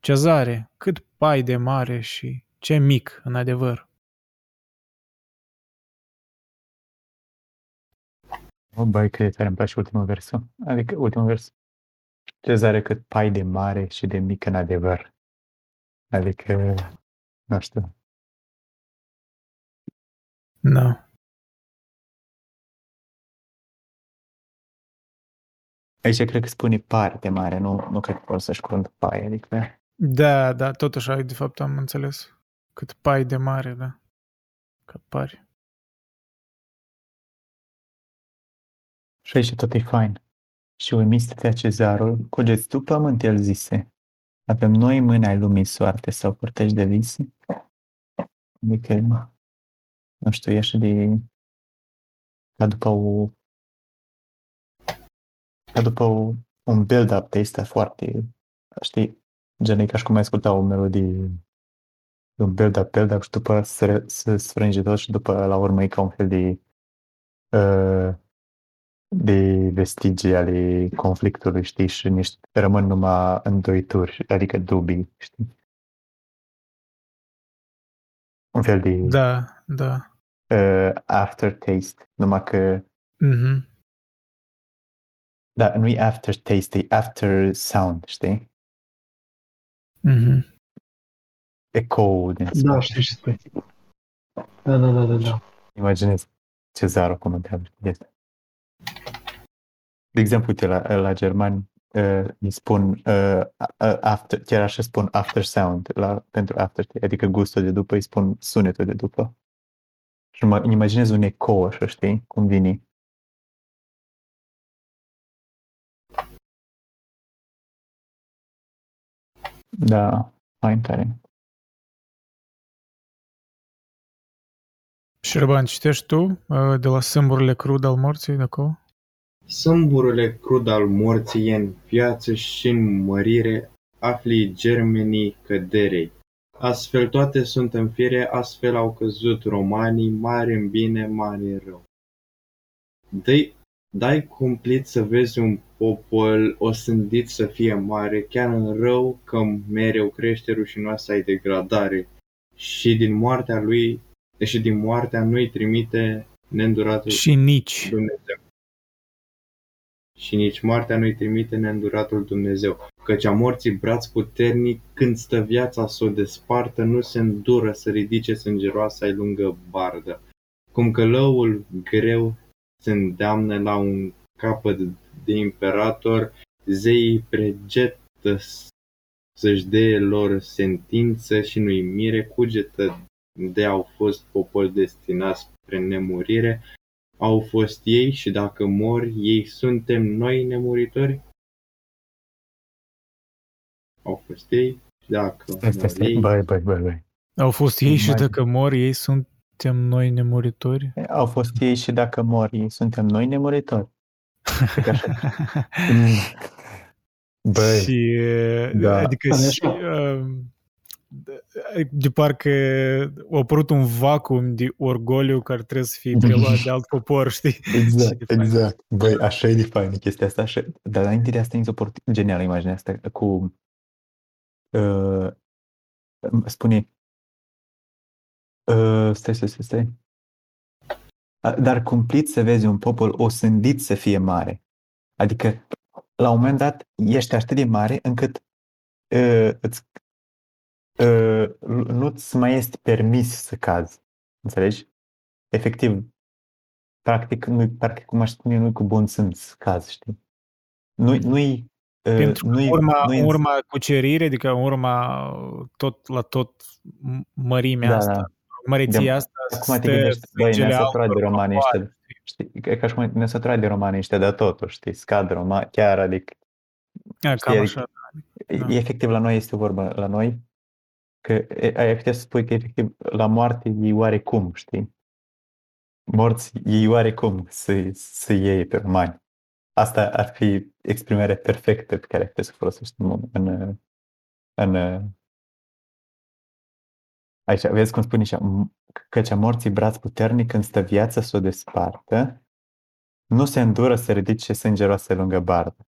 Cezare, cât pai de mare și ce mic în adevăr. O, băi, cât de tare îmi place ultimul vers. Adică ultimul vers. Cezare cât pai de mare și de mic în adevăr. Adică, nu știu. Da. Aici cred că spune parte mare, nu, nu cred că pot să-și cuvânt pai, adică Da, da, tot așa, de fapt am înțeles. Cât pai de mare, da. Că pari. Și aici tot e fain. Și uimit stătea cezarul, cugeți tu pământ, el zise. Avem noi în mâna ai lumii soarte sau purtești de vise? Adică, nu știu, e așa de... ca după o... ca după o, un build-up de ăsta foarte, știi, gen e ca și cum ai asculta o melodie un build-up, build-up și după se, se sfrânge tot și după la urmă e ca un fel de uh, de vestigii ale conflictului, știi, și niște rămân numai îndoituri, adică dubii, știi? Un fel de Da, da. uh, aftertaste, numai că Mhm. Da, nu e aftertaste, e after sound, știi? Mhm. Echo din Da, spate. știu ce spui. Da, da, da, da, da. Imaginez Cezaro comentează chestia. De exemplu, uite, la, la germani uh, îi spun uh, uh, after, chiar așa spun after sound la, pentru after, adică gustul de după îi spun sunetul de după. Și mă îmi imaginez un eco așa, știi, cum vine. Da, mai tare. Șerban, citești tu uh, de la Sâmburile crud al morții de acolo? Sâmburele crud al morții e în viață și în mărire, afli germenii căderei. Astfel toate sunt în fire, astfel au căzut romanii, mari în bine, mari în rău. Dai, dai cumplit să vezi un popol osândit să fie mare, chiar în rău, că mereu crește rușinoasa ai degradare. Și din moartea lui, și din moartea nu-i trimite neînduratul Și nici. Dumnezeu. Și nici moartea nu-i trimite neînduratul Dumnezeu, căci a morții braț puternic, când stă viața să o despartă, nu se îndură să ridice sângeroasa ai lungă bardă. Cum că lăul greu se îndeamnă la un capăt de imperator, zeii pregetă să-și dea lor sentință și nu-i mire, cugetă de au fost popor destinați spre nemurire, au fost ei și dacă mor, ei suntem noi nemuritori? Au fost ei și dacă Stai, stai, mor stai, ei, băi, băi, băi, băi. Au fost ei și Mai- dacă mor ei suntem noi nemuritori? Au fost ei și dacă mor ei, suntem noi nemuritori. Cred că așa. Mm. Băi, și, uh, da. adică Dar e și, așa. uh, de- de parcă a apărut un vacuum de orgoliu care trebuie să fie preluat de alt popor, știi? Exact, Și de fapt- exact. Băi, așa e de faină chestia asta. Așa. Dar înainte de asta e suport genială imaginea asta cu... Uh, spune... Uh, stai, stai, stai, stai. A, Dar cumplit să vezi un popol osândit să fie mare. Adică, la un moment dat, ești atât de mare încât uh, îți, uh, nu-ți mai este permis să cazi. Înțelegi? Efectiv, practic, nu practic, cum aș spune, nu cu bun simț caz, știi? Nu, nu-i, uh, Pentru că nu-i, în urma, nu-i în urma cucerire, adică în urma tot la tot m- mărimea Da, asta, da. măreția De- asta, Acum te stă gândești, băi, sângele ne-a săturat de altor romanii popoare. ăștia, știi? E ca și cum ne-a săturat de romanii ăștia de totul, știi? Scad roma, chiar, adică, Da, cam adică- așa. e- Da. efectiv la noi este vorba, la noi, că e- ai putea să spui că efectiv la moarte e oarecum, știi? Morți e oarecum să, să iei pe romani. Asta ar fi exprimarea perfectă pe care puteți să o folosești în, în, în Aici, vezi cum spune așa, "M- căci a morții braț puternic când stă viața să o despartă, nu se îndură să ridice sângeroasă lungă bardă.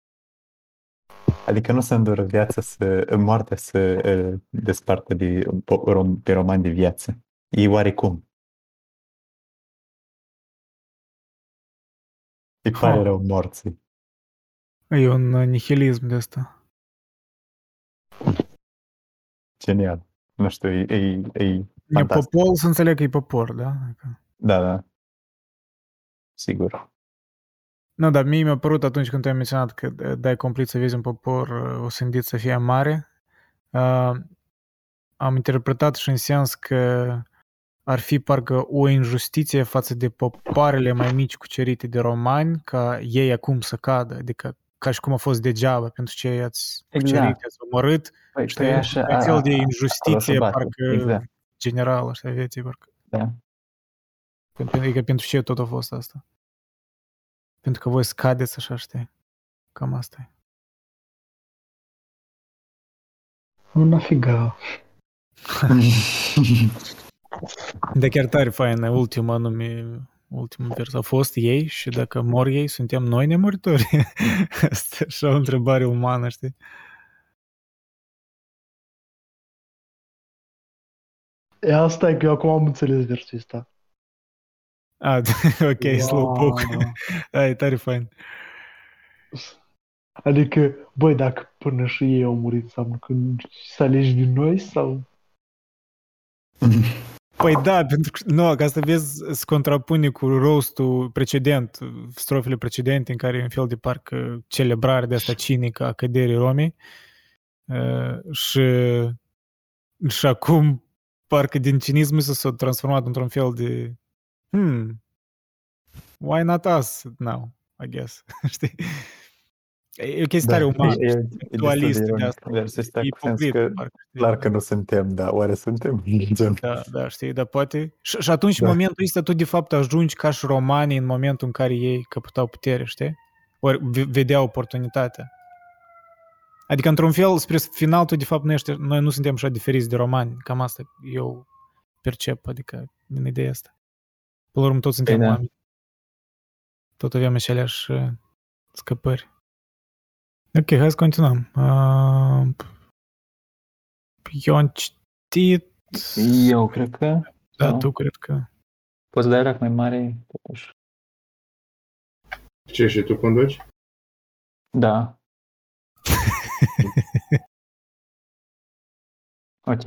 Adică nu se îndură viața să, moartea să uh, despartă de, po- rom, pe romani de viață. Ei oarecum. Îi pare Ha. rău morții. E un uh, nihilism de asta. Genial. Nu știu, e, e, e E fantastic. popor, să înțeleg că e popor, da? Adică- Da, da. Sigur. Nu, dar mie mi-a părut atunci când tu ai menționat că uh, dai complet să vezi un popor uh, osândit să fie mare, uh, am interpretat și în sens că ar fi parcă o injustiție față de popoarele mai mici cucerite de romani, ca ei acum să cadă, adică ca și cum a fost degeaba pentru ce i-ați cucerit, Exact. i-ați omorât, Păi, știi, păi așa, un fel a- de a- injustiție, acolo se bate. parcă Exact. generală, știi, vieții, parcă. Da. Pentru- Adică pentru ce tot a fost asta? Pentru că voi scadeți așa, știi? Cam asta e. Nu figa. De chiar tare faină, ultima nume, ultimul vers a fost ei și dacă mor ei, suntem noi nemuritori. Asta e așa o întrebare umană, știi? E asta e că eu acum am înțeles versul ăsta. Ah, ok, wow. slowpoke. Da, e tare fain. Adică, băi, dacă până și ei au murit, înseamnă că să alegi din noi sau... Păi da, pentru că, nu, ca să vezi, se contrapune cu roastul precedent, strofele precedente în care e un fel de parcă celebrare de asta cinică a căderii Romei uh, și, și acum parcă din cinism s-a transformat într-un fel de hmm, why not us now, I guess, știi? E o chestie tare umană, Da, e, e, e dualistă destul de de asta. ironic. Dar să stai E cu sens ipocrit, că parcă, știi? clar că nu suntem, dar oare suntem? Gen. Da, da, știi, dar poate... Și, și atunci, Da. în momentul ăsta, tu de fapt ajungi ca și romanii în momentul în care ei căpătau putere, știi? Ori ve- vedeau oportunitatea. Adică, într-un fel, spre final, tu de fapt nu ești, noi nu suntem așa diferiți de romani. Cam asta eu percep, adică, din ideea asta. Până la urmă, toți suntem Păi da. oameni. Tot avem aceleași uh, scăpări. Ok, hai să continuăm. Uh, eu am citit... Eu cred că... Da, nu? tu cred că... Poți da erac mai mare, totuși. Ce, și tu conduci? Da. Ok.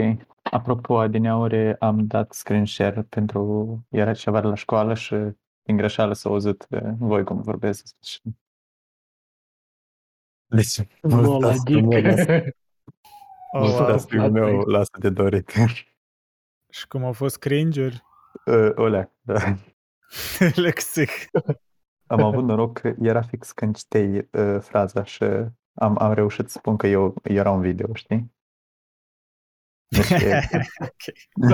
Apropo, adineauri am dat screen share pentru... Era ceva de la școală și din greșeală s-a auzit uh, voi cum vorbesc. Și... Deci, Nu, la mulțumesc meu, lasă- Oh, wow. mulțumesc meu, lasă de dorit. Și cum au fost cringe Uh, Olea, da. Lexic. Am avut noroc că era fix când citei uh, fraza și am, am reușit să spun că eu era un video, știi?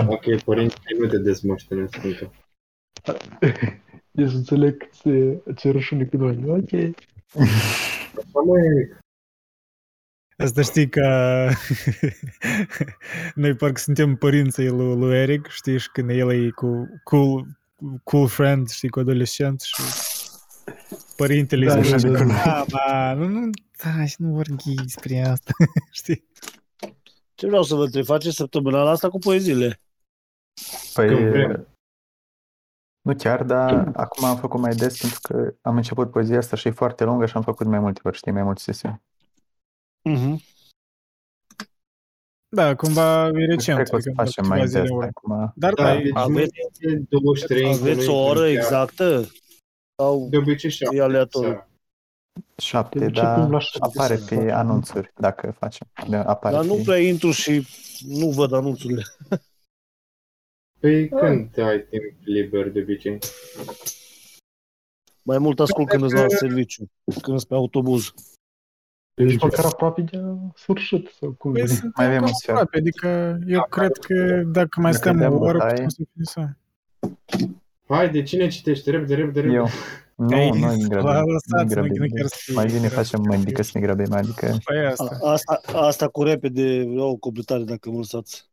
Ok, părinții nu te dezmoștenesc încă. Deci înțeleg că ți- ți-e rușine cu noi. Ok. Asta știi că noi parcă suntem părinții lui, lui Eric, știi, și când el e cu cool, cool friend, știi, cu adolescent și părintele Da, îi da, zice, da, da. "Da, nu, nu, da, nu vorbi despre asta, știi? Ce vreau să vă întreb? Faceți săptămâna asta cu poeziile? Păi, Când vrem. nu chiar, dar acum am făcut mai des pentru că am început poezia asta și e foarte lungă și am făcut mai multe ori, știi, mai multe sesiuni. Mhm. Da, cumva e recent. Cred că o să adică facem câteva mai zile des ori. acum. Dar da, Da, e, deci Aveți- aveți 23 Aveți o oră exactă? Sau De obicei șapte. e aleatoriu? Seara. Șapte, Începem dar la șapte apare seara. pe anunțuri dacă facem. De, apare Dar nu pe... prea intru și nu văd anunțurile. Păi când ai timp liber de obicei? Mai mult ascult când îți la serviciu, când îți pe autobuz. Deci măcar aproape de sfârșit sau cum păi vine. suntem Mai avem cam un sfert. aproape, adică eu cred că dacă mai Dacă stăm dăm o oră, bătaie- putem să finisăm. Haide, cine citește? Repede, repede, repede. Eu. Nu, Ei, nu ne la- grăbim. Nu lăsați, ne nu- nu grăbim. chiar să- Mai bine facem mândică să ne grăbim, adică Păi asta. A- Asta, asta cu repede vreau o completare dacă mă lăsați.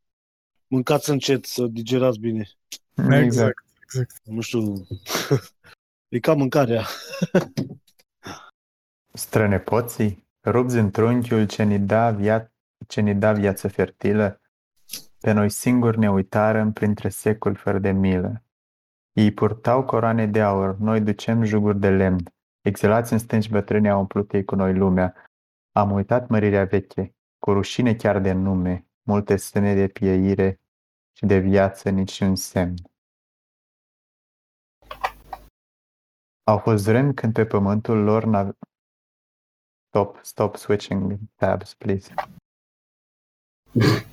Mâncați încet, să digerați bine. Exact, exact. Nu știu, e ca mâncarea. Strănepoții, rupți în trunchiul ce ni da, via- ce ni da viață fertilă, pe noi singuri ne uitarăm printre secoli fără de milă. Ei purtau coroane de aur, noi ducem juguri de lemn. Exilați în stânci bătrâni au umplut ei cu noi lumea. Am uitat mărirea veche, cu rușine chiar de nume, multe stene de pieire și de viață niciun semn. Au fost vremi când pe pământul lor n Stop, stop switching tabs, please.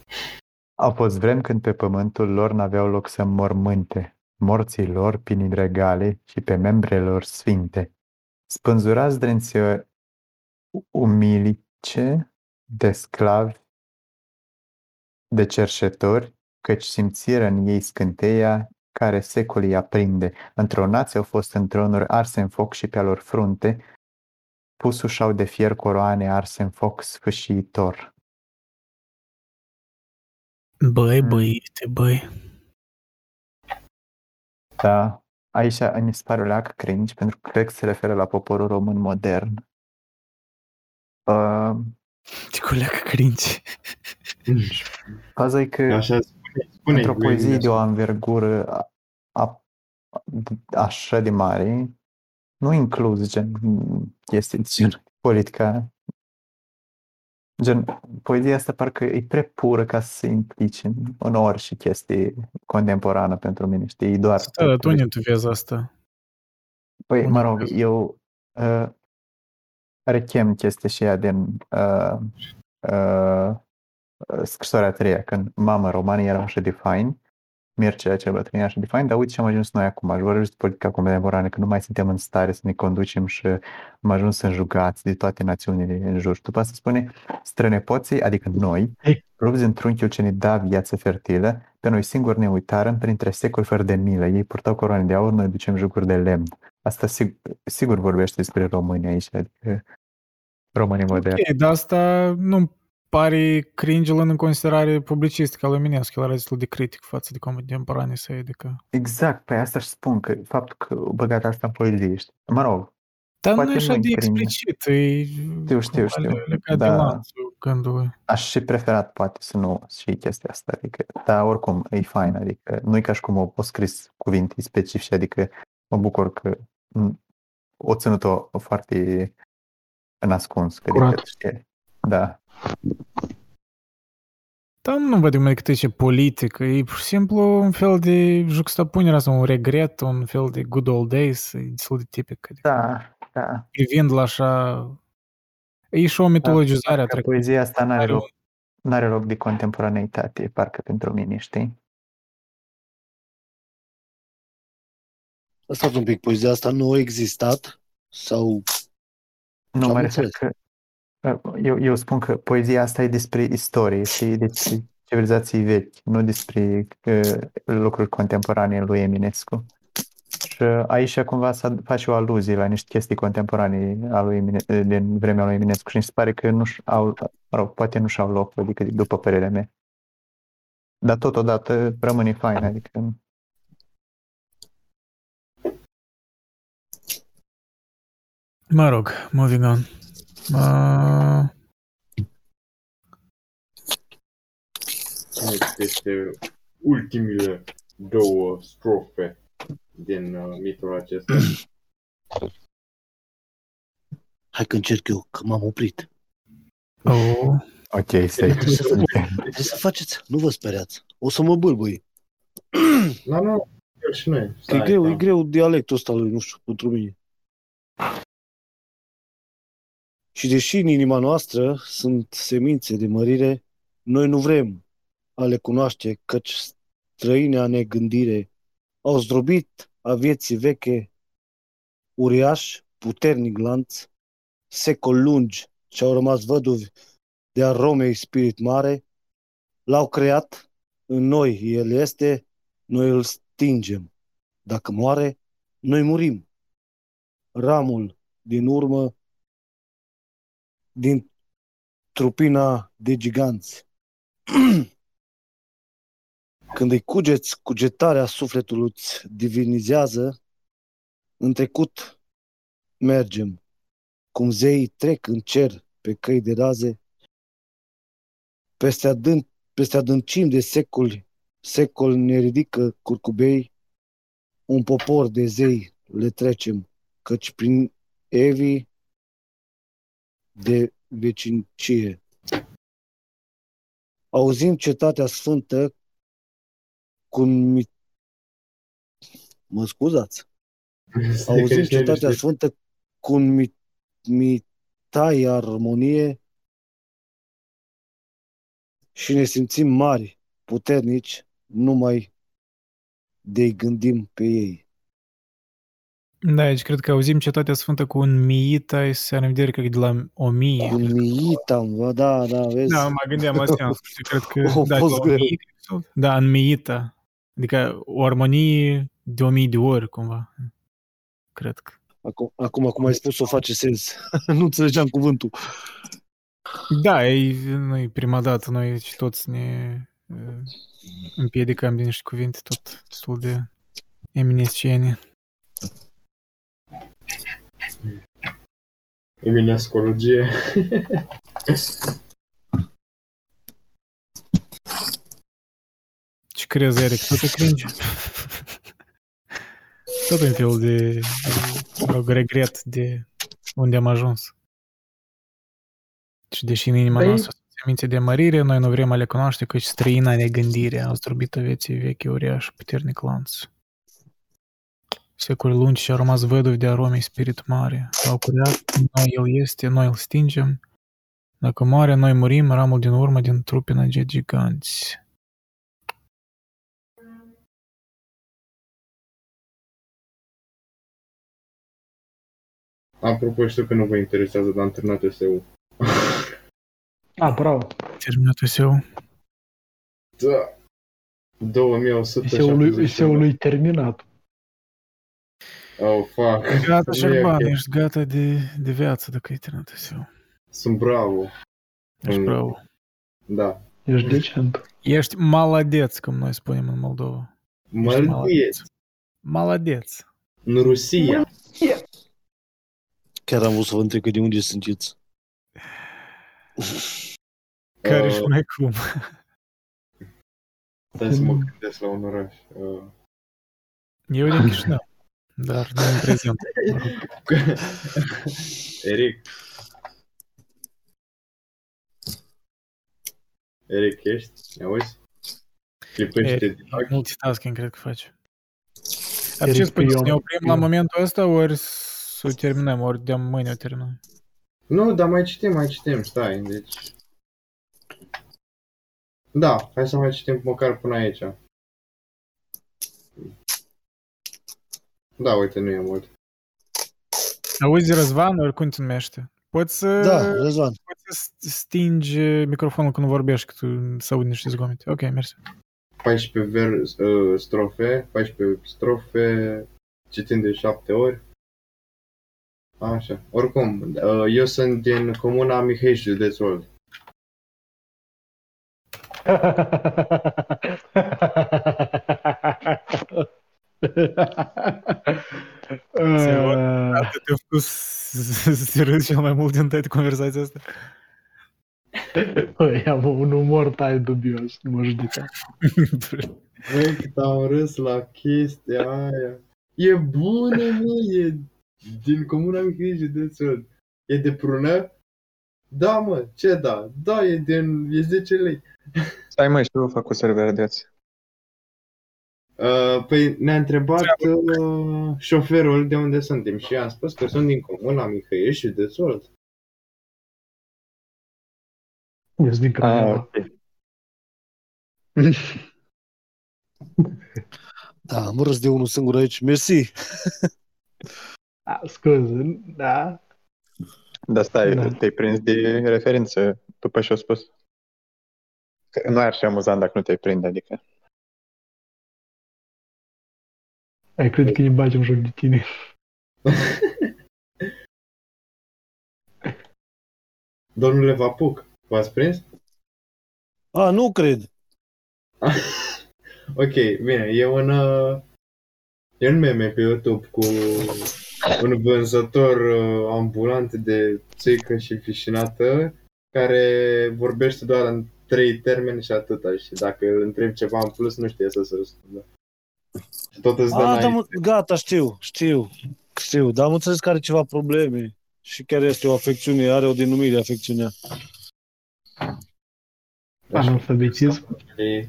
Au fost vremi când pe pământul lor n-aveau loc să mormânte, morții lor prin regale și pe membrele lor sfinte. Spânzurați drențe umilice de sclavi, de cerșetori, căci simțiră în ei scânteia care secolii aprinde. Într-o nație au fost în tronuri arse în foc și pe-a lor frunte, pusușau de fier coroane arse în foc sfâșiitor. Băi, Mm. băi, este băi. Da, aici mi se pare o leacă cringe, pentru că cred că se referă la poporul român modern. Uh, Ce coleacă cringe. faza e că Așa spune, spune într-o lui, poezie de o așa. anvergură a, a, așa de mare, nu inclus gen chestii de genul. politica. Gen, poezia asta parcă e prea pură ca să se implice în, în orice chestie contemporană pentru mine, știi? E doar... Da, dar tu unde tu vezi asta? Păi, unde mă rog, vezi? eu uh, rechem chestia și ea din uh, uh, scrisoarea a treia, când mamă, romanii erau așa de faini, Mircea cel bătrân era așa de fain, dar uite ce am ajuns noi acum. Aș vorbesc de politica contemporană, că nu mai suntem în stare să ne conducem și am ajuns înjugați de toate națiunile în jur. Și după asta spune, strănepoții, adică noi, rupți în trunchiul ce ne da viață fertilă, pe noi singuri ne uitarăm printre secoli fără de milă. Ei purtau coroane de aur, noi ducem jucuri de lemn. Asta sig- sigur vorbește despre români aici, adică românii moderni. Ok, dar asta nu pare cringe luând în considerare publicistică lui Eminescu. El era destul de critic față de contemporanii săi, adică... Exact, pe asta își spun, că faptul că băgat asta în poezie, știi? Mă rog, Dar nu Poate e așa nu-i de cringe. explicit, e Știu, știu, știu. legat de Da. lanțul gândului. aș și preferat poate să nu și chestia asta, adică, dar oricum e fain, adică nu e ca și cum o, o scris cuvinte specifice, adică mă bucur că m, o ținut-o foarte în ascuns, că Curat. adică, știi, da. Dar nu văd cum decât ce politică, e pur și simplu un fel de juxtapunere asta, un regret, un fel de good old days, e destul de tipic. Adică Da, da. privind la așa... E și o mitologizare a Că trecutului. poezia asta n-are Are un- loc, n-are loc de contemporaneitate, parcă pentru mine, știi? Asta un pic, poezia asta nu a existat sau Nu, Am mă refer înțeles. că eu, eu spun că poezia asta e despre istorie, știi, despre civilizații vechi, nu despre uh, lucruri contemporane lui Eminescu. Și aici cumva să face o aluzie la niște chestii contemporane a lui Emine, din vremea lui Eminescu și mi se pare că nu au, mă rog, poate nu și-au loc, adică după părerea mea. Dar totodată rămâne fain, adică Mă rog, moving on. Uh, Este ultimile două strofe din uh, mitul acesta. hai că încerc eu, că m-am oprit. oh, ok, stai. Trebuie să, trebuie să faceți, nu vă speriați. O să mă bâlbâi. Nu, nu, el și noi. E Stai, greu, da. e greu dialectul ăsta lui, nu știu, pentru mine. Și deși în inima noastră sunt semințe de mărire, noi nu vrem a le cunoaște, căci străine a negândire au zdrobit a vieții veche, uriaș, puternic lanț, secol lungi și au rămas văduvi de a Romei spirit mare, l-au creat, în noi el este, noi îl stingem. Dacă moare, noi murim. Ramul din urmă, din trupina de giganți. Când îi cugeți, cugetarea sufletului îți divinizează, în trecut mergem, cum zeii trec în cer pe căi de raze, peste, adânc, peste adâncim de secoli, secol ne ridică curcubei, un popor de zei le trecem, căci prin evii de vecincie. Auzim cetatea sfântă cu un mi... Mă scuzați? Auzim cetatea sfântă cu un mi... mitai armonie și ne simțim mari, puternici, numai de gândim pe ei. Da, aici cred că auzim Cetatea Sfântă cu un miita, se are în vedere că e de la o mie. Un miitam, bă, da, da, vezi? Da, mă gândeam la sens, știi, cred că... A da, fost de la greu. o mie, sau- Da, în miita. Adică o armonie de o mie de ori, cumva. Cred că. Acum, acum cum ai spus, o face sens. nu înțelegeam cuvântul. Da, e, nu e prima dată, noi și toți ne uh, împiedicăm din niște cuvinte tot destul de eminesciene. Eminescologie. Ce crezi, Eric? Tot e cringe? Tot un fel de, de mă rog, regret de unde am ajuns. Și deși în inima Păi- noastră sunt semințe de mărire, noi nu vrem a le cunoaște căci străina negândire a zdrobit vieții vechi uriaș puternic lanț. Secole lungi și a rămas văduv de arome spirit mare. Au curat, noi el este, noi îl stingem. Dacă moare, noi murim, ramul din urmă din trupe năget giganți. Apropo, știu că nu vă interesează, dar am terminat SEU. A, bravo. Terminat eu. Da. 2170. Eseul lui, eseul lui terminat. Oh, fuck. Gata, Nu e Șerban, ok. ești gata de, de viață dacă ai terminat eu. Sunt bravo. Ești Mm. bravo. Da. Ești decent. Ești maladeț, cum noi spunem în Moldova. Mălădieț. Maladeț. În Rusia. Chiar am vrut să vă întreb că de unde sunteți. Care Uh, și mai cum. Stai să mă gândesc la un oraș. Uh, Eu din Chișinău, dar nu în prezent. mă rog. Eric. Eric, ești? Ne auzi? Clipește Eric, din ochi. Multitasking cred că faci. Dar Eric, ce spui, să eu- ne oprim la eu- momentul ăsta, ori să o terminăm, ori de mâine o terminăm? Nu, dar mai citim, mai citim, stai, deci... Da, hai să mai citim măcar până aici. Da, uite, nu e mult. Auzi, Răzvan, ori cum te numește? Poți să, Da, Răzvan. poți să stingi microfonul când vorbești, că tu să audi niște zgomete. Ok, mersi. 14 ver, uh, strofe, 14 strofe, citim de 7 ori. Așa. Oricum, uh, eu sunt din comuna Mihai, județul Olt. Uh, Atât te-a făcut să să te râzi cel mai mult din toată conversația asta. Băi, am un umor tai dubios, nu mă judeca. Băi, cât am râs la chestia aia. E bună, mă, e din comuna Mihai, județul Olt. E de prună? Da, mă, ce da? Da, e din, e 10 lei. Stai mă, și tu făcut verdeați. Uh, păi ne-a întrebat uh, șoferul de unde suntem și am spus că sunt din comuna Mihai, județul Olt. Ești din Ah, Craiova. ok. Da, am râs de unul singur aici. Mersi. Ah, scuze, da. Dar stai, Da. te-ai prins de referință după ce au spus. Că nu ar fi amuzant dacă nu te-ai prinde, adică. Ai cred că îi bagi în joc de tine. Domnule Vapuc, v-ați prins? A, nu cred. Ok, bine, e un, uh, e un meme pe YouTube cu un vânzător uh, ambulant de țuică și fișinată care vorbește doar în trei termeni și atâta și dacă îl întreb ceva în plus nu știe să se răspundă. Și tot îți dă A, da, înainte. mă, gata, știu, știu, știu, dar am înțeles că are ceva probleme și chiar este o afecțiune, are o denumire afecțiunea. Analfabetism. Și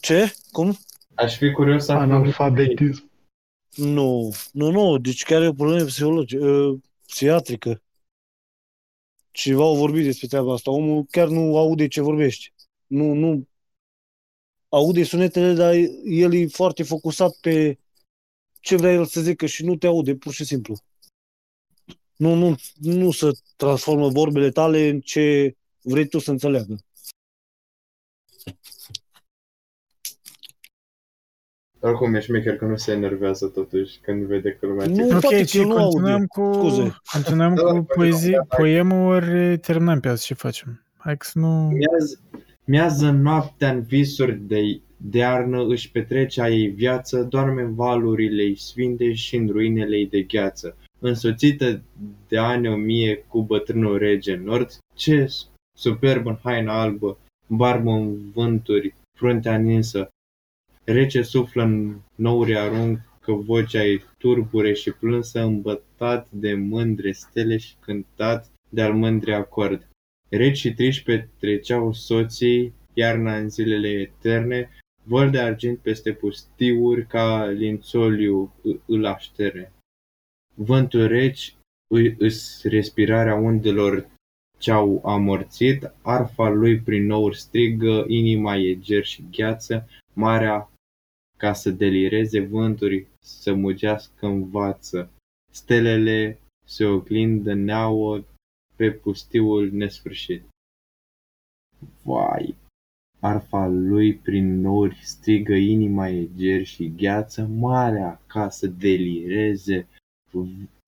Ce? Cum? Aș fi curios să aflu Analfabetism. Nu, nu, nu, deci chiar e o problemă psihologică, uh, psihiatrică. Ceva au vorbit despre treaba asta. Omul chiar nu aude ce vorbești. Nu, nu. Aude sunetele, dar el e foarte focusat pe ce vrea el să zică și nu te aude, pur și simplu. Nu, nu, nu să transformă vorbele tale în ce vrei tu să înțeleagă. Oricum e șmecher că nu se enervează totuși când vede că lumea Nu, țipe. poate Ok, că și el nu continuăm aude. cu, Scuze. continuăm Da, cu da, poezii, da, da. poemul, ori terminăm pe azi ce facem? Hai că să nu... Miază, miază noaptea în visuri de, de iarnă își petrece a ei viață, doarme în valurile ei sfinte și în ruinele ei de gheață. Însoțită de ani o mie cu bătrânul rege în nord, ce superb în haina albă, barbă în vânturi, fruntea ninsă, rece suflă în nouri aruncă vocea ei turbure și plânsă, îmbătat de mândre stele și cântat de-al mândre acord. Reci și triși petreceau soții iarna în zilele eterne, văl de argint peste pustiuri ca lințoliu î- îl așterne. Vântul reci îi îs respirarea undelor ce-au amorțit, arfa lui prin nouri strigă, inima e ger și gheață, marea ca să delireze, vânturi să mugească în vață, stelele se oglindă neauă pe pustiul nesfârșit. Vai! Arfa lui prin nori strigă, inima e ger și gheață, marea ca să delireze,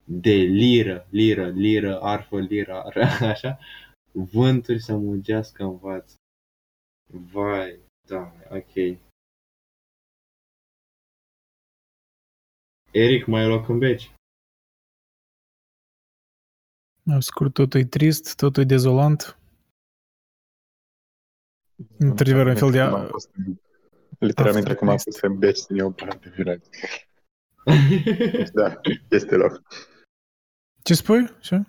deliră, liră, liră, arfă, liră, ară, așa, vânturi să mugească în față. Vai, da, ok. Eric, mai ai loc în beci? Scurt, totul e trist, totul e dezolant. Într-adevăr, un fel de... Cum am fost în- Literalmente cum am Aftertaste. fost în beci să iau bani de vină. Da, este loc. Ce spui? Ce?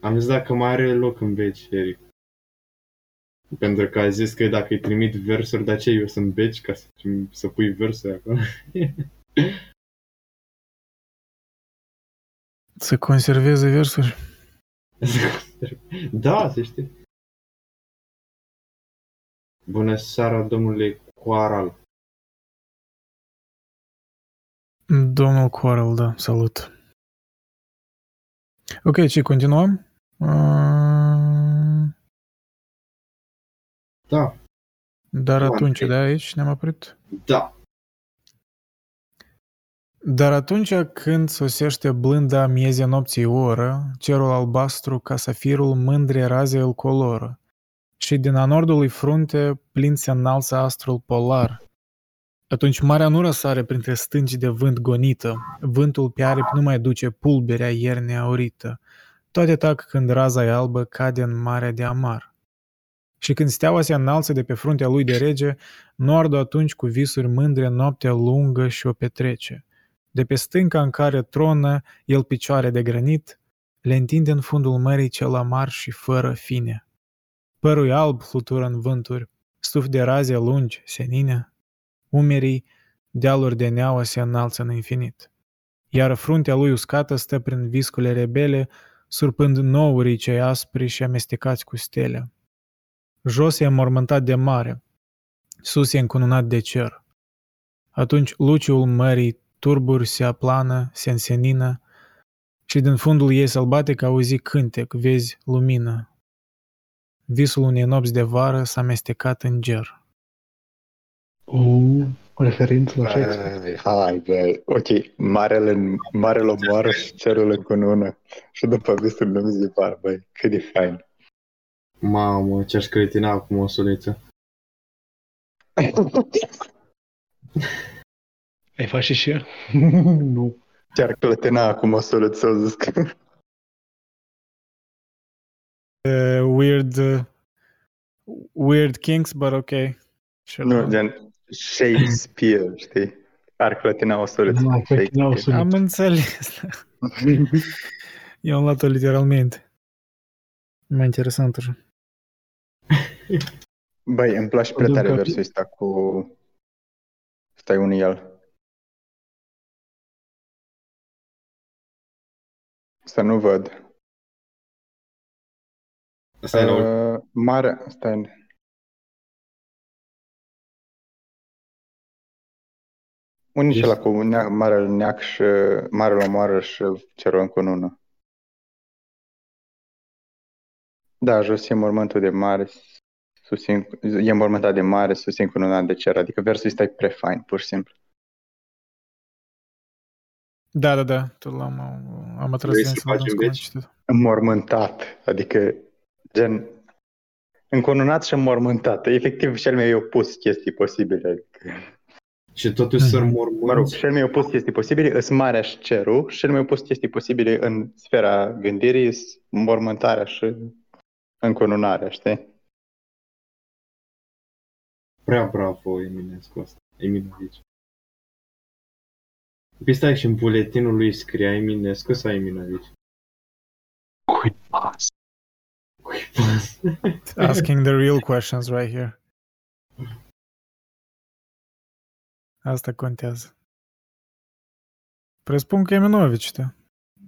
Am zis dacă mai are loc în beci, Eric. Pentru că a zis că dacă îi trimit versuri, de aceea eu sunt beci ca să, trim- să pui versuri acolo. Să conserveze versuri. da, să știi. Bună seara, domnule Coaral. Domnul Coral, da, salut. Ok, ce, continuăm? Uh, Da, Dar Ioan, atunci, trei. da, aici ne-am oprit? da. Dar atunci când sosește blânda miezea nopții oră, cerul albastru ca safirul mândre raze îl coloră, și din a nordului frunte plin se înalță astrul polar. Atunci marea nu răsare printre stânci de vânt gonită, vântul pe aripi nu mai duce pulberea ierne aurită, toate tac când raza e albă cade în marea de amar. Și când steaua se înalță de pe fruntea lui de rege, nordul atunci cu visuri mândre noaptea lungă și o petrece. De pe stânca în care tronă el picioare de granit, le întinde în fundul mării cel amar și fără fine. Părul alb flutură în vânturi, stuf de raze lungi, senine, umerii, dealuri de neauă se înalță în infinit. Iar fruntea lui uscată stă prin viscule rebele, surpând nourii cei aspri și amestecați cu stele. Jos e înmormântat de mare, sus e încununat de cer. Atunci luciul mării turburi se aplană, se însenină și din fundul ei sălbatic auzi cântec, vezi lumină. Visul unei nopți de vară s-a amestecat în ger. Uh, referință la Shakespeare. Hai, hai, băi. Ok, marele, marele omoară și cerul încunună. Și după visul nu de par, băi, cât de fain. Mamă, ce-aș cretina acum o suliță. Ai face și ea? nu. Chiar clătina acum o soluție să zis că... Uh, weird, uh, weird kings, but okay. Sure. Nu, gen Shakespeare, știi? Ar clătina o soluție. Nu, clătina o Shakespeare. Am înțeles. Eu am luat-o literalmente. Mai interesant așa. Băi, îmi place prea Văzut tare că- versul ăsta cu... Stai unul el. Să nu văd. Asta e la ul- Uh, mare, stai. Unii și Ești- la cu nea, marele neac și marele omoară și cerul încunună. Da, jos e mormântul de mare, sus e, e mormântat de mare, sus e încununat de cer. Adică versul ăsta e pre fain, pur și simplu. Da, da, da. Tot l-am am atras Vrei să atenția, facem am cum am deci? citit. Înmormântat, adică gen încununat și înmormântat. E efectiv cel mai opus chestii posibile. Adică, Și totuși să Mhm. mormânți. mă rog, cel mai opus chestii posibile îs marea și cerul și cel mai opus chestii posibile în sfera gândirii îs înmormântarea și încununarea, știi? Prea bravo, Eminescu ăsta. Eminovici. Păi stai și în buletinul lui scria Eminescu sau Eminovici? Cuipas. Asking the real questions right here. Asta contează. Presupun că e Minovici, da.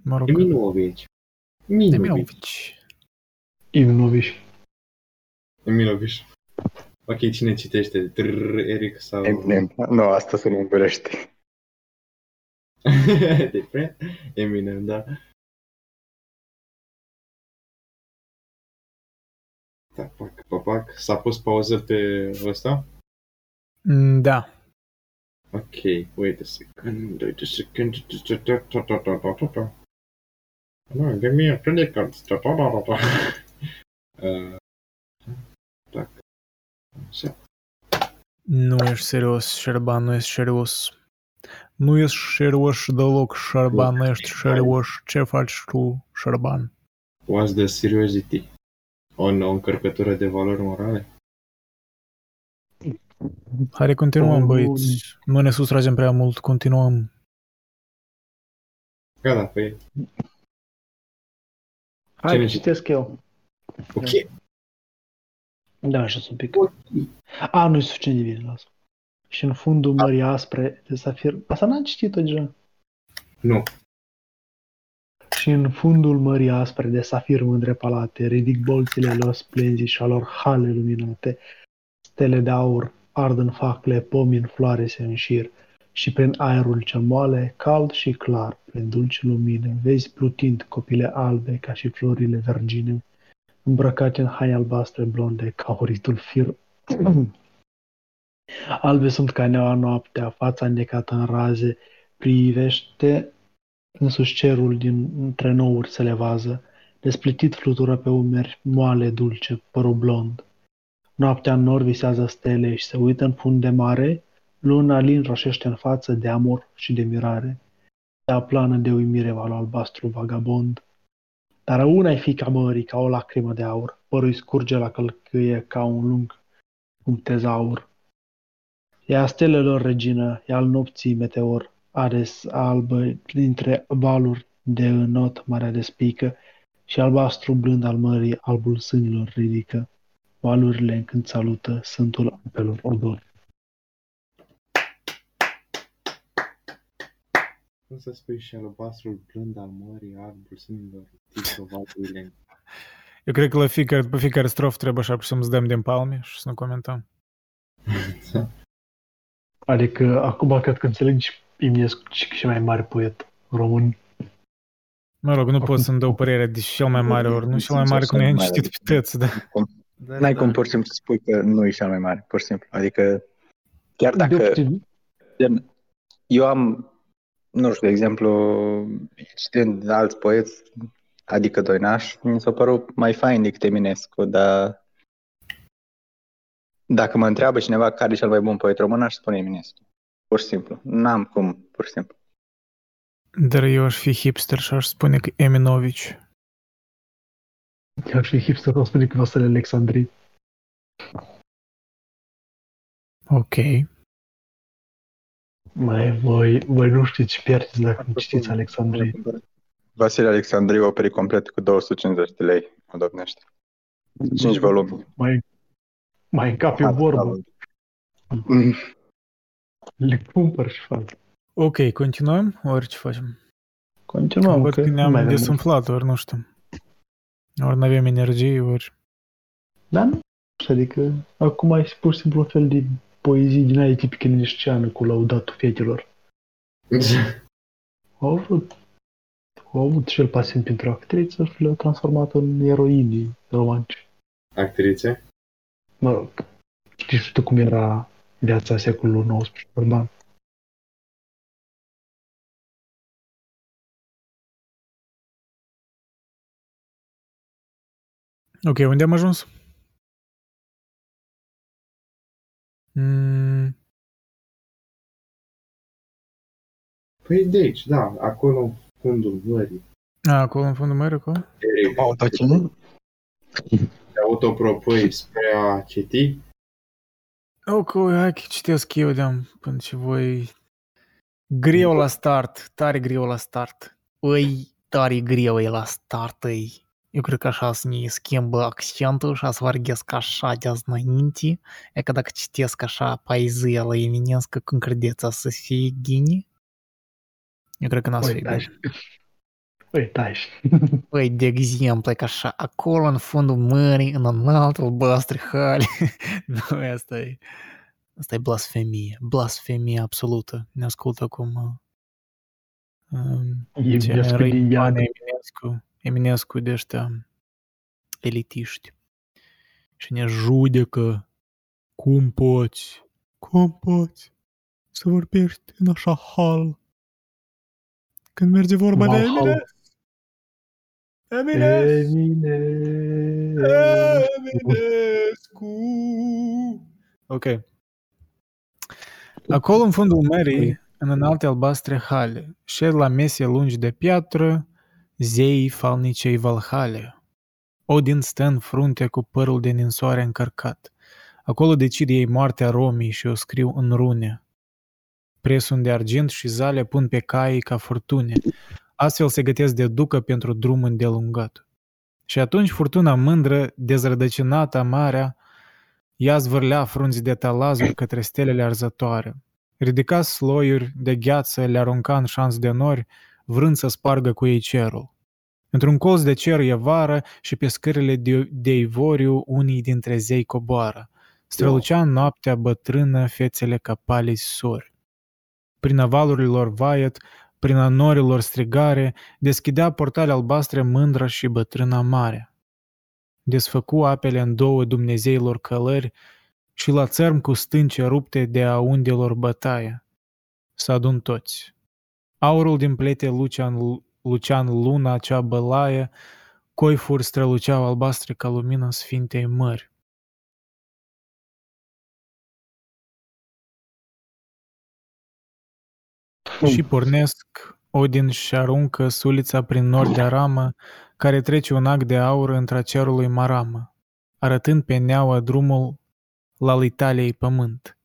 Mă rog. Eminovici. Eminovici. Eminovici. Ivnoviș. Eminovici. Ok, cine citește? Trrr, Eric sau... Eminem. Nu, asta sună ungurește. Different? Eminem, da. Da, pac, papac. S-a pus pauză pe ăsta? Mm, da. Ok, wait a second, wait a second. No, give me a credit card. uh, da. Așa. Nu ești serios, Șerban, nu ești serios. Nu ești serios deloc, Șerban, nu ești serios. Ce faci tu, Șerban? What's the seriosity? O, o încărcătură de valori morale? Hai, continuăm, Oh, băieți. Nu ne sustragem prea mult, continuăm. Gata, păi... Hai, Cine citesc eu. Ok. Da, așa sunt un pic. A, nu e suficient de bine, lasă. Și în fundul mării aspre de safir... Asta n-am citit-o deja. Nu. Și în fundul mării aspre de safir mândre palate, ridic bolțile lor splendii și a lor hale luminate, stele de aur ard în facle, pomi în floare se înșir, și prin aerul cel moale, cald și clar, prin dulci lumine, vezi plutind copile albe ca și florile vergine, îmbrăcate în haine albastre blonde ca horitul fir. Albe sunt ca neaua noaptea, fața înnecată în raze, privește însuși cerul din între nouri se levază, desplitit flutură pe umeri, moale, dulce, părul blond. Noaptea în nor visează stele și se uită în fund de mare, luna lin roșește în față de amor și de mirare. Ea plană de uimire valul albastru vagabond. Dar una e fica mării ca o lacrimă de aur, părul îi scurge la călcâie ca un lung cum tezaur. Ea stelelor regină, ea al nopții meteor, ares albă dintre valuri de înot marea despică și albastru blând al mării albul sânilor ridică. Valurile în când salută sântul apelor odor. Cum să spui și albastrul blând al mării, arbul sânilor, tică valurile. Eu cred că la fiecare, pe fiecare strofă trebuie așa să dăm din palme și să nu comentăm. Adică acum cred că înțelegi Eminescu și mai mare poet român. Mă rog, nu pot să-mi dau părerea de cel mai mare ori, nu cel mai mare că nu i-am citit pe tăți, da. Da, N-ai da, cum da. pur și simplu să spui că nu e cel mai mare, pur și simplu. Adică, chiar dacă... Gen, eu am, nu știu, de exemplu, citind alți poeți, adică Doinaș, mi s-a părut mai fain decât Eminescu, dar dacă mă întreabă cineva care e cel mai bun poet român, aș spune Eminescu. Pur și simplu. N-am cum, pur și simplu. Dar eu aș fi hipster și aș spune că Eminovici. Chiar și hipster o spune că Vasile Alexandrii. Ok. Mai voi, voi nu știți pierdeți dacă nu citiți Alexandrii. Vasile Alexandriu operi complet cu 250 de lei, o domnește. 5 volume. Mai, mai încape o vorbă. Mm. Le cumpăr și fac. Ok, continuăm? Ori ce facem? Continuăm. Văd că nu mai ne-am avem desumflat, ori nu știu. Ori nu avem energie, ori... Da, nu. Adică acum ai pur și simplu un fel de poezie din aia tipică nișceană cu laudatul fetelor. Au avut, au avut și el pasiuni pentru actriță și le-au transformat în eroini romanci. Actrițe? Mă rog, știți și tu cum era viața secolului XIX urban. Ok, unde am ajuns? Mm, Păi de aici, da, acolo în fundul mării. a, acolo în fundul mării, acolo? Eric, Autocine? te autopropui spre a citi? Ok, hai că citesc eu de până ce voi... Greu la start, tare greu la start. Ăi, tare greu e la start, îi. Eu cred că așa să ne schimbă accentul și să vorbesc așa de azi înainte. E că dacă citesc așa poezia la eminescă, când credeți să fie ghini? Eu cred că n-a să fie Uitați. Uitați. Păi, de exemplu, e că așa, acolo în fundul mării, în înalt albastru hale. nu, asta e, asta e blasfemie, blasfemie absolută. Ne ascultă cum um, Eminescu răi din iad. bani Eminescu, Eminescu de ăștia elitiști. Și ne judecă cum poți, cum poți să vorbești în așa hal când merge vorba de Valhalla. Eminescu. Eminescu! Eminescu. Eminescu! Ok. Acolo în fundul mării, în înalte albastre hale, șed la mese lungi de piatră, zeii falnicei Valhale. Odin stă în frunte cu părul de ninsoare încărcat. Acolo decid ei moartea Romii și o scriu în rune. Presun de argint și zale pun pe caii ca furtune. Astfel se gătesc de ducă pentru drum îndelungat. Și atunci furtuna mândră, dezrădăcinată marea, ea zvârlea frunzi de talazuri către stelele arzătoare. Ridica sloiuri de gheață, le arunca în șans de nori, vrând să spargă cu ei cerul. Într-un colț de cer e vară și pe scările de, de ivoriu unii dintre zei coboară. Strălucea în noaptea bătrână fețele ca palizi sori. Prin avalurile lor vaiet, prin a norilor strigare, deschidea portale albastre mândră și bătrâna mare. Desfăcu apele în două Dumnezeilor călări și la țărm cu stânce rupte de a undelor bătaie. Să adun toți. Aurul din plete Lucian, Lucian luna cea bălaie, coifuri străluceau albastre ca lumina Sfintei Mări. Și pornesc, Odin și aruncă sulița prin nori de aramă, care trece un ac de aur între cerului maramă, arătând pe neaua drumul la Italiei pământ.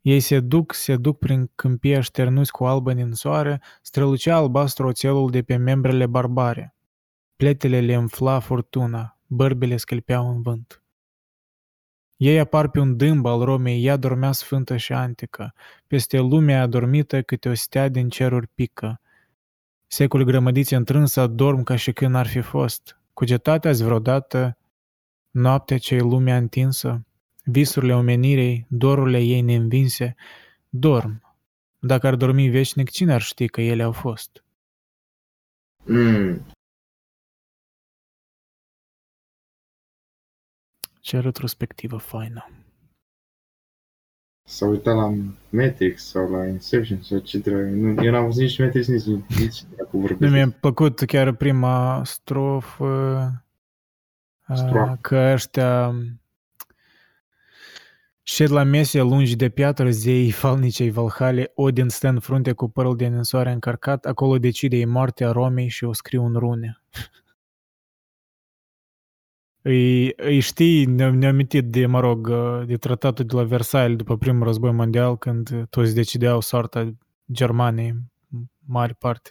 Ei se duc, se duc prin câmpii așternuți cu albă din soare, strălucea albastru oțelul de pe membrele barbare. Pletele le înfla furtuna, bărbile scălpeau în vânt. Ei apar pe un dâmb al Romei, ea dormea sfântă și antică. Peste lumea adormită câte o stea din ceruri pică. Seculi grămădiți întrânsă dorm ca și când ar fi fost. Cugetatea-ți vreodată noaptea ce-i lumea întinsă? Visurile omenirei, dorurile ei neînvinse, dorm. Dacă ar dormi veșnic, cine ar ști că ele au fost? Mm. Ce retrospectivă faină. S-a uitat la Matrix sau la Inception sau ce dracu. Nu, eu n-am văzut nici Matrix, nici, nici dracu Nu vorbesc. mi-a plăcut chiar prima strofă, Strofă. a, că ăștia șed la mese lungi de piatră, zei falnicei Valhale, Odin stă în frunte cu părul de ninsoare încărcat, acolo decide ei moartea Romei și o scriu în rune. Îi, îi știi, ne-am ne amintit de, mă rog, de tratatul de la Versailles după primul război mondial, când toți decideau soarta Germaniei, în mare parte.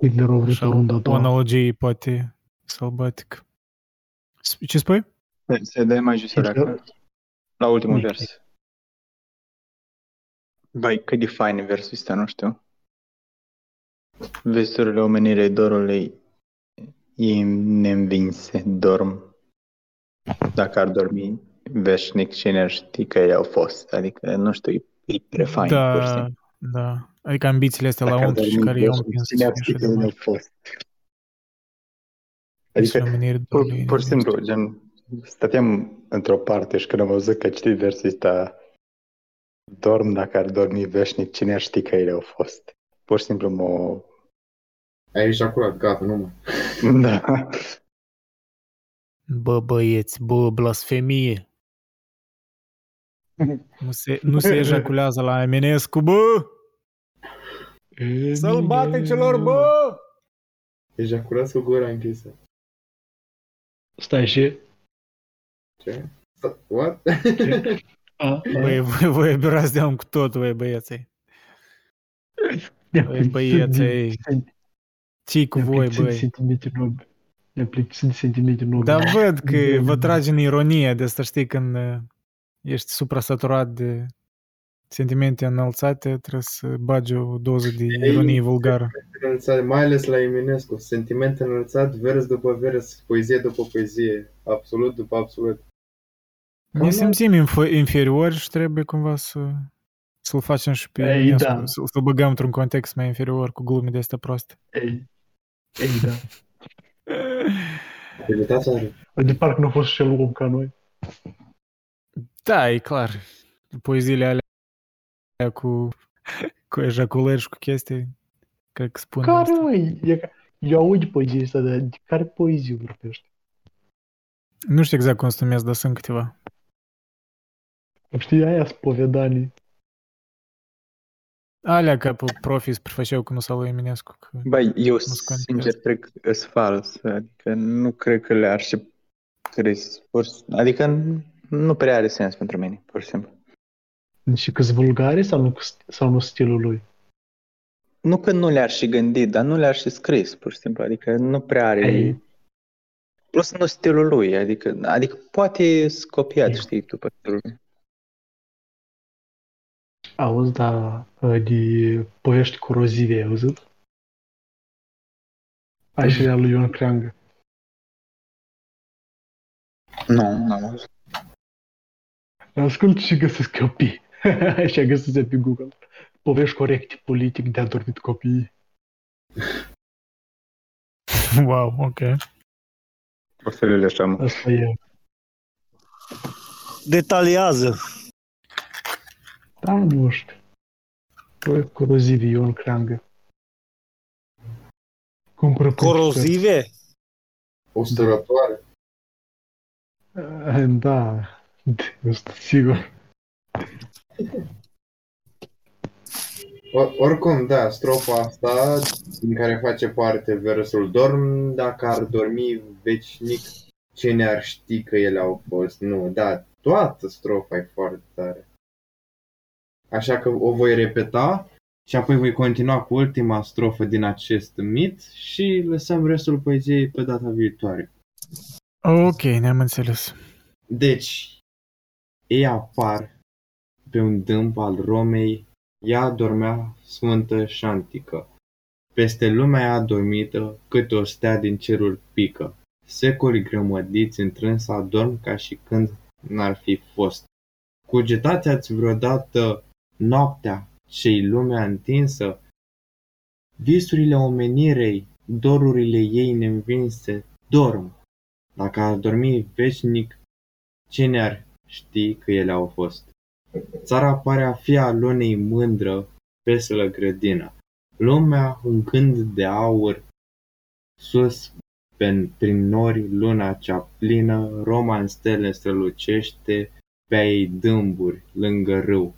Hitler a vrut Așa, o rundă a o doua. analogie poate sălbatic. S- Ce spui? Se- Se dă mai jos Hitler- dacă la ultimul Nici. vers. Băi, cât de fain e versul ăsta, nu știu. Vesturile omenirei dorului ei neînvinse, dorm. Dacă ar dormi veșnic, cine ar ști că ei au fost. Adică, nu știu, e, e prea fain, pur și Da, simplu. da. Adică ambițiile astea la Dacă ar untru și dormi care i-au veșnic, împins cine ar așa ști de că ei au mare. fost. Adică, Adică, pur, pur și simplu, gen, stăteam într-o parte și când am văzut că citi versul ăsta, dorm dacă ar dormi veșnic, cine ar ști că ele au fost. Pur și simplu mă... Ai ejaculat, gata, nu mai. Da. Bă, băieți, bă, blasfemie. Nu se, nu se ejaculează la Eminescu, bă! Sălbaticilor, bă! Ejaculați cu gura închisă. Stai și... Ce? Sta- What? A, Băi, voi, voi aberați de cu tot, voi băieții. Băi, băieții. Ce cu Ne-am voi, plictisit de băi? sentimente nobile. Ne-am plictisit de sentimente nobile. Dar văd că De- vă trage în ironie de asta, știi, când uh, ești supra-saturat de sentimente înălțate, trebuie să bagi o doză de ironie vulgară. Înălțat, mai ales la Eminescu, sentiment înălțat, vers după vers, poezie după poezie, absolut după absolut. Ne simțim inf- inferiori și trebuie cumva să, să-l facem și pe Ei, Eminescu, da. să, să-l băgăm într-un context mai inferior cu glume de astea proaste. Ei, ei, da. Abilitatea are. De parcă nu a fost și el om ca noi. Da, e clar. Poeziile alea cu, cu ejaculări și cu chestii, cred că spun Care, asta. măi? E ca... Eu aud poezia asta, dar de care poezie vorbești? Nu știu exact cum se numesc, dar sunt câteva. Știi, aia spovedanii. Alea ca pe profii se prefăceau cu nusa lui Eminescu. Că... Băi, eu contează. sincer cred că sunt fals. Adică nu cred că le-ar și crezi. Pur și- Adică nu prea are sens pentru mine, pur și simplu. Și că vulgare sau nu, sau nu stilul lui? Nu că nu le-ar și gândit, dar nu le-ar și scris, pur și simplu. Adică nu prea are... Ei. Plus nu stilul lui, adică, adică poate să copiat, știi, după stilul lui. Auzi, da, de povești corozive, ai auzit? Ai și de lui Ion Creangă. Nu, n-am auzit. Ascult și găsesc copii. Așa găsesc pe Google. Povești corecte politic de adormit copiii. Wow, ok. O să le așa, mă. Asta e. Detaliază. Da, nu știu. Povești corozive, Ion Creangă. Cumpără Corozive? Usturătoare. Eh, Da, eu sunt sigur. Or- oricum, da, strofa asta, din care face parte versul Dorm, dacă ar dormi veșnic, cine ar ști că ele au fost? Nu, da, toată strofa e foarte tare. Așa că o voi repeta și apoi voi continua cu ultima strofă din acest mit și lăsăm restul poeziei pe data viitoare. Ok, ne-am înțeles. Deci, ei apar pe un dâmp al Romei, ea dormea sfântă și antică. Peste lumea adormită, cât o stea din cerul pică. Secoli grămădiți întrânsa dorm ca și când n-ar fi fost. Cugetați ați vreodată noaptea ce lumea întinsă? Visurile omenirei, dorurile ei neînvinse, dorm. Dacă ar dormi veșnic, cine ar ști că ele au fost? Țara pare a fi a lunei mândră, veselă grădină. Lumea un gând de aur, sus pe, prin nori luna cea plină, Roma în stele strălucește, pe a ei dâmburi, lângă râu.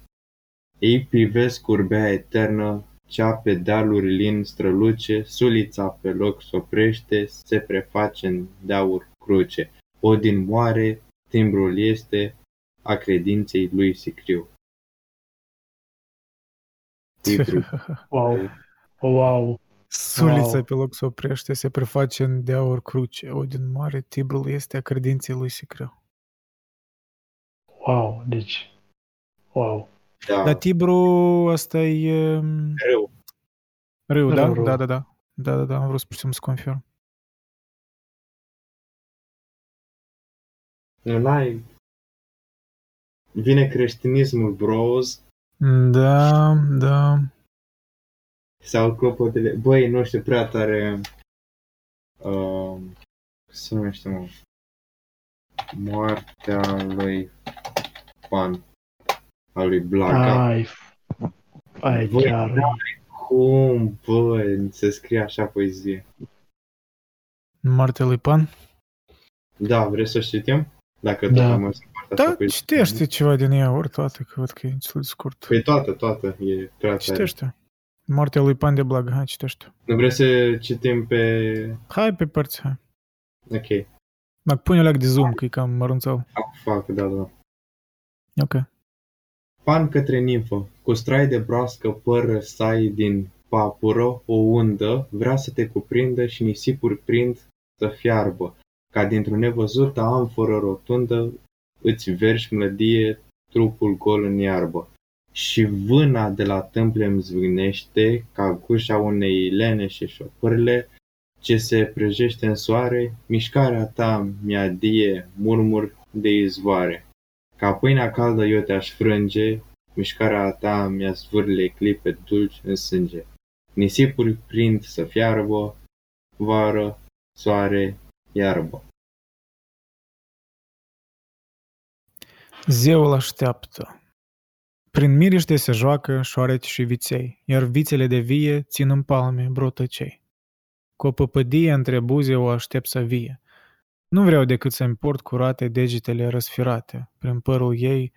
Ei privesc urbea eternă, cea pe dealuri lin străluce, sulița pe loc s-oprește, se preface în de aur cruce. Odin moare, timbrul este a credinței lui Sicriu. Tibru. Wow. Wow. Sulița Wow. pe loc se oprește, se preface în de aur cruce. Odin mare, tibrul este a credinței lui Sicriu. Wow, deci. Wow. Da, Dar Tibru ăsta e um, greu. râu, da? Râu, râu. Da, da, da. Da, da, da, am vrut să putem să confirm. N-ai... Vine creștinismul, bros, Da, da. sau clopotele. Băi, nu știu, prea tare... Uh, cum se numește, mă? Moartea lui Pan. A lui Blaga. Ai, ai Voi, chiar. Cum, bă, se scrie așa poezie. Moartea lui Pan? Da, vreți să o citim? Dacă Da. tot am mers în partea asta Da, poezie. citește ceva din ea, ori toate, că văd că e destul de scurt. Păi toată, toată, e prea tare. Citește. Moartea lui Pan de Blaga, hai, citește. Nu vreți să citim pe... Hai pe părți, hai. Ok, Dar pune leac de zoom, că e cam mărunțel. fac, da, da. Ok. Pan către nimfă, cu strai de broască păr răsai din papură, o undă, vrea să te cuprindă și nisipuri prind să fiarbă, ca dintr-o nevăzută amforă rotundă îți vergi mlădie trupul gol în iarbă. Și vâna de la tâmple îmi zvâgnește ca gușa unei leneșe șopârle ce se prăjește în soare, mișcarea ta mi-adie murmur de izvoare. Ca pâinea caldă eu te-aș frânge, mișcarea ta mi-a zvârle clipe dulci în sânge. Nisipuri prind să fiarbă, vară, soare, iarbă. Zeul așteaptă. Prin miriște se joacă șoareci și viței, iar vițele de vie țin în palme brotăcei. Cu o păpădie între buze o aștept să vie. Nu vreau decât să-mi port curate degetele răsfirate, prin părul ei,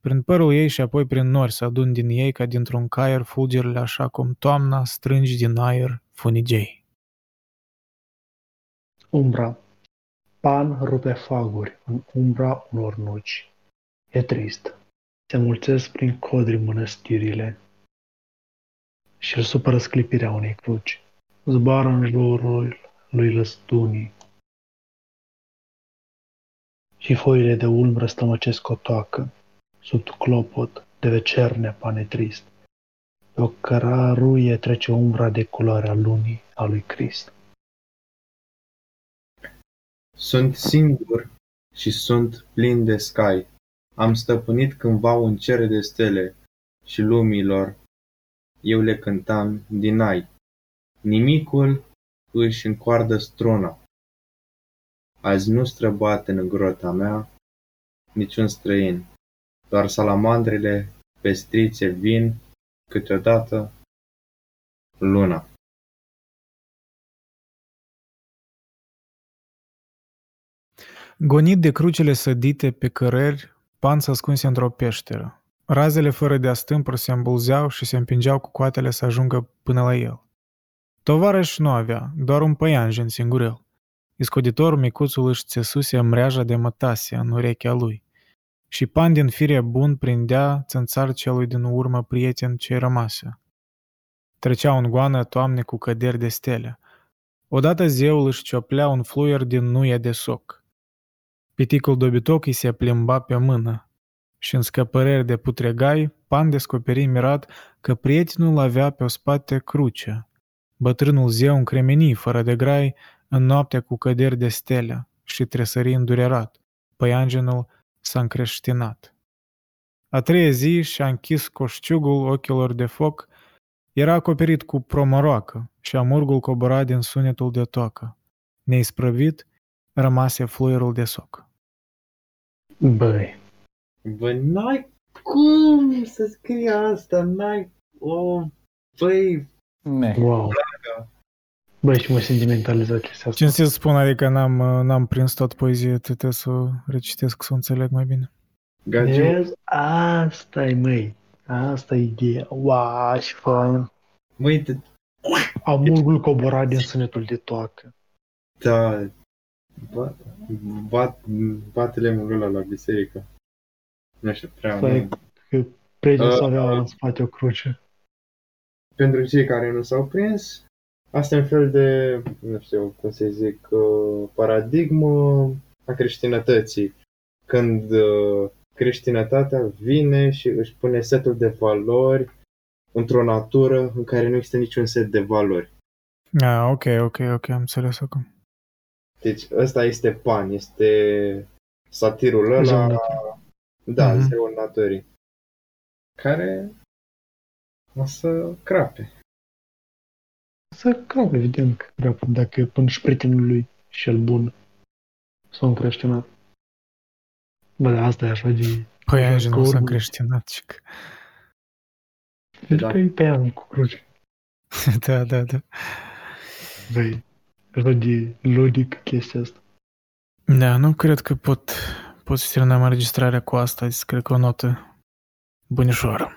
prin părul ei și apoi prin nori să adun din ei ca dintr-un caier fulgerile așa cum toamna strângi din aer funigei. Umbra. Pan rupe faguri în umbra unor nuci. E trist. Se mulțesc prin codri mănăstirile și îl supără sclipirea unei cruci. Zboară în jurul lui lăstunii și foile de ulm răstămăcesc o toacă sub clopot de vecerne pane trist. Pe o căraruie trece umbra de culoarea lunii a lui Crist. Sunt singur și sunt plin de scai. Am stăpânit cândva un cer de stele și lumilor eu le cântam din ai. Nimicul își încoardă struna. Azi nu străbate în grota mea niciun străin, doar salamandrele pestrițe vin câteodată luna. Gonit de crucele sădite pe cărări, Pan s-a ascunse într-o peșteră. Razele fără de astâmpăr se îmbulzeau și se împingeau cu coatele să ajungă până la el. Tovarăș nu avea, doar un păianjen singurel. Iscoditor micuțul își țesuse mreaja de mătase în urechea lui. Și pan din fire bun prindea țânțar celui din urmă prieten ce rămase. Trecea în goană toamne cu căderi de stele. Odată zeul își cioplea un fluier din nuie de soc. Piticul dobitoc îi se plimba pe mână și în scăpăreri de putregai, Pan descoperi mirat că prietenul avea pe o spate cruce. Bătrânul zeu încremeni fără de grai în noaptea cu căderi de stele și tresări îndurerat. Păianjenul s-a încreștinat. A treia zi și-a închis coșciugul ochilor de foc, era acoperit cu promoroacă și amurgul cobora din sunetul de tocă. Neisprăvit, rămase fluierul de soc. Băi. Bă, n-ai cum să scrii asta, n-ai... Oh, băi... Ne. Wow. Băi, și mă sentimentalizat chestia asta. Ce să spun, adică n-am, n-am prins tot poezie, trebuie să o recitesc să o înțeleg mai bine. Gagiu, Vezi? Asta e, măi. Asta e ideea. Wow, și fain. măi, te... Amurgul coborat din sunetul de toacă. da, bat, bat, batele mă ăla la biserică. Nu știu, prea Stai, nu. că prietenul Uh, avea în spate o cruce. Pentru cei care nu s-au prins, asta e un fel de, nu știu cum să zic, uh, paradigmă a creștinătății. Când uh, creștinătatea vine și își pune setul de valori într-o natură în care nu există niciun set de valori. Ah, ok, ok, ok, am înțeles acum. Deci ăsta este pan, este satirul ăla, Zeul da, Mhm. zeul naturii, care o să crape. Să crap, evident, că crap, dacă până și prietenul lui și el bun s-a încreștinat. Bă, da, asta e așa de... Păi, aia nu s-a urmă. încreștinat. și că- Deci Da. că e pe ea cu cruce. Da, da, da. Băi, așa de ludic chestia asta. Da, nu cred că pot, pot să terminăm înregistrarea cu asta. Cred că o notă bunișoară.